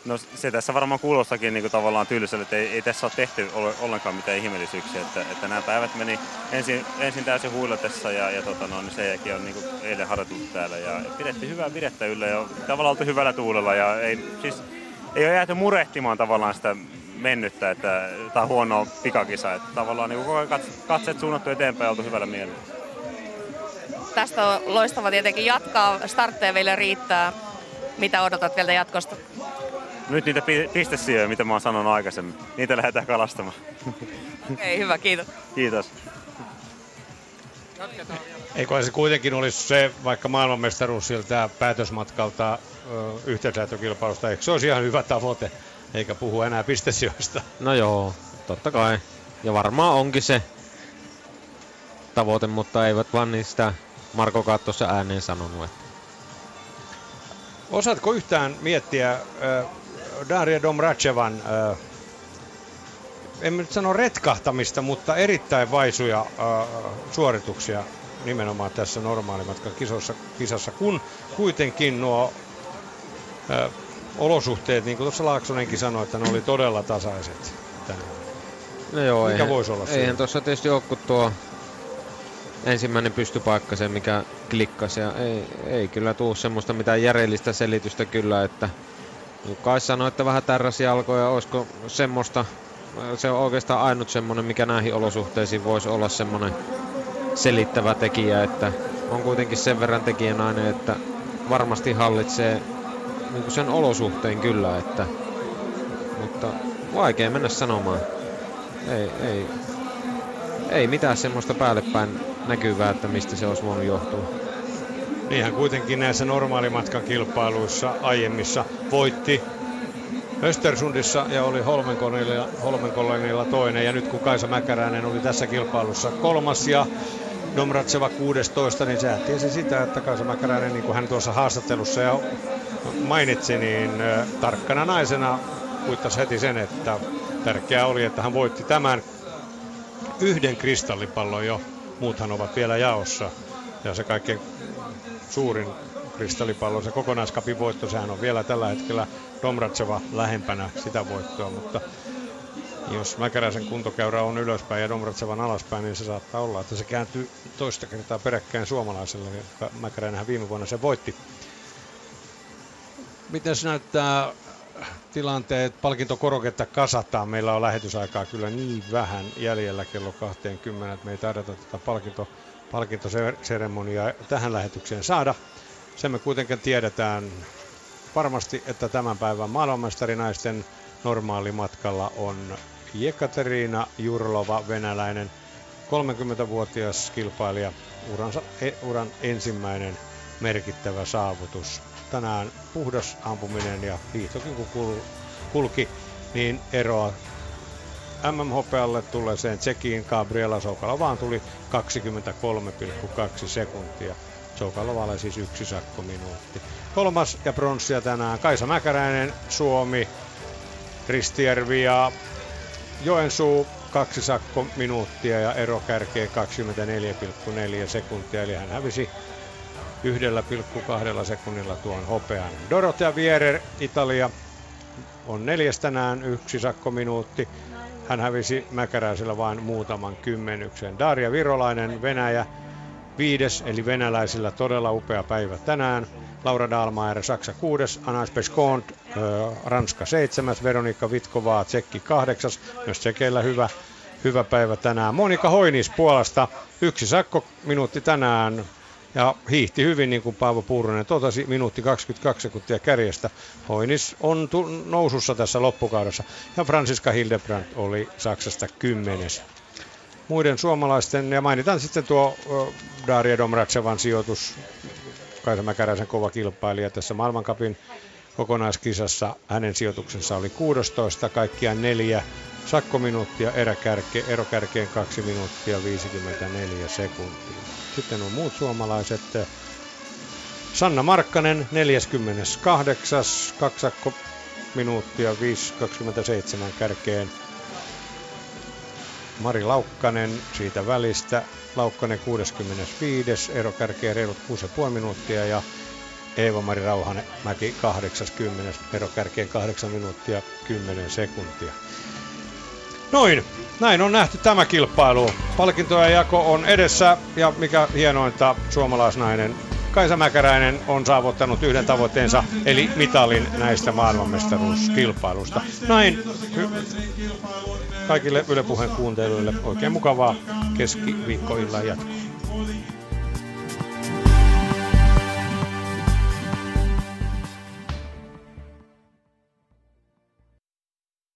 No se tässä varmaan kuulostakin niin kuin tavallaan tylsälle, että ei, ei tässä ole tehty ollenkaan mitään ihmeellisyyksiä. Että, että nämä päivät meni ensin, ensin täysin huilatessa ja, ja tota, no, niin sen jälkeen on niin kuin eilen harjoiteltu täällä ja pidettiin hyvää virettä yllä ja tavallaan oltu hyvällä tuulella ja ei, siis, ei ole jääty murehtimaan tavallaan sitä mennyttä, että tämä on huono pikakisa. Että tavallaan niin koko ajan katseet suunnattu eteenpäin ja oltu hyvällä mielellä. Tästä on loistava tietenkin jatkaa. Startteja vielä riittää. Mitä odotat vielä jatkosta? Nyt niitä pistesijoja, mitä mä oon sanonut aikaisemmin. Niitä lähdetään kalastamaan. Okei, okay, hyvä. Kiitos. Kiitos. Eikö se kuitenkin olisi se, vaikka maailmanmestaruus siltä päätösmatkalta yhteislähtökilpailusta, eikö se olisi ihan hyvä tavoite, eikä puhu enää pistesijoista? No joo, totta kai. Ja varmaan onkin se tavoite, mutta eivät vaan niistä Marko Kattossa ääneen sanonut. Että. Osaatko yhtään miettiä äh, Daria Domrachevan, äh, en nyt sano retkahtamista, mutta erittäin vaisuja äh, suorituksia nimenomaan tässä normaalimatkan kisossa, kisassa, kun kuitenkin nuo äh, olosuhteet, niin kuin tuossa Laaksonenkin sanoi, että ne oli todella tasaiset tänään. No joo, Mikä voisi olla Eihän tuossa tietysti ole tuo ensimmäinen pystypaikka se, mikä klikkasi. Ja ei, ei kyllä tuu semmoista mitään järjellistä selitystä kyllä, että kai sanoi, että vähän tärräsi alkoja, olisiko semmoista, se on oikeastaan ainut semmoinen, mikä näihin olosuhteisiin voisi olla semmoinen selittävä tekijä, että on kuitenkin sen verran tekijänainen, että varmasti hallitsee niin sen olosuhteen kyllä, että, mutta vaikea mennä sanomaan. Ei, ei, ei mitään semmoista päälle päin näkyvää, että mistä se olisi voinut johtua. Niinhän kuitenkin näissä normaalimatkan kilpailuissa aiemmissa voitti Östersundissa ja oli Holmenkollenilla toinen. Ja nyt kun Kaisa Mäkäräinen oli tässä kilpailussa kolmas ja Domratseva 16, niin sehän tiesi sitä, että Kaisa Mäkäräinen, niin kuin hän tuossa haastattelussa ja mainitsi, niin tarkkana naisena kuittasi heti sen, että tärkeää oli, että hän voitti tämän yhden kristallipallon jo. Muuthan ovat vielä jaossa. Ja se kaikkein suurin kristallipallo, se kokonaiskapin voitto, sehän on vielä tällä hetkellä Domratseva lähempänä sitä voittoa, mutta jos Mäkäräisen kuntokäyrä on ylöspäin ja Domratsevan alaspäin, niin se saattaa olla, että se kääntyy toista kertaa peräkkäin suomalaiselle, joka Mäkäränenhän viime vuonna se voitti. Miten näyttää tilanteet, palkintokoroketta kasataan. Meillä on lähetysaikaa kyllä niin vähän jäljellä kello 20, että me ei taideta tätä palkinto, palkintoseremoniaa tähän lähetykseen saada. Sen me kuitenkin tiedetään varmasti, että tämän päivän maailmanmestarinaisten normaalimatkalla on Jekaterina Jurlova, venäläinen 30-vuotias kilpailija, uransa, e, uran ensimmäinen merkittävä saavutus. Tänään puhdas ampuminen ja hiihtokin kun kulki, niin eroa MMHPlle tulleeseen Tsekiin Gabriela Soukala vaan tuli 23,2 sekuntia. Soukalovalle siis yksi sakko minuutti. Kolmas ja pronssia tänään Kaisa Mäkäräinen, Suomi, Ristijärvi ja Joensuu kaksi sakko minuuttia ja ero kärkee 24,4 sekuntia, eli hän hävisi 1,2 sekunnilla tuon hopean. Dorotea Vierer, Italia, on neljäs tänään, yksi sakko minuutti. Hän hävisi Mäkäräisellä vain muutaman kymmenyksen. Daria Virolainen, Venäjä, viides, eli venäläisillä todella upea päivä tänään. Laura Dalmaer, Saksa kuudes, Anais Peskont, Ranska seitsemäs, Veronika Vitkovaa, Tsekki kahdeksas, myös Tsekeillä hyvä, hyvä päivä tänään. Monika Hoinis Puolasta, yksi sakko minuutti tänään, ja hiihti hyvin, niin kuin Paavo Puuronen totesi, minuutti 22 sekuntia kärjestä. Hoinis on nousussa tässä loppukaudessa. Ja Franziska Hildebrandt oli Saksasta kymmenes. Muiden suomalaisten, ja mainitaan sitten tuo Daria Domratsevan sijoitus, Kaisa Mäkäräisen kova kilpailija tässä maailmankapin kokonaiskisassa. Hänen sijoituksensa oli 16, kaikkiaan neljä sakkominuuttia, eräkärke, erokärkeen 2 minuuttia 54 sekuntia. Sitten on muut suomalaiset. Sanna Markkanen 48, 2 sakko minuuttia 5.27 kärkeen. Mari Laukkanen siitä välistä. Laukkanen 65, ero kärkeen reilut 6,5 minuuttia ja Eeva-Mari Rauhanen Mäki 80, ero kärkeen 8 minuuttia 10 sekuntia. Noin, näin on nähty tämä kilpailu. Palkintojen jako on edessä ja mikä hienointa, suomalaisnainen Kaisa Mäkäräinen on saavuttanut yhden tavoitteensa, eli mitalin näistä maailmanmestaruuskilpailusta. Näin kaikille Yle Puheen kuuntelijoille oikein mukavaa keskiviikkoillan jatkoa.